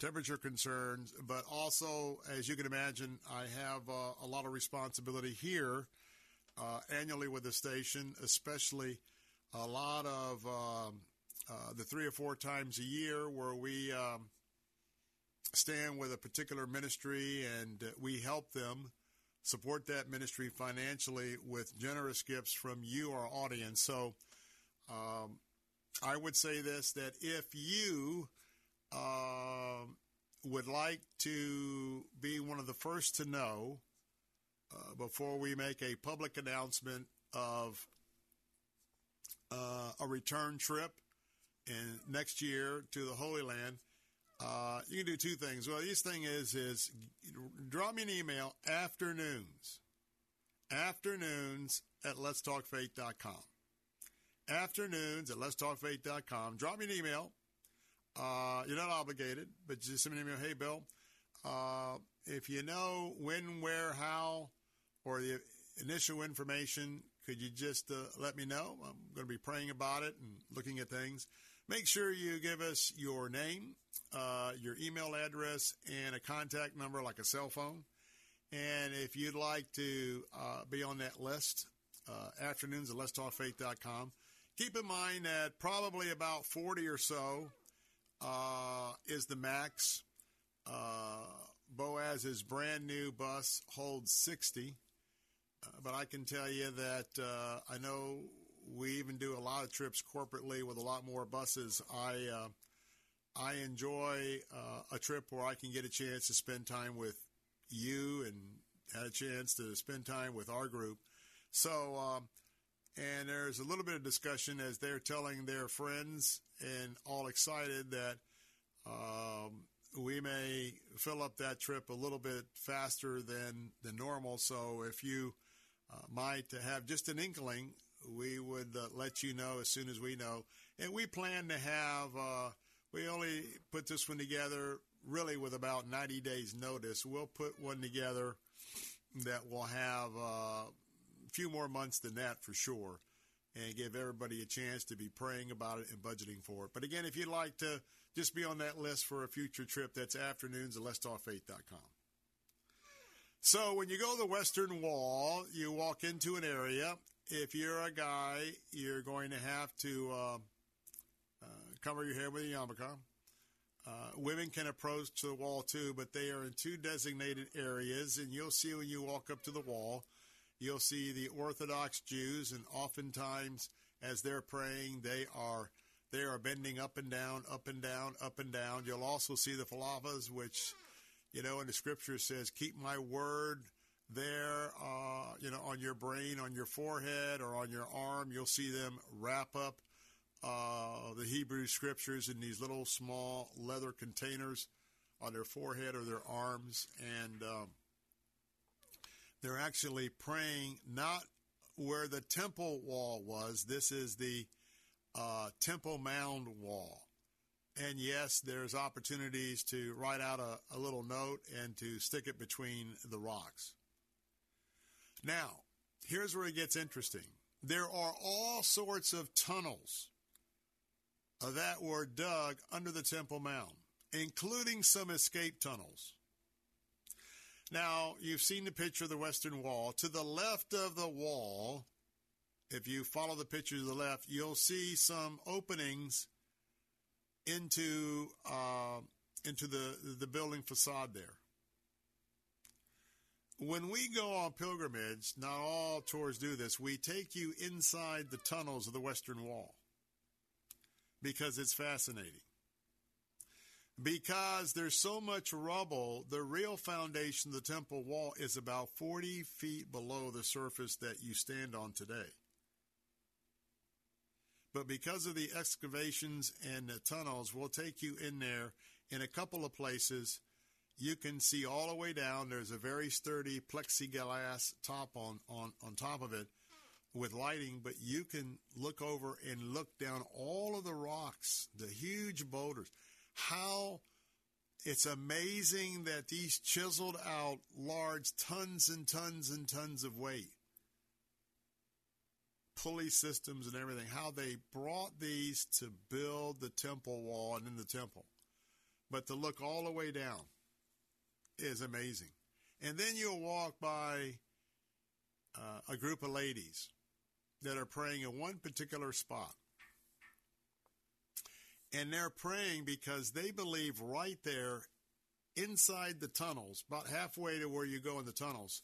temperature concerns, but also, as you can imagine, I have uh, a lot of responsibility here uh, annually with the station, especially a lot of um, uh, the three or four times a year where we um, stand with a particular ministry and we help them support that ministry financially with generous gifts from you, our audience. So um, I would say this that if you uh, would like to be one of the first to know uh, before we make a public announcement of uh, a return trip in next year to the Holy Land, uh, you can do two things. Well, this thing is is drop me an email afternoons, afternoons at letstalkfaith.com. Afternoons at letstalkfaith.com. Drop me an email. Uh, you're not obligated, but just send me an email. Hey, Bill, uh, if you know when, where, how, or the initial information, could you just uh, let me know? I'm going to be praying about it and looking at things. Make sure you give us your name, uh, your email address, and a contact number like a cell phone. And if you'd like to uh, be on that list, uh, afternoons at letstalkfaith.com. Keep in mind that probably about 40 or so uh, is the max. Uh, Boaz's brand new bus holds 60. Uh, but I can tell you that uh, I know we even do a lot of trips corporately with a lot more buses. I uh, I enjoy uh, a trip where I can get a chance to spend time with you and had a chance to spend time with our group. So, um, and there's a little bit of discussion as they're telling their friends and all excited that um, we may fill up that trip a little bit faster than than normal. So, if you uh, might have just an inkling we would uh, let you know as soon as we know. And we plan to have, uh, we only put this one together really with about 90 days notice. We'll put one together that will have uh, few more months than that for sure and give everybody a chance to be praying about it and budgeting for it. But again, if you'd like to just be on that list for a future trip, that's afternoons at letstalkfaith.com. So when you go to the Western Wall, you walk into an area if you're a guy, you're going to have to uh, uh, cover your hair with a yarmulke. Uh, women can approach the wall too, but they are in two designated areas, and you'll see when you walk up to the wall, you'll see the Orthodox Jews, and oftentimes as they're praying, they are they are bending up and down, up and down, up and down. You'll also see the falafas, which you know in the scripture says, "Keep my word." there, uh, you know, on your brain, on your forehead, or on your arm. You'll see them wrap up uh, the Hebrew scriptures in these little small leather containers on their forehead or their arms, and um, they're actually praying not where the temple wall was. This is the uh, Temple Mound wall. And yes, there's opportunities to write out a, a little note and to stick it between the rocks. Now, here's where it gets interesting. There are all sorts of tunnels that were dug under the Temple Mound, including some escape tunnels. Now, you've seen the picture of the Western Wall. To the left of the wall, if you follow the picture to the left, you'll see some openings into uh, into the the building facade there when we go on pilgrimage, not all tours do this, we take you inside the tunnels of the Western Wall because it's fascinating. Because there's so much rubble, the real foundation the temple wall is about 40 feet below the surface that you stand on today. But because of the excavations and the tunnels, we'll take you in there in a couple of places you can see all the way down. There's a very sturdy plexiglass top on, on, on top of it with lighting, but you can look over and look down all of the rocks, the huge boulders. How it's amazing that these chiseled out large tons and tons and tons of weight pulley systems and everything, how they brought these to build the temple wall and in the temple. But to look all the way down is amazing. And then you'll walk by uh, a group of ladies that are praying in one particular spot. And they're praying because they believe right there inside the tunnels, about halfway to where you go in the tunnels,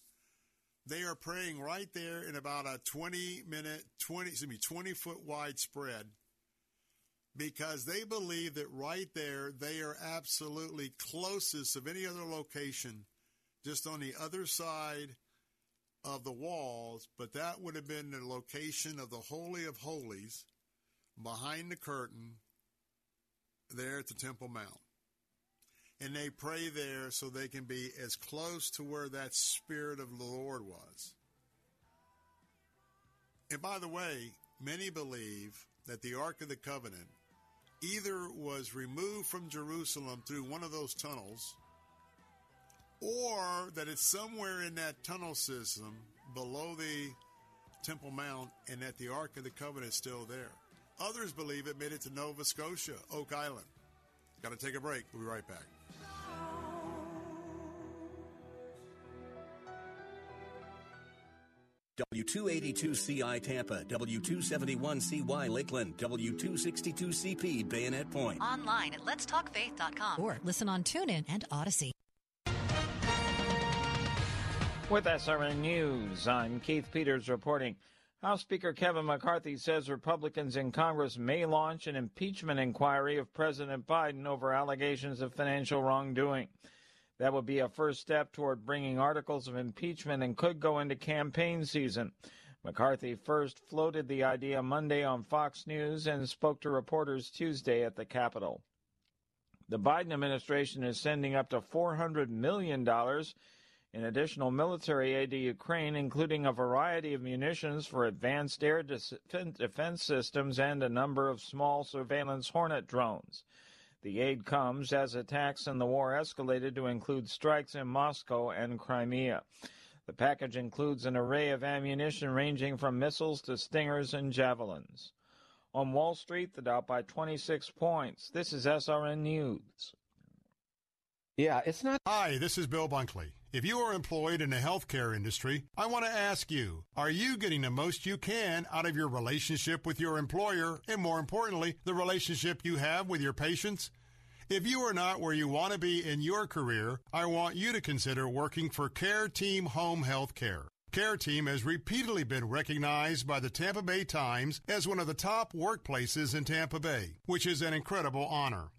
they are praying right there in about a 20 minute, 20, excuse me, 20 foot wide spread because they believe that right there they are absolutely closest of any other location just on the other side of the walls, but that would have been the location of the Holy of Holies behind the curtain there at the Temple Mount. And they pray there so they can be as close to where that Spirit of the Lord was. And by the way, many believe that the Ark of the Covenant either was removed from Jerusalem through one of those tunnels or that it's somewhere in that tunnel system below the Temple Mount and that the Ark of the Covenant is still there. Others believe it made it to Nova Scotia, Oak Island. Got to take a break. We'll be right back. W282CI Tampa, W271CY Lakeland, W262CP Bayonet Point. Online at letstalkfaith.com or listen on TuneIn and Audacy. With SRN News, I'm Keith Peters reporting. House Speaker Kevin McCarthy says Republicans in Congress may launch an impeachment inquiry of President Biden over allegations of financial wrongdoing. That would be a first step toward bringing articles of impeachment and could go into campaign season. McCarthy first floated the idea Monday on Fox News and spoke to reporters Tuesday at the Capitol. The Biden administration is sending up to $400 million in additional military aid to Ukraine, including a variety of munitions for advanced air defense systems and a number of small surveillance Hornet drones. The aid comes as attacks in the war escalated to include strikes in Moscow and Crimea. The package includes an array of ammunition ranging from missiles to stingers and javelins. On Wall Street, the Dow by 26 points. This is SRN News. Yeah, it's not. Hi, this is Bill Bunkley. If you are employed in the healthcare industry, I want to ask you, are you getting the most you can out of your relationship with your employer and more importantly, the relationship you have with your patients? If you are not where you want to be in your career, I want you to consider working for Care Team Home Health Care. Care Team has repeatedly been recognized by the Tampa Bay Times as one of the top workplaces in Tampa Bay, which is an incredible honor.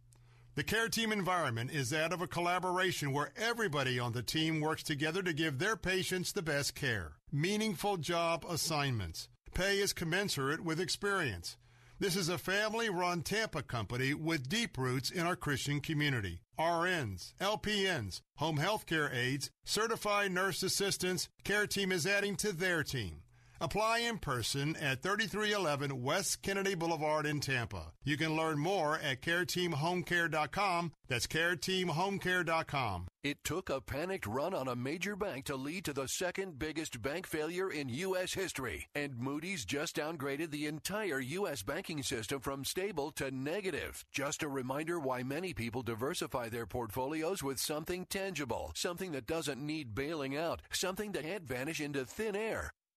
The care team environment is that of a collaboration where everybody on the team works together to give their patients the best care. Meaningful job assignments. Pay is commensurate with experience. This is a family run Tampa company with deep roots in our Christian community. RNs, LPNs, home health care aides, certified nurse assistants, care team is adding to their team. Apply in person at 3311 West Kennedy Boulevard in Tampa. You can learn more at careteamhomecare.com. That's careteamhomecare.com. It took a panicked run on a major bank to lead to the second biggest bank failure in U.S. history. And Moody's just downgraded the entire U.S. banking system from stable to negative. Just a reminder why many people diversify their portfolios with something tangible, something that doesn't need bailing out, something that can't vanish into thin air.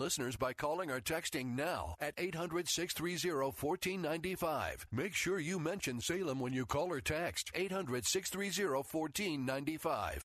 listeners by calling or texting now at 800 630 1495. Make sure you mention Salem when you call or text 800 630 1495.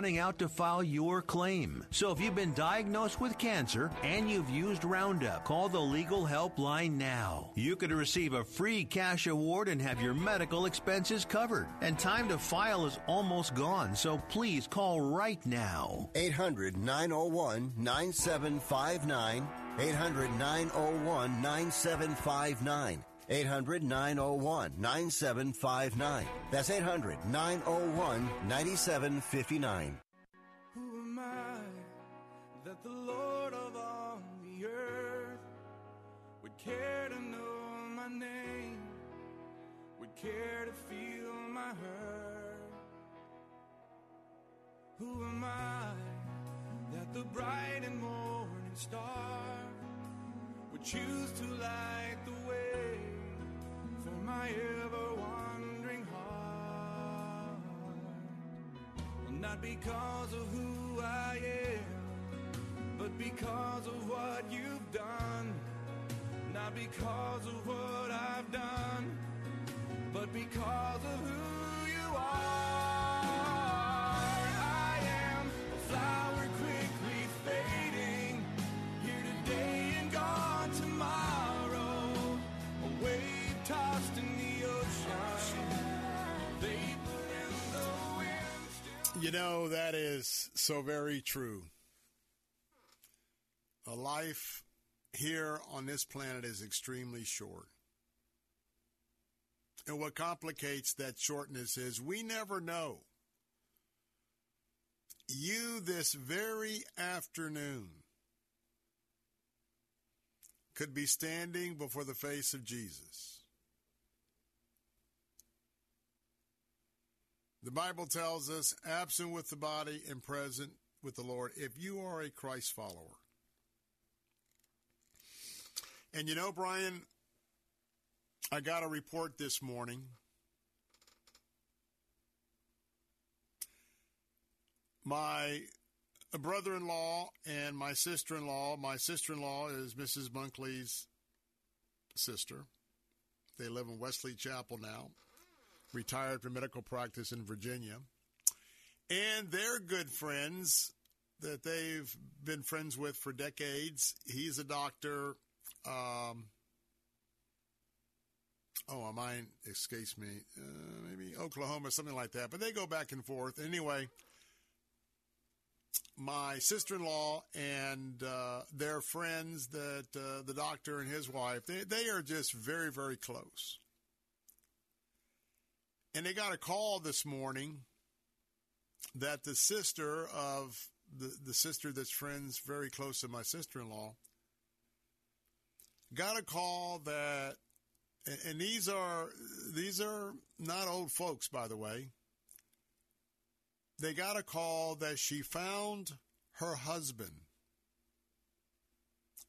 running out to file your claim. So if you've been diagnosed with cancer and you've used Roundup, call the legal helpline now. You could receive a free cash award and have your medical expenses covered. And time to file is almost gone, so please call right now. 800 901 9759. 800 901 9759. 800 901 9759. That's 800 901 9759. Who am I that the Lord of all the earth would care to know my name, would care to feel my hurt? Who am I that the bright and morning star would choose to light the way my ever wandering heart? Not because of who I am, but because of what you've done. Not because of what I've done, but because of who you are. I am a flower quickly You know, that is so very true. A life here on this planet is extremely short. And what complicates that shortness is we never know. You, this very afternoon, could be standing before the face of Jesus. The Bible tells us, absent with the body and present with the Lord, if you are a Christ follower. And you know, Brian, I got a report this morning. My brother in law and my sister in law, my sister in law is Mrs. Bunkley's sister. They live in Wesley Chapel now, retired from medical practice in Virginia. And they're good friends that they've been friends with for decades. He's a doctor. Um, oh, mind escapes me. Uh, maybe Oklahoma, something like that. But they go back and forth. Anyway, my sister-in-law and uh, their friends, that uh, the doctor and his wife, they, they are just very, very close. And they got a call this morning that the sister of the, the sister that's friends very close to my sister-in-law got a call that and these are these are not old folks by the way. They got a call that she found her husband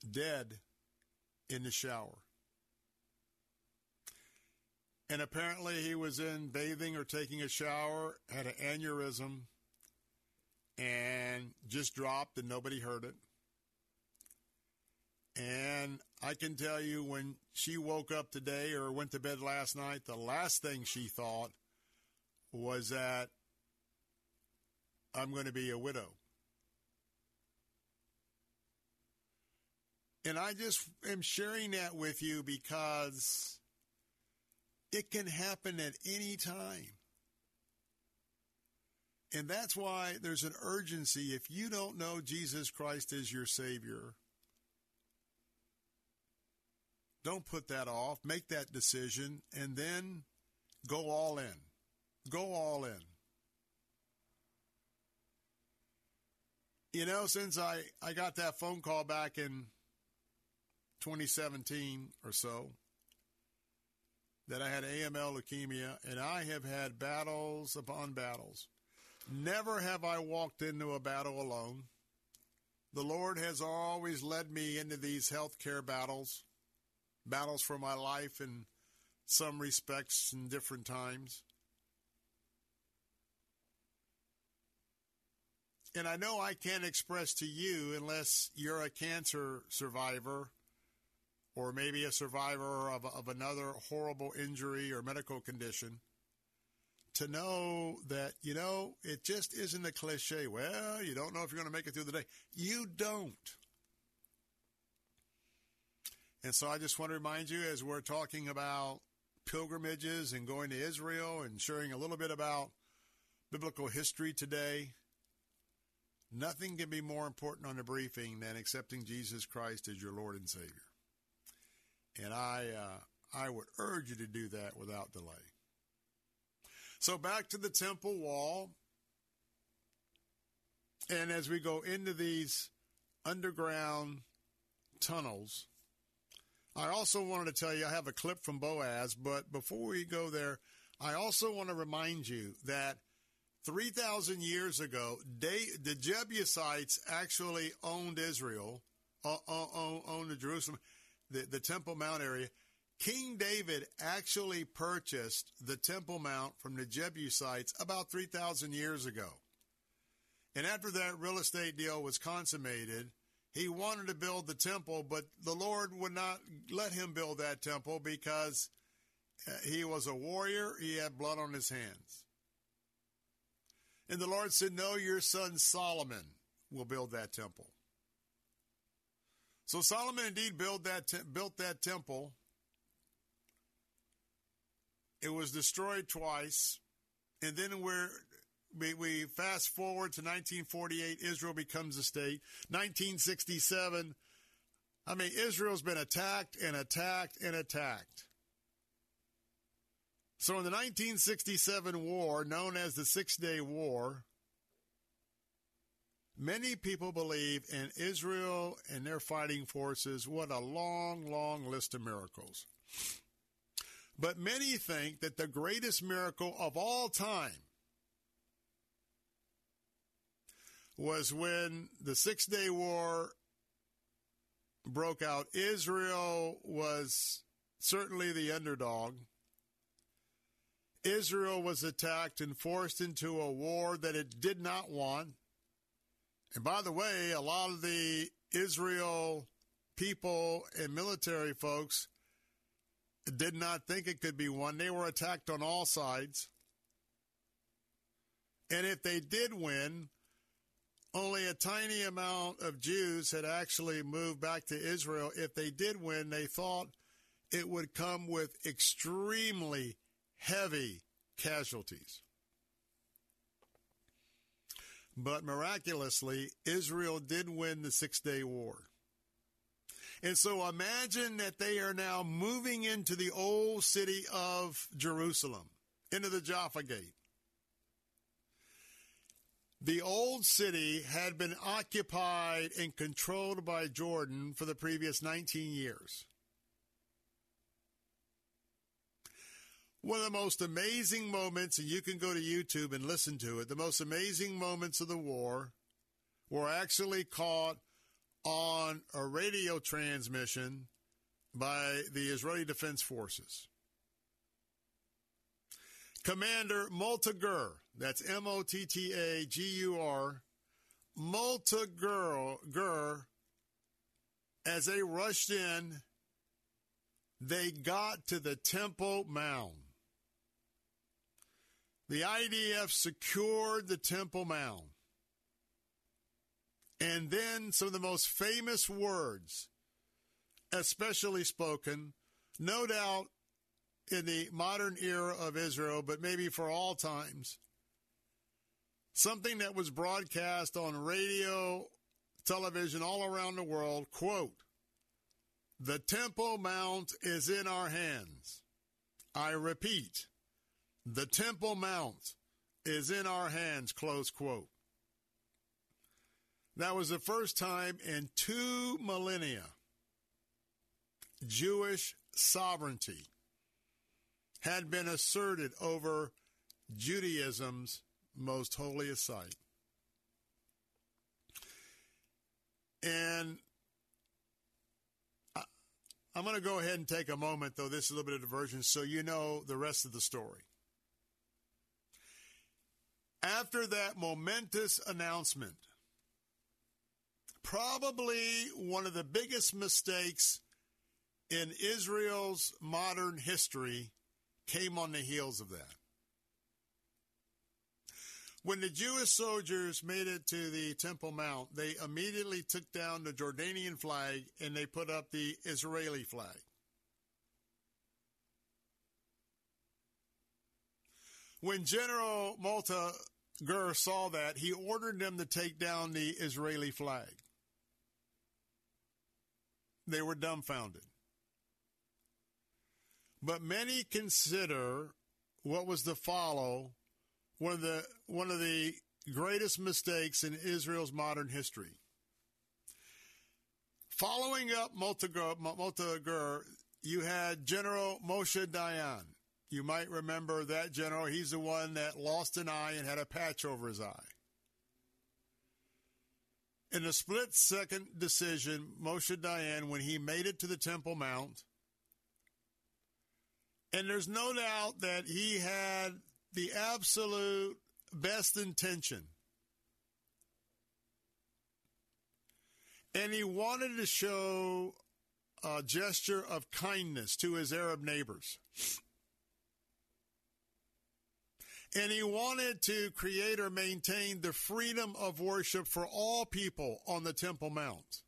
dead in the shower and apparently he was in bathing or taking a shower had an aneurysm and just dropped and nobody heard it and I can tell you when she woke up today or went to bed last night, the last thing she thought was that I'm going to be a widow. And I just am sharing that with you because it can happen at any time. And that's why there's an urgency. If you don't know Jesus Christ as your Savior, don't put that off. Make that decision and then go all in. Go all in. You know, since I, I got that phone call back in 2017 or so, that I had AML leukemia, and I have had battles upon battles. Never have I walked into a battle alone. The Lord has always led me into these healthcare battles, battles for my life in some respects in different times. And I know I can't express to you unless you're a cancer survivor or maybe a survivor of, of another horrible injury or medical condition to know that, you know, it just isn't a cliche. Well, you don't know if you're going to make it through the day. You don't. And so I just want to remind you as we're talking about pilgrimages and going to Israel and sharing a little bit about biblical history today Nothing can be more important on a briefing than accepting Jesus Christ as your Lord and Savior. And I, uh, I would urge you to do that without delay. So back to the temple wall. And as we go into these underground tunnels, I also wanted to tell you I have a clip from Boaz, but before we go there, I also want to remind you that 3,000 years ago, they, the Jebusites actually owned Israel, uh, uh, owned Jerusalem, the, the Temple Mount area. King David actually purchased the Temple Mount from the Jebusites about 3,000 years ago. And after that real estate deal was consummated, he wanted to build the temple, but the Lord would not let him build that temple because uh, he was a warrior. He had blood on his hands. And the Lord said, No, your son Solomon will build that temple. So Solomon indeed built that, te- built that temple. It was destroyed twice. And then we're, we, we fast forward to 1948, Israel becomes a state. 1967, I mean, Israel's been attacked and attacked and attacked. So in the 1967 war, known as the Six Day War, many people believe in Israel and their fighting forces. What a long, long list of miracles. But many think that the greatest miracle of all time was when the Six Day War broke out. Israel was certainly the underdog. Israel was attacked and forced into a war that it did not want. And by the way, a lot of the Israel people and military folks did not think it could be won. They were attacked on all sides. And if they did win, only a tiny amount of Jews had actually moved back to Israel. If they did win, they thought it would come with extremely heavy casualties. But miraculously, Israel did win the Six Day War. And so imagine that they are now moving into the old city of Jerusalem, into the Jaffa Gate. The old city had been occupied and controlled by Jordan for the previous 19 years. One of the most amazing moments, and you can go to YouTube and listen to it, the most amazing moments of the war were actually caught on a radio transmission by the Israeli Defense Forces. Commander Motta-Gur, that's M O T T A G U R, Motta-Gur, as they rushed in, they got to the Temple Mount. The IDF secured the Temple Mount. And then some of the most famous words, especially spoken, no doubt in the modern era of Israel, but maybe for all times, something that was broadcast on radio, television all around the world, quote, the Temple Mount is in our hands. I repeat, the Temple Mount is in our hands, close quote. That was the first time in two millennia Jewish sovereignty had been asserted over Judaism's most holiest site. And I, I'm going to go ahead and take a moment, though this is a little bit of diversion, so you know the rest of the story. After that momentous announcement, probably one of the biggest mistakes in Israel's modern history came on the heels of that. When the Jewish soldiers made it to the Temple Mount, they immediately took down the Jordanian flag and they put up the Israeli flag. When General Motta Gur saw that, he ordered them to take down the Israeli flag. They were dumbfounded. But many consider what was to follow one of the one of the greatest mistakes in Israel's modern history. Following up Motta Gur, you had General Moshe Dayan. You might remember that general. He's the one that lost an eye and had a patch over his eye. In a split second decision, Moshe Dayan, when he made it to the Temple Mount, and there's no doubt that he had the absolute best intention. And he wanted to show a gesture of kindness to his Arab neighbors. And he wanted to create or maintain the freedom of worship for all people on the Temple Mount.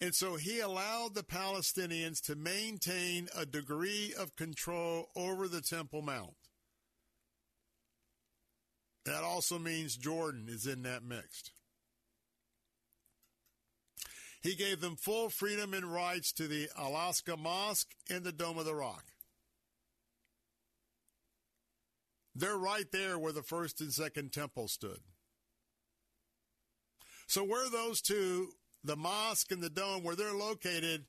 And so he allowed the Palestinians to maintain a degree of control over the Temple Mount. That also means Jordan is in that mix. He gave them full freedom and rights to the Al-Aqsa Mosque and the Dome of the Rock. They're right there where the first and second temple stood. So where those two the mosque and the dome where they're located,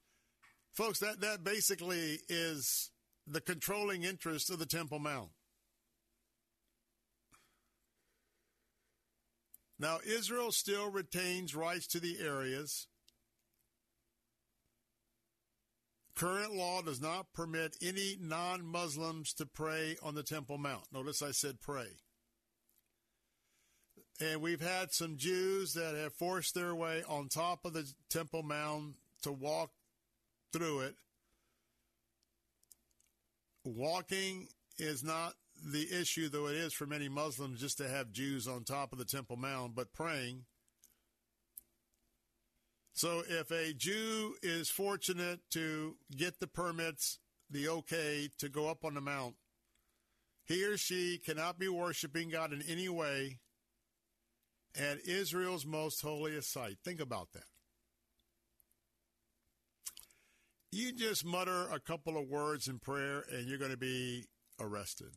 folks, that, that basically is the controlling interest of the Temple Mount. Now, Israel still retains rights to the areas. Current law does not permit any non Muslims to pray on the Temple Mount. Notice I said pray. And we've had some Jews that have forced their way on top of the Temple Mount to walk through it. Walking is not the issue, though it is for many Muslims just to have Jews on top of the Temple Mount, but praying. So if a Jew is fortunate to get the permits, the okay to go up on the Mount, he or she cannot be worshiping God in any way at Israel's most holiest site. Think about that. You just mutter a couple of words in prayer and you're going to be arrested.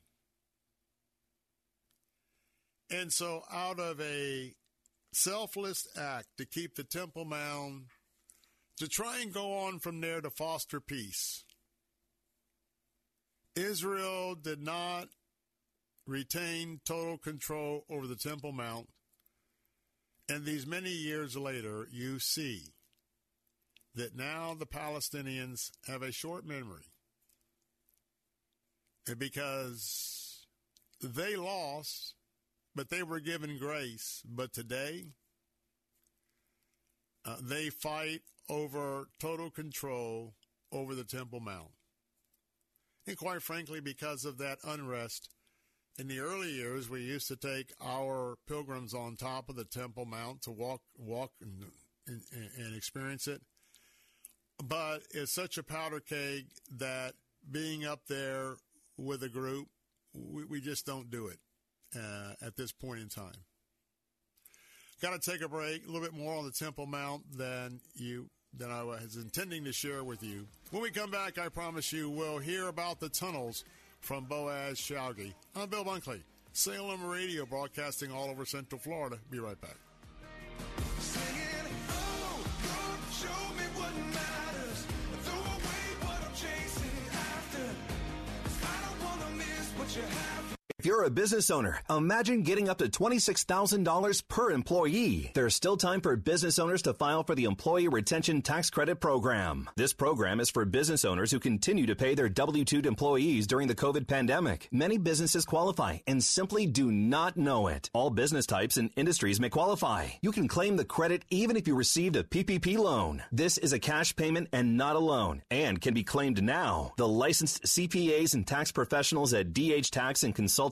And so, out of a selfless act to keep the Temple Mount, to try and go on from there to foster peace, Israel did not retain total control over the Temple Mount. And these many years later, you see that now the Palestinians have a short memory. Because they lost, but they were given grace. But today, uh, they fight over total control over the Temple Mount. And quite frankly, because of that unrest, in the early years, we used to take our pilgrims on top of the Temple Mount to walk, walk, and, and, and experience it. But it's such a powder keg that being up there with a group, we, we just don't do it uh, at this point in time. Got to take a break. A little bit more on the Temple Mount than you than I was intending to share with you. When we come back, I promise you we'll hear about the tunnels from Boaz Shalgi. I'm Bill Bunkley, Salem Radio, broadcasting all over Central Florida. Be right back. If you're a business owner, imagine getting up to $26,000 per employee. There's still time for business owners to file for the Employee Retention Tax Credit Program. This program is for business owners who continue to pay their W-2 employees during the COVID pandemic. Many businesses qualify and simply do not know it. All business types and industries may qualify. You can claim the credit even if you received a PPP loan. This is a cash payment and not a loan and can be claimed now. The licensed CPAs and tax professionals at DH Tax and Consulting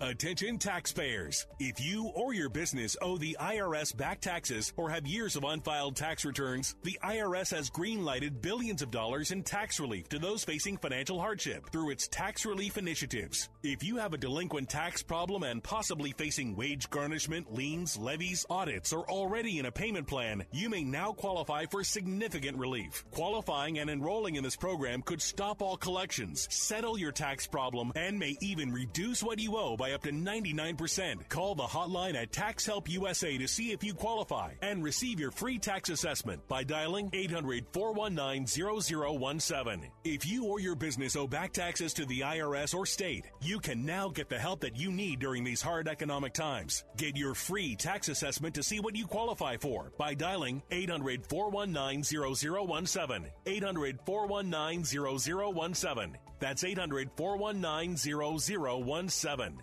Attention taxpayers. If you or your business owe the IRS back taxes or have years of unfiled tax returns, the IRS has greenlighted billions of dollars in tax relief to those facing financial hardship through its tax relief initiatives. If you have a delinquent tax problem and possibly facing wage garnishment, liens, levies, audits, or already in a payment plan, you may now qualify for significant relief. Qualifying and enrolling in this program could stop all collections, settle your tax problem, and may even reduce what you owe by up to 99%. Call the hotline at Tax Help USA to see if you qualify and receive your free tax assessment by dialing 800 419 0017. If you or your business owe back taxes to the IRS or state, you can now get the help that you need during these hard economic times. Get your free tax assessment to see what you qualify for by dialing 800 419 0017. 800 419 0017. That's 800 419 0017.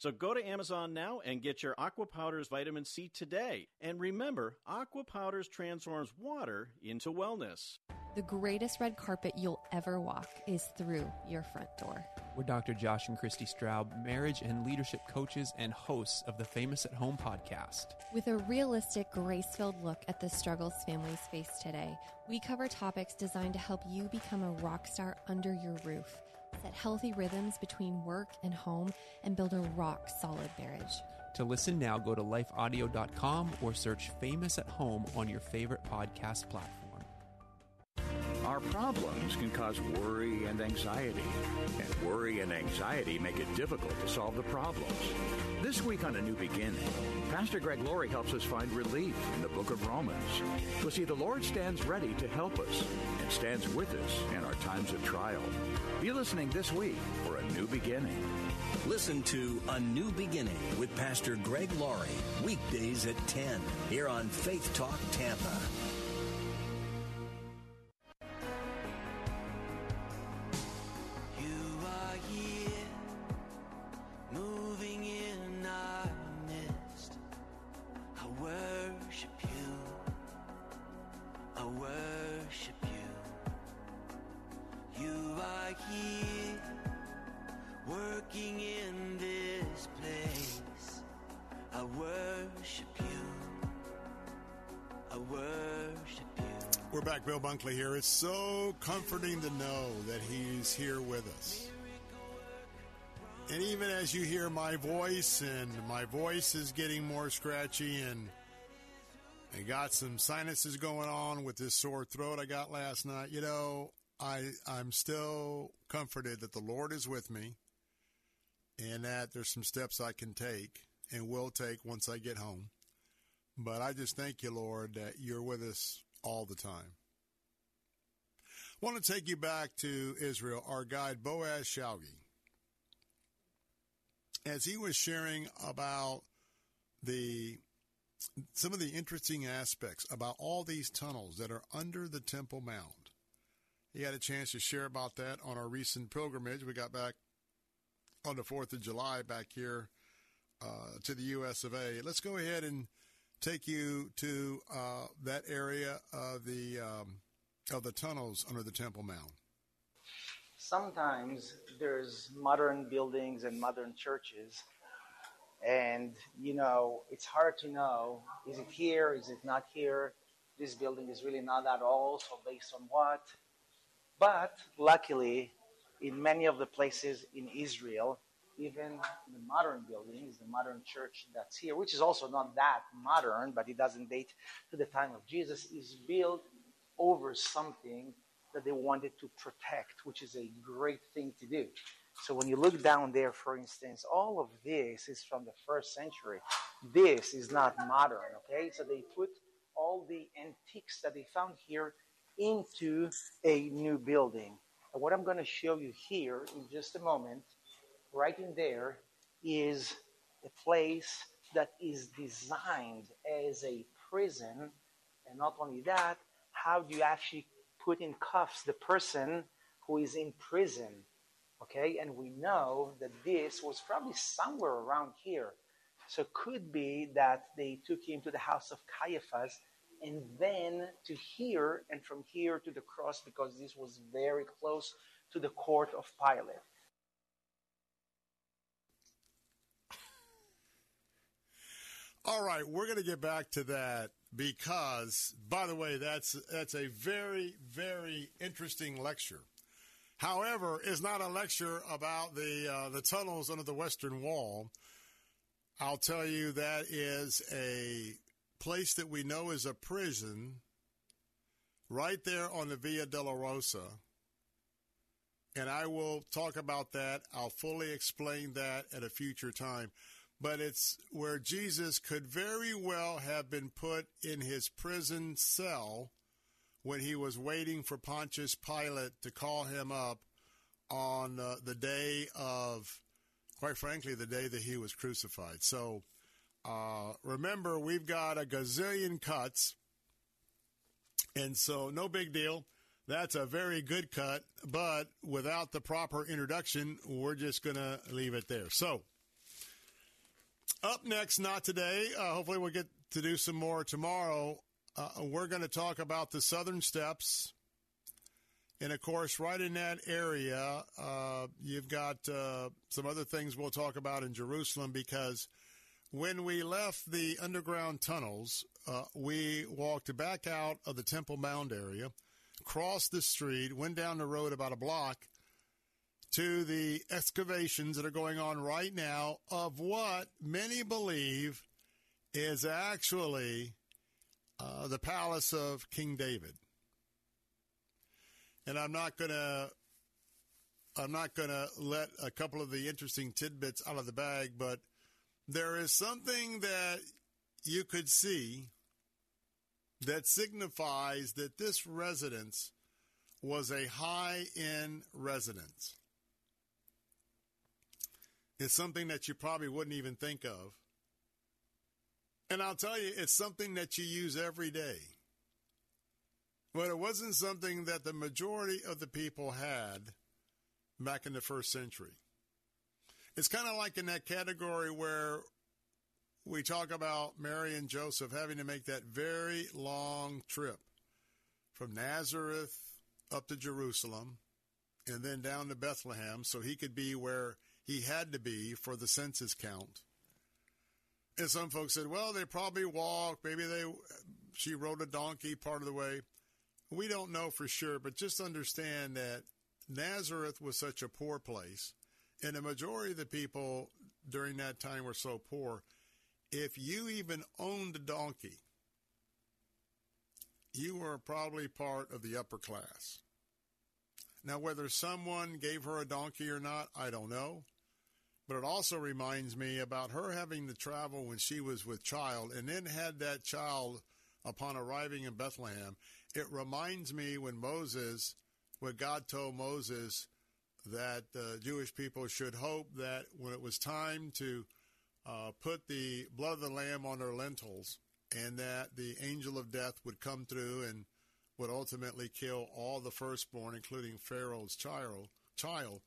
So go to Amazon now and get your Aqua Powders Vitamin C today. And remember, Aqua Powders transforms water into wellness. The greatest red carpet you'll ever walk is through your front door. We're Dr. Josh and Christi Straub, marriage and leadership coaches and hosts of the Famous at Home podcast. With a realistic, grace filled look at the struggles families face today, we cover topics designed to help you become a rock star under your roof set healthy rhythms between work and home, and build a rock solid marriage. To listen now, go to lifeaudio.com or search Famous at Home on your favorite podcast platform. Our problems can cause worry and anxiety, and worry and anxiety make it difficult to solve the problems. This week on A New Beginning, Pastor Greg Laurie helps us find relief in the book of Romans. We'll see the Lord stands ready to help us and stands with us in our times of trial. Be listening this week for A New Beginning. Listen to A New Beginning with Pastor Greg Laurie, weekdays at 10, here on Faith Talk Tampa. It's so comforting to know that He's here with us. And even as you hear my voice, and my voice is getting more scratchy, and I got some sinuses going on with this sore throat I got last night, you know, I, I'm still comforted that the Lord is with me and that there's some steps I can take and will take once I get home. But I just thank you, Lord, that you're with us all the time. Want to take you back to Israel. Our guide, Boaz Shalgi, as he was sharing about the some of the interesting aspects about all these tunnels that are under the Temple Mount. He had a chance to share about that on our recent pilgrimage. We got back on the 4th of July back here uh, to the U.S. of A. Let's go ahead and take you to uh, that area of the um, of the tunnels under the Temple Mount. Sometimes there's modern buildings and modern churches, and you know it's hard to know: is it here? Is it not here? This building is really not at all. So based on what? But luckily, in many of the places in Israel, even the modern buildings, the modern church that's here, which is also not that modern, but it doesn't date to the time of Jesus, is built over something that they wanted to protect, which is a great thing to do. So when you look down there, for instance, all of this is from the first century. This is not modern, okay? So they put all the antiques that they found here into a new building. And what I'm going to show you here in just a moment, right in there, is a place that is designed as a prison. And not only that, how do you actually put in cuffs the person who is in prison? Okay, and we know that this was probably somewhere around here. So it could be that they took him to the house of Caiaphas and then to here and from here to the cross because this was very close to the court of Pilate. All right, we're going to get back to that because, by the way, that's that's a very very interesting lecture. However, it's not a lecture about the uh, the tunnels under the Western Wall. I'll tell you that is a place that we know is a prison right there on the Via Dolorosa. And I will talk about that. I'll fully explain that at a future time. But it's where Jesus could very well have been put in his prison cell when he was waiting for Pontius Pilate to call him up on uh, the day of, quite frankly, the day that he was crucified. So uh, remember, we've got a gazillion cuts, and so no big deal. That's a very good cut, but without the proper introduction, we're just going to leave it there. So, up next, not today. Uh, hopefully, we'll get to do some more tomorrow. Uh, we're going to talk about the Southern Steps. And of course, right in that area, uh, you've got uh, some other things we'll talk about in Jerusalem because when we left the underground tunnels, uh, we walked back out of the Temple Mount area, crossed the street, went down the road about a block to the excavations that are going on right now of what many believe is actually uh, the palace of King David. And I'm not going to I'm not going to let a couple of the interesting tidbits out of the bag, but there is something that you could see that signifies that this residence was a high end residence. It's something that you probably wouldn't even think of. And I'll tell you, it's something that you use every day. But it wasn't something that the majority of the people had back in the first century. It's kind of like in that category where we talk about Mary and Joseph having to make that very long trip from Nazareth up to Jerusalem and then down to Bethlehem so he could be where he had to be for the census count. And some folks said, well, they probably walked. Maybe they, she rode a donkey part of the way. We don't know for sure, but just understand that Nazareth was such a poor place and the majority of the people during that time were so poor. If you even owned a donkey, you were probably part of the upper class. Now, whether someone gave her a donkey or not, I don't know. But it also reminds me about her having to travel when she was with child and then had that child upon arriving in Bethlehem, it reminds me when Moses, when God told Moses that the Jewish people should hope that when it was time to uh, put the blood of the lamb on their lentils, and that the angel of death would come through and would ultimately kill all the firstborn, including Pharaoh's child. Child,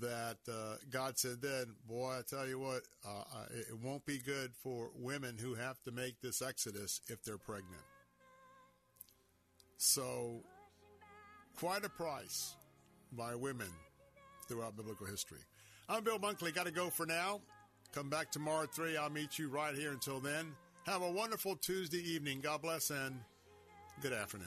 that uh, God said then, boy, I tell you what, uh, it won't be good for women who have to make this exodus if they're pregnant. So, quite a price by women throughout biblical history. I'm Bill Bunkley. Got to go for now. Come back tomorrow at 3. I'll meet you right here. Until then, have a wonderful Tuesday evening. God bless and good afternoon.